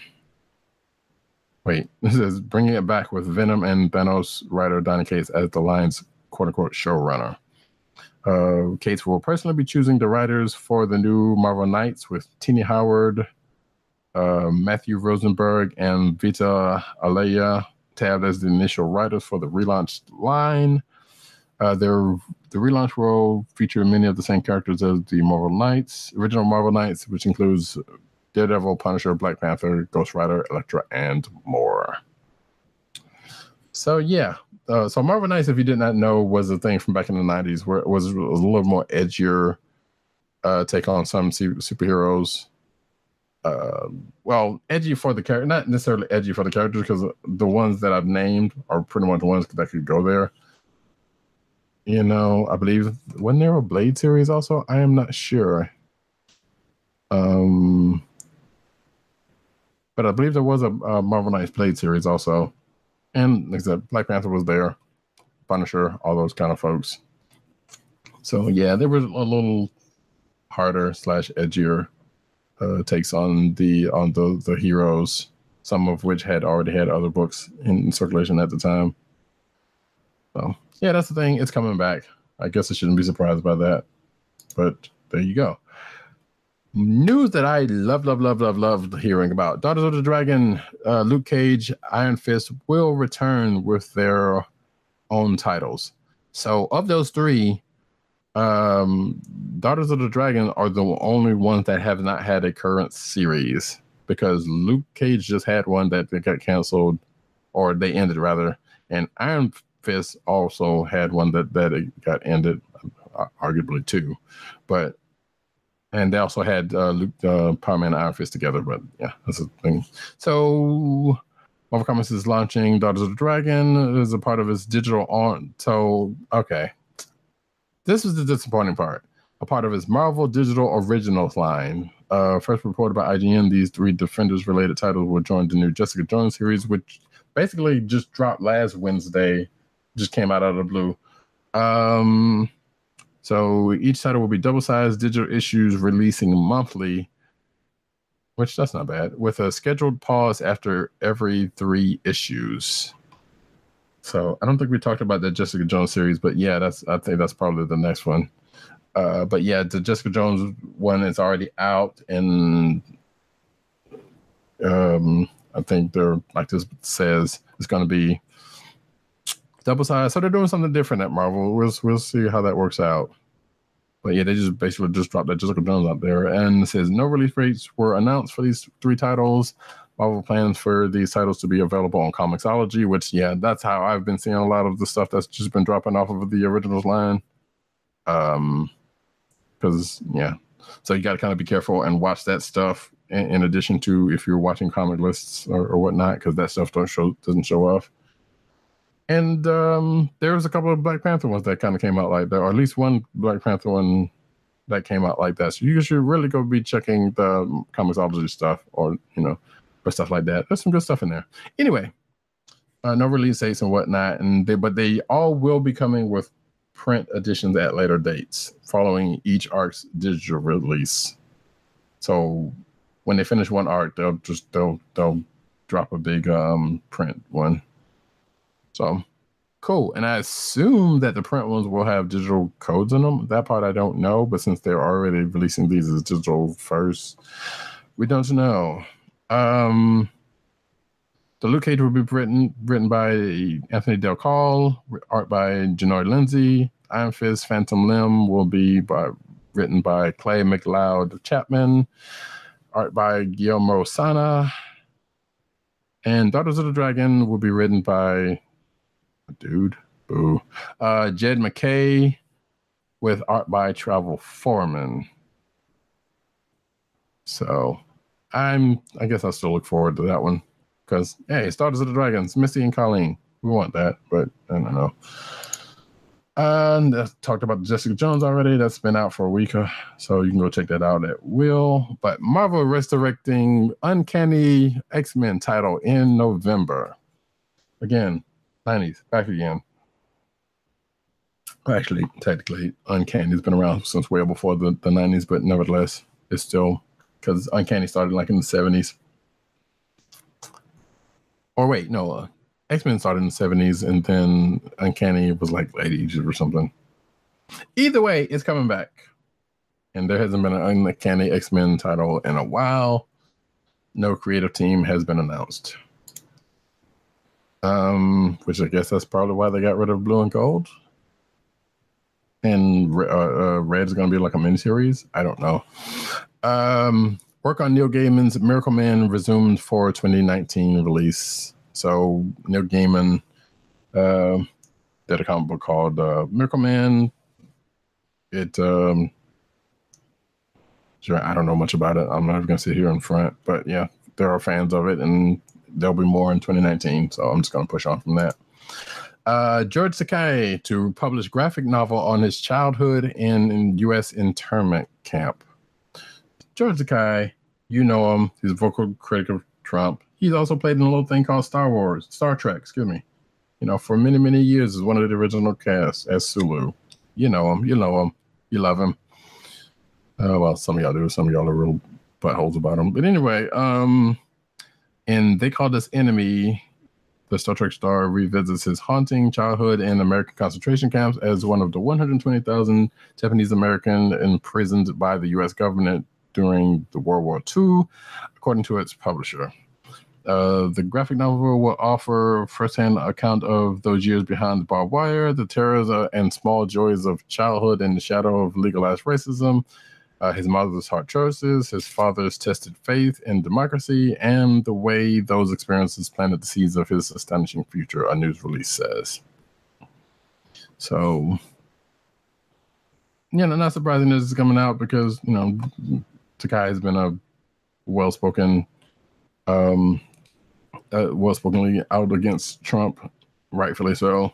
wait, this is bringing it back with Venom and Thanos writer Donny Cates as the line's quote unquote showrunner. Uh, Cates will personally be choosing the writers for the new Marvel Knights with Tini Howard, uh, Matthew Rosenberg and Vita Ayala tabbed as the initial writers for the relaunched line. Uh, their the relaunch will feature many of the same characters as the Marvel Knights, original Marvel Knights, which includes Daredevil, Punisher, Black Panther, Ghost Rider, Elektra, and more. So yeah, uh, so Marvel Knights, if you did not know, was a thing from back in the '90s, where it was, a little more edgier uh, take on some su- superheroes. Uh, well, edgy for the character, not necessarily edgy for the characters, because the ones that I've named are pretty much the ones that could go there. You know, I believe when there a Blade series also, I am not sure. Um, but I believe there was a, a Marvel Knights Blade series also, and like I said, Black Panther was there, Punisher, all those kind of folks. So yeah, there was a little harder slash edgier uh, takes on the on the the heroes, some of which had already had other books in circulation at the time. So yeah, that's the thing. It's coming back. I guess I shouldn't be surprised by that. But there you go. News that I love, love, love, love, love hearing about. Daughters of the Dragon, uh, Luke Cage, Iron Fist will return with their own titles. So of those three, um, Daughters of the Dragon are the only ones that have not had a current series because Luke Cage just had one that got canceled, or they ended rather, and Iron Fist also had one that that got ended, arguably too, but and they also had uh, Luke uh, Power and Iron Fist together. But yeah, that's a thing. So Marvel Comics is launching Daughters of the Dragon as a part of its digital on. So okay, this was the disappointing part. A part of its Marvel Digital Originals line. Uh, first reported by IGN, these three Defenders related titles will join the new Jessica Jones series, which basically just dropped last Wednesday. Just came out of the blue. Um, so each title will be double sized digital issues releasing monthly, which that's not bad, with a scheduled pause after every three issues. So I don't think we talked about the Jessica Jones series, but yeah, that's I think that's probably the next one. Uh, but yeah, the Jessica Jones one is already out, and um, I think they're like this says it's going to be double size. So they're doing something different at Marvel. We'll we'll see how that works out. But yeah, they just basically just dropped that Jessica Jones out there, and says no release rates were announced for these three titles. Marvel plans for these titles to be available on Comixology, which yeah, that's how I've been seeing a lot of the stuff that's just been dropping off of the originals line. Um, because yeah, so you got to kind of be careful and watch that stuff in, in addition to if you're watching comic lists or, or whatnot, because that stuff don't show doesn't show off. And um, there was a couple of Black Panther ones that kind of came out like that, or at least one Black Panther one that came out like that. So you should really go be checking the Comixology stuff, or you know, or stuff like that. There's some good stuff in there. Anyway, uh, no release dates and whatnot, and they, but they all will be coming with print editions at later dates, following each arc's digital release. So when they finish one arc, they'll just they'll they'll drop a big um print one. So cool. And I assume that the print ones will have digital codes in them. That part I don't know, but since they're already releasing these as digital first, we don't know. Um the Luke Cage will be written written by Anthony Del Col, art by Jahnoy Lindsay. Iron Fist Phantom Limb will be by, written by Clay McLeod Chapman, art by Guillermo Sanna. And Daughters of the Dragon will be written by dude, boo. Uh, Jed MacKay with art by Travel Foreman. So I'm I guess I still look forward to that one. Because hey, it's Daughters of the Dragons, Misty and Colleen. We want that, but I don't know. And I talked about Jessica Jones already. That's been out for a week, uh, so you can go check that out at will. But Marvel resurrecting Uncanny X Men title in November. Again, 90s, back again. Actually, technically, Uncanny has been around since way before the, the 90s, but nevertheless, it's still because Uncanny started like in the 70s. Or wait, no, uh, X Men started in the 70s and then Uncanny was like late 80s or something. Either way, it's coming back. And there hasn't been an Uncanny X Men title in a while. No creative team has been announced. Um, which I guess that's probably why they got rid of Blue and Gold. and uh, uh, Red is going to be like a miniseries. I don't know. Um, work on Neil Gaiman's Miracle Man resumed for 2019 release. So Neil Gaiman uh, did a comic book called uh, Miracle Man. It um, I don't know much about it. I'm not even going to sit here in front, but yeah, there are fans of it, and there'll be more in 2019. So I'm just going to push on from that. Uh, George Takei to publish graphic novel on his childhood in, in U.S. internment camp. George Takei, you know him. He's a vocal critic of Trump. He's also played in a little thing called Star Wars, Star Trek, excuse me. You know, for many, many years is one of the original cast as Sulu. You know him. You know him. You love him. Uh, well, some of y'all do. Some of y'all are real buttholes about him. But anyway, um, and they called us enemy the Star Trek star revisits his haunting childhood in American concentration camps as one of the 120,000 Japanese American imprisoned by the U.S. government during the World War II, according to its publisher. Uh, the graphic novel will offer firsthand account of those years behind the barbed wire, the terrors uh, and small joys of childhood in the shadow of legalized racism, uh, his mother's hard choices, his father's tested faith in democracy, and the way those experiences planted the seeds of his astonishing future, a news release says. So, yeah, no, not surprising this is coming out because, you know, Takei has been a well spoken, um, uh, well spokenly out against Trump, rightfully so.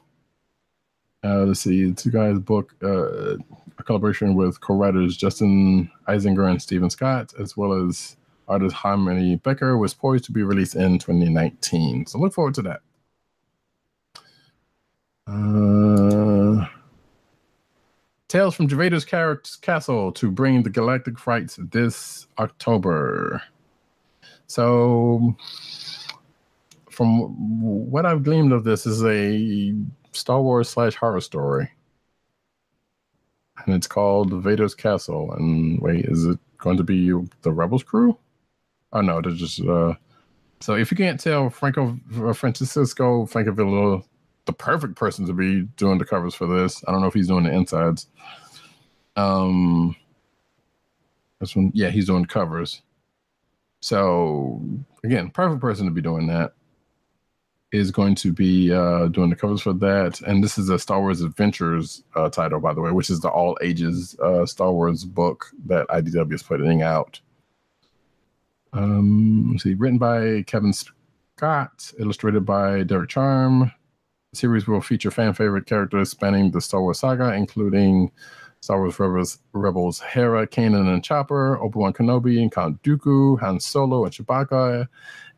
Uh, let's see, Takei's book. Uh, a collaboration with co-writers Justin Eisinger and Stephen Scott, as well as artist Harmony Becker, was poised to be released in 2019. So look forward to that. Uh, Tales from Javader's Castle to bring the Galactic Frights this October. So, from what I've gleaned of this, is a Star Wars slash horror story and it's called Vader's Castle. And wait, is it going to be the Rebels crew? Oh no, they're just. Uh, so if you can't tell, Franco uh, Francesco Francavilla, the perfect person to be doing the covers for this. I don't know if he's doing the insides. Um, this one, yeah, he's doing covers. So again, perfect person to be doing that is going to be uh, doing the covers for that. And this is a Star Wars Adventures uh, title, by the way, which is the all ages uh, Star Wars book that IDW is putting out. Um, let's see, written by Cavan Scott, illustrated by Derek Charm. The series will feature fan favorite characters spanning the Star Wars saga, including Star Wars Rebels, Rebels Hera, Kanan, and Chopper, Obi Wan Kenobi, and Count Dooku, Han Solo, and Chewbacca,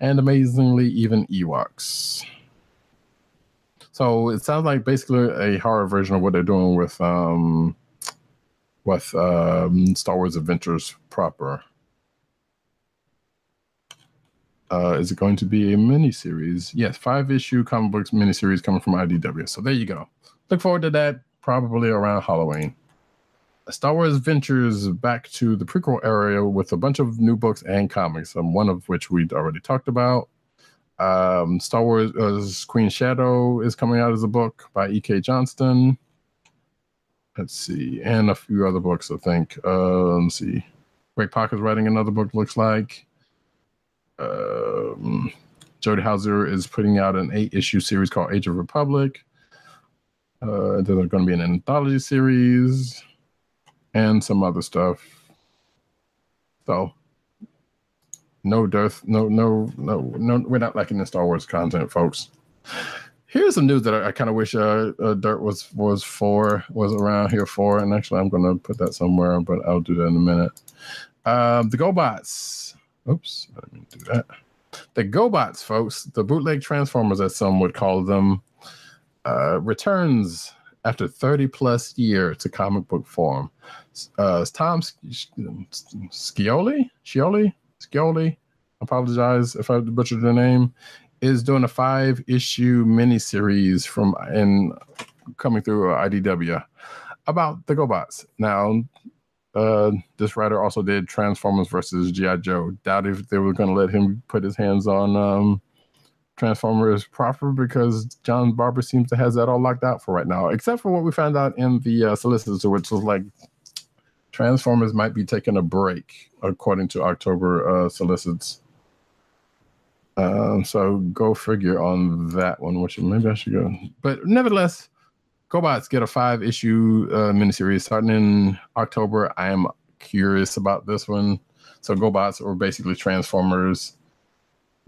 and amazingly, even Ewoks. So it sounds like basically a horror version of what they're doing with um, with um, Star Wars Adventures proper. Uh, is it going to be a mini series? Yes, five issue comic books miniseries coming from IDW. So there you go. Look forward to that probably around Halloween. Star Wars ventures back to the prequel area with a bunch of new books and comics, um, one of which we'd already talked about. Um, Star Wars uh, Queen Shadow is coming out as a book by E.K. Johnston. Let's see, and a few other books, I think. Uh, let's see. Greg Pak is writing another book, looks like. Um, Jody Houser is putting out an eight issue series called Age of Republic. Uh, there's going to be an anthology series and some other stuff. So no death, no, no, no, no. We're not lacking the Star Wars content, folks. Here's some news that I, I kind of wish uh, uh, Dirt was was for was around here for, and actually I'm going to put that somewhere, but I'll do that in a minute. Um, the GoBots. Oops, I didn't do that. The GoBots, folks, the bootleg Transformers, as some would call them, uh, returns after 30 plus year to comic book form. Uh, Tom Scioli, Scioli, Scioli, apologize if I butchered the name, is doing a five issue miniseries from in coming through IDW about the GoBots. Now, uh, this writer also did Transformers versus GI Joe. Doubt if they were going to let him put his hands on um, Transformers proper because John Barber seems to has that all locked out for right now, except for what we found out in the uh, solicitor, which was like Transformers might be taking a break according to October uh, solicits. Um, so go figure on that one, which maybe I should go. But nevertheless, GoBots get a five issue uh, miniseries starting in October. I am curious about this one. So GoBots were basically Transformers.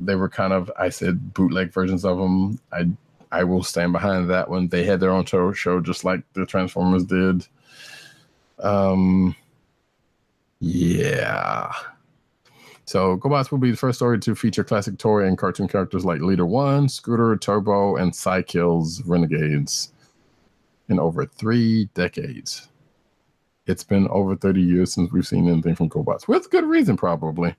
They were kind of, I said, bootleg versions of them. I I will stand behind that one. They had their own show, show just like the Transformers did. Um, yeah. So GoBots will be the first story to feature classic toy and cartoon characters like Leader One, Scooter, Turbo, and Cy-Kill's Renegades in over three decades. It's been over 30 years since we've seen anything from GoBots, with good reason, probably.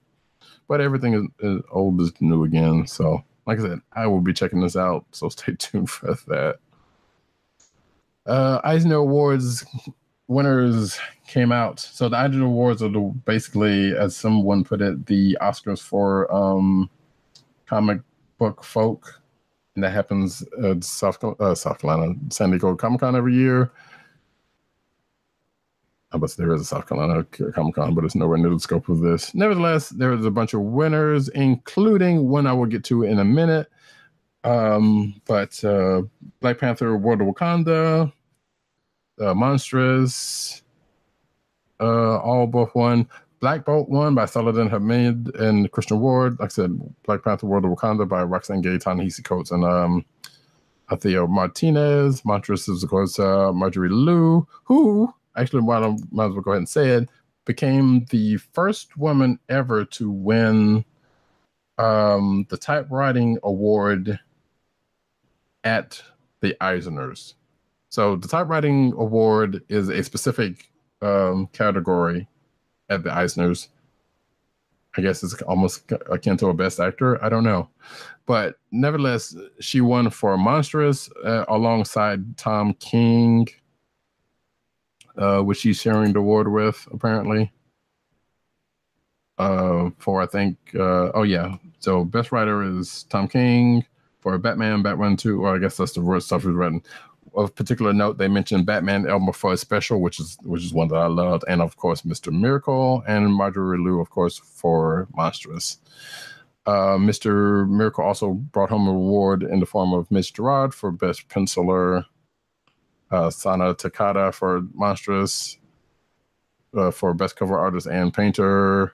But everything is, is old is new again. So, like I said, I will be checking this out. So stay tuned for that. Uh, Eisner Awards winners came out. So the Eisner Awards are the, basically, as someone put it, the Oscars for um, comic book folk and that happens at South uh, South Carolina, San Diego Comic Con every year. I bet there is a South Carolina Comic Con, but it's nowhere near the scope of this. Nevertheless, there is a bunch of winners, including one I will get to in a minute. Um, but uh, Black Panther, World of Wakanda, uh, Monstrous, uh, all both won. Black Bolt won by Saladin Ahmed and Christian Ward. Like I said, Black Panther World of Wakanda by Roxane Gay, Ta-Nehisi Coates, and um, Theo Martinez. Monstrous is, of course, uh, Marjorie Liu, who, actually, why I might as well go ahead and say it, became the first woman ever to win um, the typewriting award at the Eisners. So the typewriting award is a specific um, category at the Eisners. I guess it's almost akin to a best actor. I don't know. But nevertheless, she won for Monstrous uh, alongside Tom King, uh, which she's sharing the award with, apparently. Uh, for, I think, uh, oh, yeah. So, best writer is Tom King for Batman, Batman 2, or I guess that's the worst stuff he's written of particular note, they mentioned Batman Elmer Fudd special, which is which is one that I loved, and of course Mr. Miracle and Marjorie Liu, of course, for Monstrous. Uh, Mr. Miracle also brought home a reward in the form of Mitch Gerads for best penciler, uh, Sana Takeda for Monstrous, uh, for best cover artist and painter,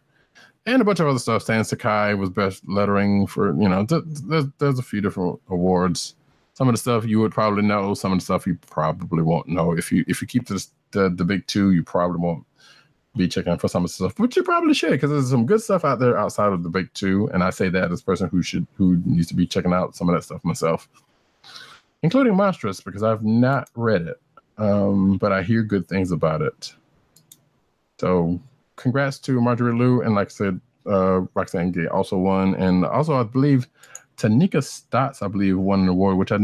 and a bunch of other stuff. Stan Sakai was best lettering for you know. Th- th- there's a few different awards some of the stuff you would probably know, some of the stuff you probably won't know. If you if you keep the the, the big two, you probably won't be checking for some of the stuff, but you probably should because there's some good stuff out there outside of the big two. And I say that as a person who should who needs to be checking out some of that stuff myself, including Monstrous because I've not read it, um, but I hear good things about it. So congrats to Marjorie Liu and like I said, uh, Roxane Gay also won, and also I believe Taneka Stotts, I believe, won an award, which I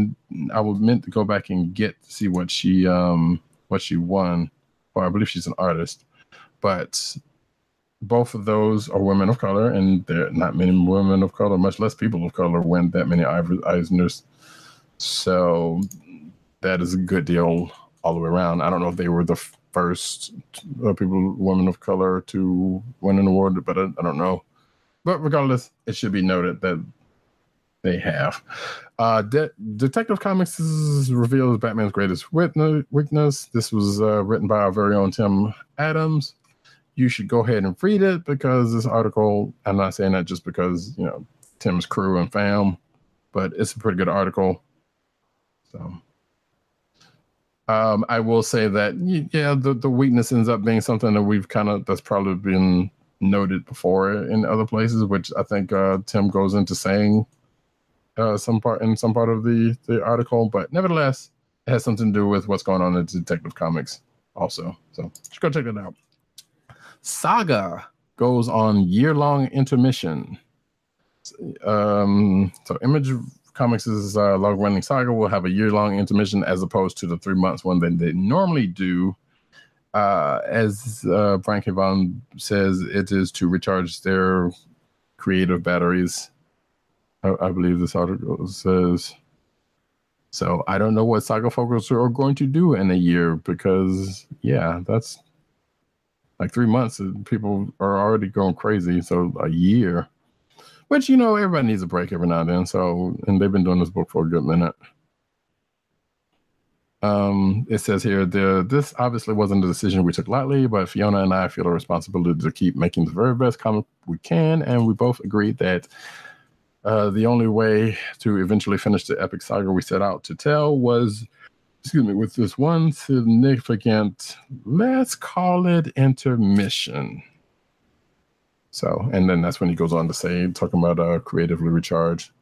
I was meant to go back and get to see what she um what she won, or I believe she's an artist. But both of those are women of color, and there are not many women of color, much less people of color, win that many Eisners. So that is a good deal all the way around. I don't know if they were the first uh, people, women of color, to win an award, but I, I don't know. But regardless, it should be noted that they have. Uh, De- Detective Comics reveals Batman's greatest weakness. This was uh, written by our very own Tim Adams. You should go ahead and read it because this article, I'm not saying that just because, you know, Tim's crew and fam, but it's a pretty good article. So um, I will say that, yeah, the, the weakness ends up being something that we've kind of, that's probably been noted before in other places, which I think uh, Tim goes into saying uh, some part in some part of the the article, but nevertheless, it has something to do with what's going on in Detective Comics also. So just go check it out. Saga goes on year long intermission. Um, so Image Comics' uh, long running saga will have a year long intermission as opposed to the three months one that they normally do. Uh, as uh, Brian K. Says, it is to recharge their creative batteries I, I believe this article says. So I don't know what Saga Focus are going to do in a year because yeah, that's like three months. and People are already going crazy. So a year, which you know everybody needs a break every now and then. So and they've been doing this book for a good minute. Um, it says here, the, this obviously wasn't a decision we took lightly, but Fiona and I feel a responsibility to keep making the very best comic we can, and we both agreed that uh, the only way to eventually finish the epic saga we set out to tell was, excuse me, with this one significant, let's call it intermission. So, and then that's when he goes on to say, talking about uh, creatively recharge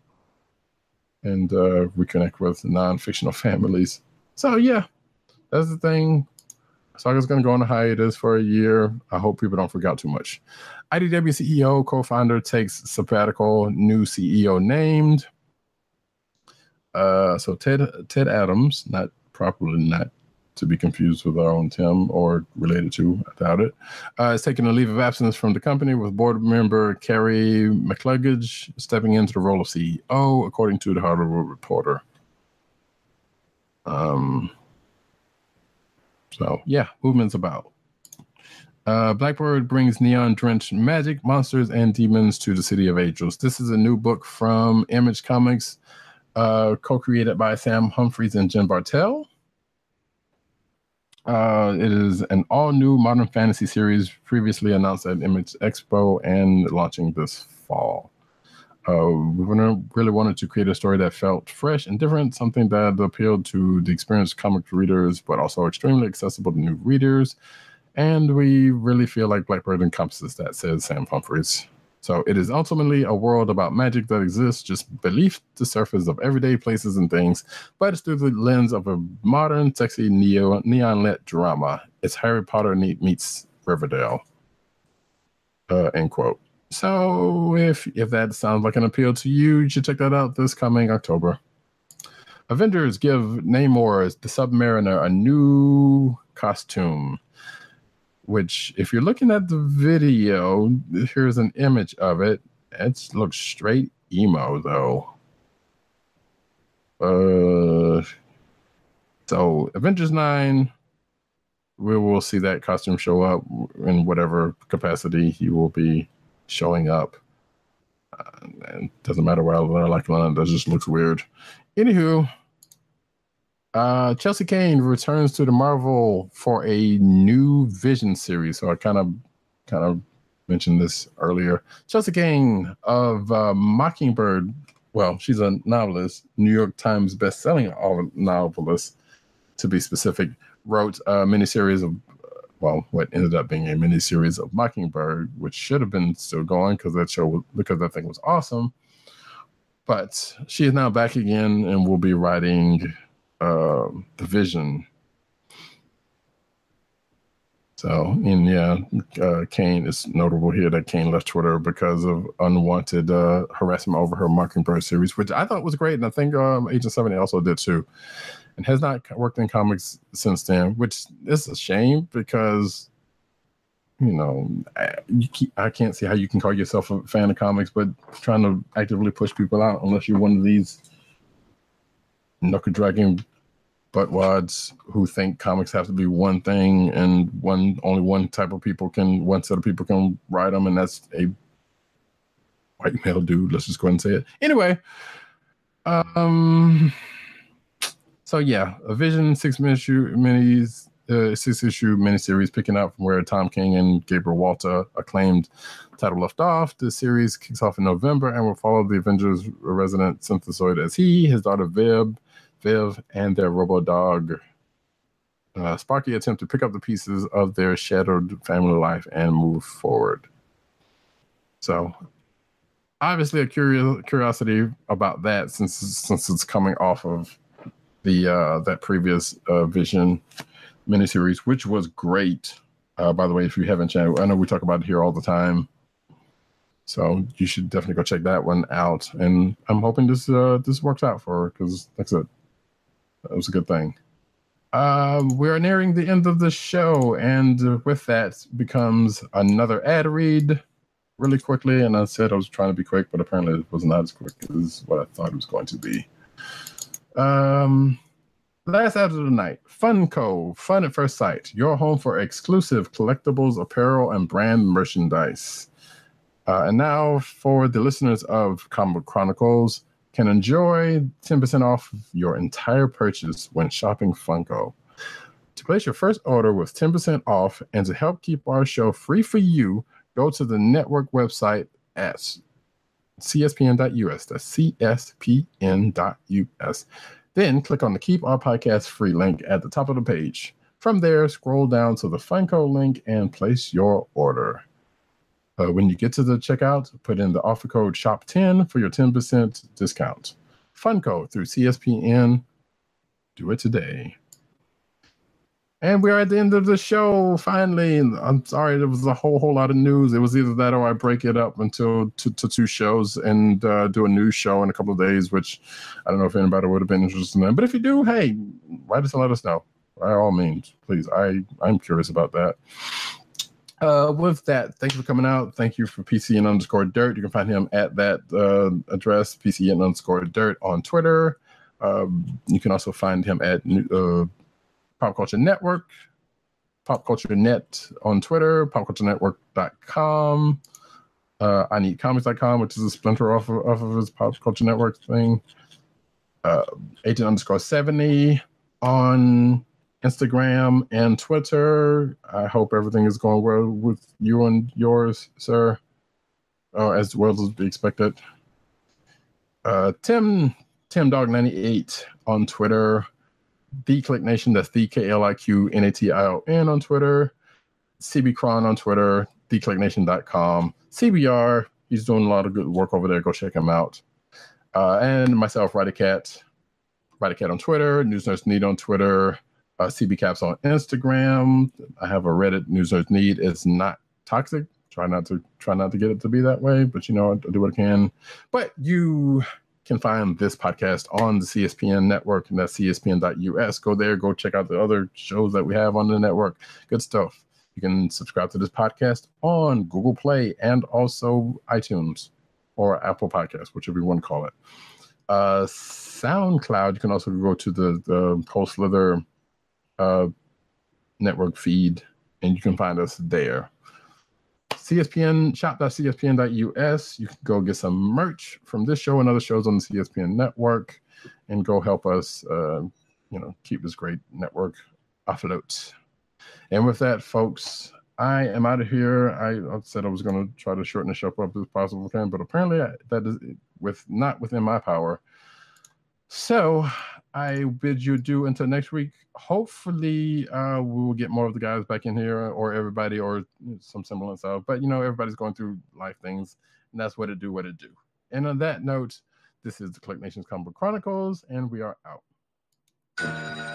and uh, reconnect with non-fictional families. So yeah, that's the thing. Saga's going to go on a hiatus for a year. I hope people don't forget too much. IDW CEO, co-founder takes sabbatical. New CEO named. Uh, so Ted Ted Adams, not properly not to be confused with our own Tim or related to, I doubt it, uh, is taking a leave of absence from the company with board member Carrie McCluggage stepping into the role of CEO, according to the Hollywood Reporter. Um, so yeah, movement's about. Uh, Blackbird brings neon drenched magic, monsters, and demons to the City of Angels. This is a new book from Image Comics, uh, co created by Sam Humphries and Jen Bartel. Uh, it is an all new modern fantasy series previously announced at Image Expo and launching this fall. Uh, we really wanted to create a story that felt fresh and different, something that appealed to the experienced comic readers, but also extremely accessible to new readers. And we really feel like Blackbird encompasses that, says Sam Humphries. So it is ultimately a world about magic that exists just beneath the surface of everyday places and things, but it's through the lens of a modern, sexy neo neon lit drama. It's Harry Potter meets Riverdale. Uh, end quote. So if if that sounds like an appeal to you, you should check that out this coming October. Avengers give Namor the Submariner a new costume. Which, if you're looking at the video, here's an image of it. It looks straight emo though. Uh, so Avengers nine, we will see that costume show up in whatever capacity he will be showing up. Uh, and doesn't matter where I like London, that just looks weird. Anywho, uh, Chelsea Cain returns to the Marvel for a new Vision series. So I kind of, kind of mentioned this earlier. Chelsea Cain of uh, Mockingbird. Well, she's a novelist, New York Times best-selling novelist, to be specific. Wrote a miniseries of, well, what ended up being a miniseries of Mockingbird, which should have been still going because that show, because that thing was awesome. But she is now back again and will be writing uh, the vision. So, and yeah, uh, Cain is notable here that Cain left Twitter because of unwanted uh, harassment over her Mockingbird series, which I thought was great, and I think um, Agent Seventy also did too, and has not worked in comics since then, which is a shame because you know I, you keep, I can't see how you can call yourself a fan of comics, but trying to actively push people out unless you're one of these knuckle dragging buttwads who think comics have to be one thing and one only one type of people can one set of people can write them and that's a white male dude let's just go ahead and say it. Anyway um so yeah a vision six issue minis uh, six issue miniseries picking up from where tom king and gabriel walta acclaimed title left off. The series kicks off in november and will follow the avengers resident synthezoid as he his daughter viv Viv and their robo dog uh, Sparky attempt to pick up the pieces of their shattered family life and move forward. So, obviously, a curious curiosity about that since since it's coming off of the uh, that previous uh, Vision miniseries, which was great. Uh, by the way, if you haven't checked, I know we talk about it here all the time. So you should definitely go check that one out. And I'm hoping this uh, this works out for her because that's it. That was a good thing. Um, we're nearing the end of the show, and with that becomes another ad read. really quickly, and I said I was trying to be quick, but apparently it was not as quick as what I thought it was going to be. Um, last ad of the night, Funko, Fun at First Sight, your home for exclusive collectibles, apparel, and brand merchandise. Uh, and now, for the listeners of Comic Chronicles, can enjoy 10% off your entire purchase when shopping Funko. To place your first order with 10% off and to help keep our show free for you, go to the network website at cspn.us. That's cspn.us. Then click on the Keep Our Podcast Free link at the top of the page. From there, scroll down to the Funko link and place your order. Uh, when you get to the checkout, put in the offer code SHOP10 for your 10% discount. Funko through CSPN. Do it today. And we are at the end of the show. Finally, I'm sorry there was a whole whole lot of news. It was either that or I break it up until to, to two shows and uh, do a new show in a couple of days, which I don't know if anybody would have been interested in. But if you do, hey, write us and let us know. By all means, please. I I'm curious about that. Uh, with that, thank you for coming out. Thank you for PCN underscore dirt. You can find him at that uh, address, PCN underscore dirt on Twitter. Um, you can also find him at uh, Pop Culture Network, Pop Culture Net on Twitter, popculturenetwork.com, uh, I need comics.com, which is a splinter off of, off of his Pop Culture Network thing. Uh, agent underscore 70 on Instagram and Twitter. I hope everything is going well with you and yours, sir, uh, as well as be expected. Uh, Tim Tim Dog 98 on Twitter. The Kliq Nation, that's the K L I Q N A T I O N on Twitter. CB Cron on Twitter, thekliqnation.com. CBR, he's doing a lot of good work over there. Go check him out. Uh, and myself, Roddykat, Righty Cat on Twitter, News Nurse Need on Twitter, uh, CB Caps on Instagram. I have a Reddit News Nurse Need. It's not toxic. Try not to try not to get it to be that way, but you know, I do what I can. But you can find this podcast on the CSPN network, and that's cspn.us. Go there, go check out the other shows that we have on the network. Good stuff. You can subscribe to this podcast on Google Play and also iTunes or Apple Podcasts, whichever you want to call it. Uh, SoundCloud, you can also go to the, the Post Slither uh, network feed, and you can find us there. CSPN shop.cspn.us. You can go get some merch from this show and other shows on the CSPN network, and go help us, uh, you know, keep this great network afloat. And with that, folks, I am out of here. I, said I was going to try to shorten the show up as possible can, but apparently I, that is with not within my power. So I bid you adieu until next week. Hopefully, uh, we will get more of the guys back in here, or everybody, or some semblance of. But you know, everybody's going through life things, and that's what it do. What it do. And on that note, this is the Kliq Nation's Comic Chronicles, and we are out.